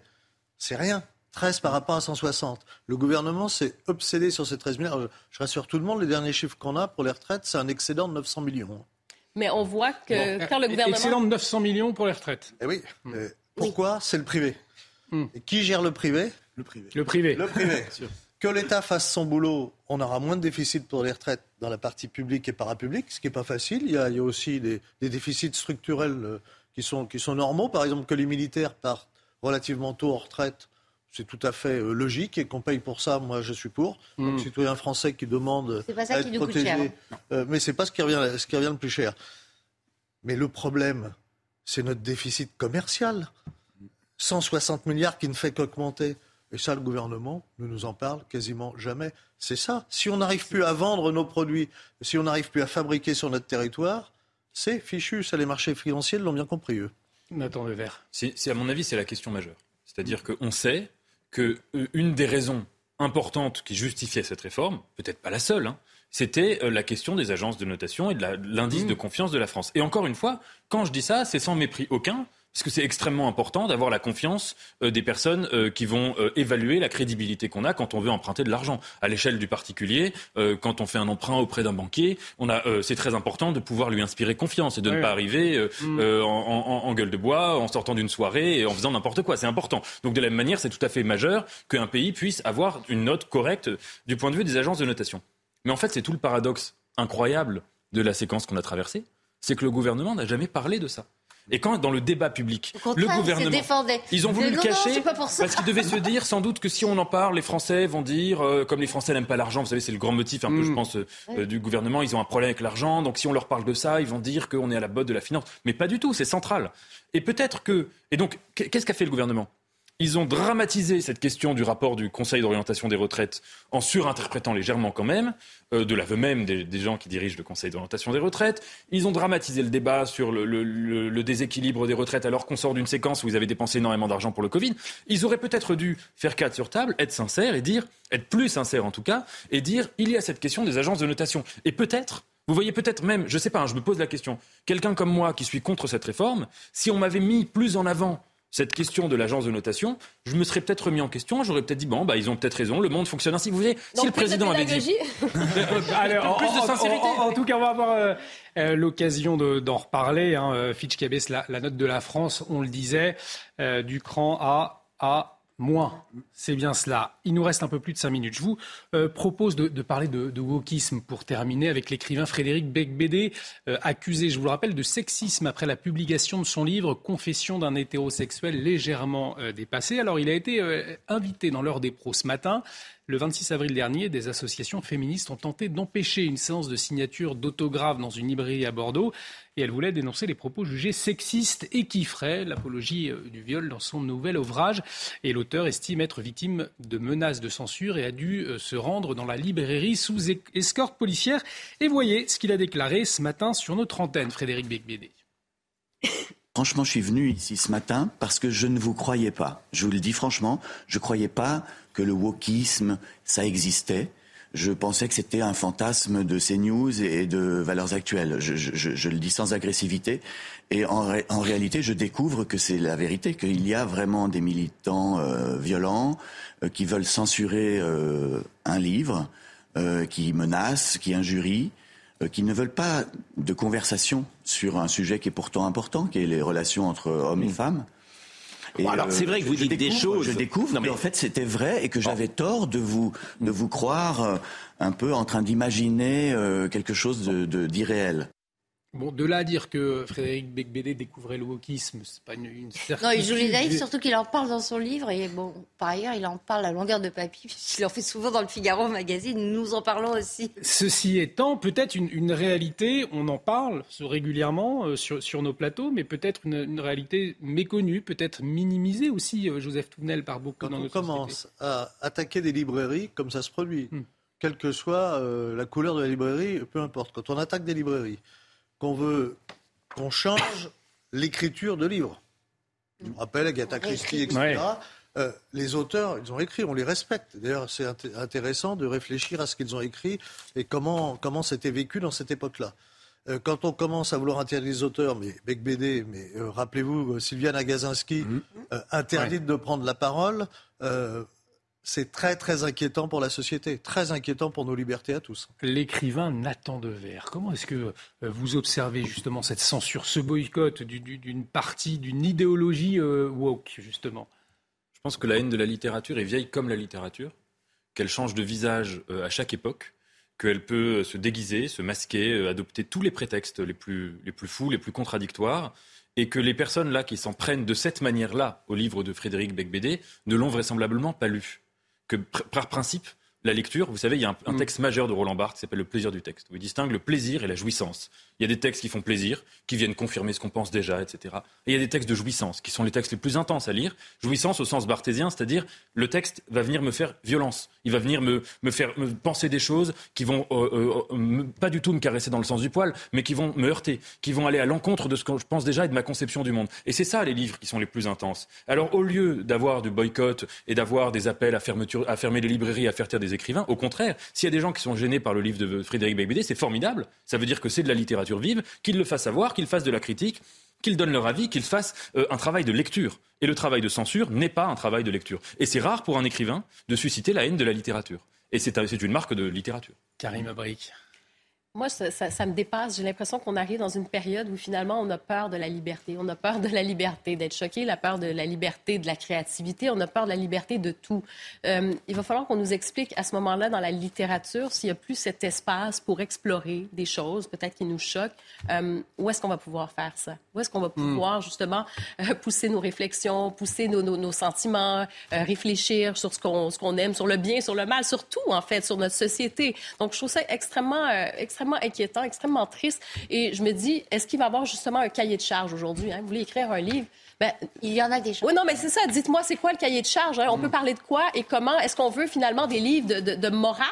c'est rien. 13 par rapport à 160. Le gouvernement s'est obsédé sur ces 13 milliards. Je rassure tout le monde, les derniers chiffres qu'on a pour les retraites, c'est un excédent de 900 millions. Mais on voit que quand le gouvernement... Excédent de 900 millions pour les retraites. Eh oui. Hmm. Pourquoi? C'est le privé. Hmm. Et qui gère le privé? Le privé. Le privé. Le privé. Que l'État fasse son boulot, on aura moins de déficit pour les retraites dans la partie publique et parapublique, ce qui n'est pas facile. Il y, a, aussi des, déficits structurels euh, qui sont, qui sont normaux. Par exemple, que les militaires partent relativement tôt en retraite, c'est tout à fait euh, logique et qu'on paye pour ça, moi je suis pour. Un citoyen français qui demande à être protégé. Euh, mais ce n'est pas ce qui, revient, ce qui revient le plus cher. Mais le problème, c'est notre déficit commercial. 160 milliards qui ne fait qu'augmenter. Et ça, le gouvernement ne nous en parle quasiment jamais. C'est ça. Si on n'arrive plus à vendre nos produits, si on n'arrive plus à fabriquer sur notre territoire, c'est fichu. Ça, les marchés financiers l'ont bien compris, eux. Nathan Vert. C'est, à mon avis, c'est la question majeure. C'est-à-dire qu'on sait qu'une euh, des raisons importantes qui justifiait cette réforme, peut-être pas la seule, hein, c'était euh, la question des agences de notation et de l'indice mmh. de confiance de la France. Et encore une fois, quand je dis ça, c'est sans mépris aucun parce que c'est extrêmement important d'avoir la confiance euh, des personnes euh, qui vont euh, évaluer la crédibilité qu'on a quand on veut emprunter de l'argent. À l'échelle du particulier, quand on fait un emprunt auprès d'un banquier, on a, c'est très important de pouvoir lui inspirer confiance et de ne pas arriver mm. en, en, en, gueule de bois, en sortant d'une soirée et en faisant n'importe quoi. C'est important. Donc de la même manière, c'est tout à fait majeur qu'un pays puisse avoir une note correcte du point de vue des agences de notation. Mais en fait, c'est tout le paradoxe incroyable de la séquence qu'on a traversée, c'est que le gouvernement n'a jamais parlé de ça. Et quand dans le débat public, le gouvernement, ils ont voulu le cacher parce qu'ils devaient se dire sans doute que si on en parle, les Français vont dire, euh, comme les Français n'aiment pas l'argent, vous savez, c'est le grand motif un peu, je mm. pense, euh, du gouvernement, ils ont un problème avec l'argent, donc si on leur parle de ça, ils vont dire qu'on est à la botte de la finance. Mais pas du tout, c'est central. Et peut-être que, et donc, qu'est-ce qu'a fait le gouvernement? Ils ont dramatisé cette question du rapport du Conseil d'orientation des retraites en surinterprétant légèrement quand même, euh, de l'aveu même des, gens qui dirigent le Conseil d'orientation des retraites. Ils ont dramatisé le débat sur le, déséquilibre des retraites alors qu'on sort d'une séquence où ils avaient dépensé énormément d'argent pour le Covid. Ils auraient peut-être dû faire quatre sur table, être sincères et dire, être plus sincères en tout cas, et dire il y a cette question des agences de notation. Et peut-être vous voyez peut-être même, je ne sais pas, hein, je me pose la question, quelqu'un comme moi qui suis contre cette réforme, si on m'avait mis plus en avant cette question de l'agence de notation, je me serais peut-être remis en question. J'aurais peut-être dit bon, bah ils ont peut-être raison. Le monde fonctionne ainsi. Vous voyez, si le président avait dit Alors, plus de sincérité. En, tout cas, on va avoir euh, euh, l'occasion d'en reparler. Hein. Euh, Fitch qui abaisse la, la, note de la France, on le disait, du cran A à Moins, c'est bien cela. Il nous reste un peu plus de cinq minutes. Je vous euh, propose de, parler de, wokisme pour terminer avec l'écrivain Frédéric Becbédé, euh, accusé, je vous le rappelle, de sexisme après la publication de son livre Confession d'un hétérosexuel légèrement euh, dépassé. Alors, il a été invité dans l'heure des pros ce matin. Le 26 avril dernier, des associations féministes ont tenté d'empêcher une séance de signature d'autographes dans une librairie à Bordeaux et elles voulaient dénoncer les propos jugés sexistes et qui l'apologie euh, du viol dans son nouvel ouvrage. Et l'auteur estime être victime de menaces de censure et a dû euh, se rendre dans la librairie sous escorte policière. Et voyez ce qu'il a déclaré ce matin sur notre antenne, Frédéric Becbédé. Franchement, je suis venu ici ce matin parce que je ne vous croyais pas. Je vous le dis franchement, je ne croyais pas que le wokisme, ça existait. Je pensais que c'était un fantasme de CNews et de valeurs actuelles. Je, le dis sans agressivité. Et en, réalité, je découvre que c'est la vérité, qu'il y a vraiment des militants euh, violents euh, qui veulent censurer euh, un livre, qui menacent, qui injurient, qui ne veulent pas de conversation sur un sujet qui est pourtant important, qui est les relations entre hommes et mmh. Alors c'est vrai que vous dites des choses. Je découvre mais... en fait c'était vrai et que j'avais tort de vous de vous croire euh, un peu en train d'imaginer euh, quelque chose d'irréel. Bon, de là à dire que Frédéric Becbédé découvrait le wokisme, c'est pas une, une Non, il joue les naïfs, surtout qu'il en parle dans son livre. Et bon, par ailleurs, il en parle à longueur de papier. Il en fait souvent dans le Figaro magazine. Nous en parlons aussi. Ceci étant, peut-être une, réalité, on en parle régulièrement euh, sur, sur, nos plateaux, mais peut-être une, réalité méconnue, peut-être minimisée aussi, euh, Joseph Tounel, par beaucoup Quand dans on commence à attaquer des librairies, comme ça se produit, hmm. quelle que soit euh, la couleur de la librairie, peu importe. Quand on attaque des librairies, qu'on veut qu'on change l'écriture de livres. Je me rappelle Agatha Christie, etc. Euh, les auteurs, ils ont écrit, on les respecte. D'ailleurs, c'est intéressant de réfléchir à ce qu'ils ont écrit et comment, comment c'était vécu dans cette époque-là. Euh, quand on commence à vouloir interdire les auteurs, mais Bec BD, mais euh, rappelez-vous, Sylviane Agazinski, mmh. interdite de prendre la parole, c'est très très inquiétant pour la société, très inquiétant pour nos libertés à tous. L'écrivain Nathan Dever, comment est-ce que euh, vous observez justement cette censure, ce boycott d'une partie, d'une idéologie euh, woke justement? Je pense que la haine de la littérature est vieille comme la littérature, qu'elle change de visage euh, à chaque époque, qu'elle peut se déguiser, se masquer, adopter tous les prétextes les plus, les plus fous, les plus contradictoires et que les personnes là qui s'en prennent de cette manière-là au livre de Frédéric Becbédé ne l'ont vraisemblablement pas lu que par principe, la lecture, vous savez, il y a un, mm. texte majeur de Roland Barthes qui s'appelle Le plaisir du texte, où il distingue le plaisir et la jouissance. Il y a des textes qui font plaisir, qui viennent confirmer ce qu'on pense déjà, etc. Et il y a des textes de jouissance, qui sont les textes les plus intenses à lire. Jouissance au sens barthésien, c'est-à-dire le texte va venir me faire violence. Il va venir me, me faire me penser des choses qui vont euh, euh, pas du tout me caresser dans le sens du poil, mais qui vont me heurter, qui vont aller à l'encontre de ce que je pense déjà et de ma conception du monde. Et c'est ça les livres qui sont les plus intenses. Alors au lieu d'avoir du boycott et d'avoir des appels à, fermeture, à fermer les librairies, à faire taire des écrivains, au contraire, s'il y a des gens qui sont gênés par le livre de Frédéric Beigbeder, c'est formidable. Ça veut dire que c'est de la littérature vive, qu'ils le fassent savoir, qu'ils fassent de la critique, qu'ils donnent leur avis, qu'ils fassent euh, un travail de lecture. Et le travail de censure n'est pas un travail de lecture. Et c'est rare pour un écrivain de susciter la haine de la littérature. Et c'est une marque de littérature. Karim Abric. Moi, ça, ça, me dépasse. J'ai l'impression qu'on arrive dans une période où finalement on a peur de la liberté. On a peur de la liberté d'être choqué, la peur de la liberté de la créativité, on a peur de la liberté de tout. Euh, il va falloir qu'on nous explique à ce moment-là dans la littérature s'il n'y a plus cet espace pour explorer des choses peut-être qui nous choquent. Euh, où est-ce qu'on va pouvoir faire ça? Où est-ce qu'on va hmm. pouvoir justement euh, pousser nos réflexions, pousser nos, nos, nos sentiments, réfléchir sur ce qu'on, ce qu'on aime, sur le bien, sur le mal, sur tout en fait, sur notre société? Donc je trouve ça extrêmement, extrêmement extrêmement inquiétant, extrêmement triste. Et je me dis, est-ce qu'il va y avoir justement un cahier de charge aujourd'hui? Hein? Vous voulez écrire un livre? Ben, il y en a déjà. Oui, non, mais c'est ça. Dites-moi, c'est quoi le cahier de charge? Hein? On peut mm. parler de quoi et comment? Est-ce qu'on veut finalement des livres de, de, morale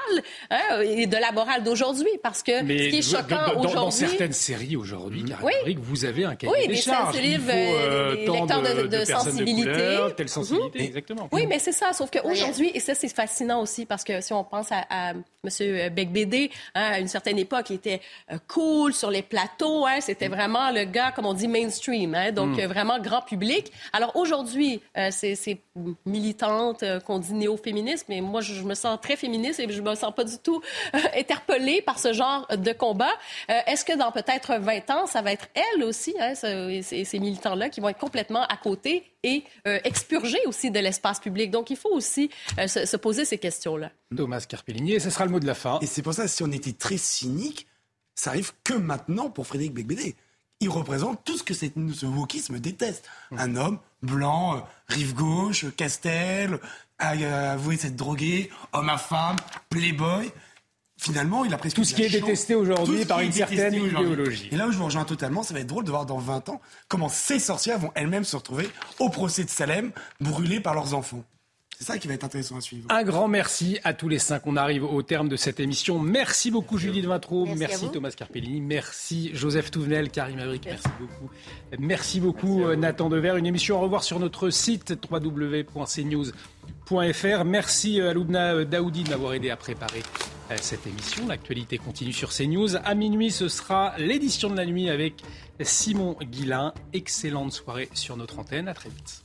hein? et de la morale d'aujourd'hui? Parce que ce qui est choquant aujourd'hui... Dans certaines séries aujourd'hui, mm. vous avez un cahier de charge. Oui, des euh, des lecteurs de, de, sensibilité. telle sensibilité, mm-hmm. exactement. Oui, mais c'est ça. Sauf qu'aujourd'hui, et ça, c'est fascinant aussi, parce que si on pense à, à M. Becbédé, hein, à une certaine époque, il était euh, cool sur les plateaux. Hein, C'était mm. vraiment le gars, comme on dit, mainstream. Hein, donc, euh, vraiment grand public. Alors aujourd'hui, euh, c'est militante euh, qu'on dit néo-féministe, mais moi, je, me sens très féministe et je me sens pas du tout euh, interpellée par ce genre de combat. Est-ce que dans peut-être 20 ans, ça va être elle aussi, hein, ces, ces militants-là, qui vont être complètement à côté et expurgés aussi de l'espace public? Donc, il faut aussi se, se, poser ces questions-là. Thomas Carpellini, et ce sera le mot de la fin. Et c'est pour ça, si on était très cynique, ça arrive que maintenant pour Frédéric Becbédé il représente tout ce que ce wokisme déteste. Mmh. Un homme blanc, euh, rive gauche, Castel, avoué s'être drogué, homme à femme, playboy. Finalement, il a presque tout ce qui est détesté aujourd'hui par une certaine idéologie. Et là où je vous rejoins totalement, ça va être drôle de voir dans 20 ans comment ces sorcières vont elles-mêmes se retrouver au procès de Salem, brûlées par leurs enfants. C'est ça qui va être intéressant à suivre. Un grand merci à tous les cinq. On arrive au terme de cette émission. Merci beaucoup Julie de Vintraud, merci, Thomas Carpellini, merci Joseph Touvenel, Karim Avric, merci beaucoup. Merci beaucoup Nathan Dever. Une émission à revoir sur notre site www.cnews.fr. Merci à Loubna Daoudi de m'avoir aidé à préparer euh, cette émission. L'actualité continue sur CNews. À minuit, ce sera l'édition de la nuit avec Simon Guillain. Excellente soirée sur notre antenne. À très vite.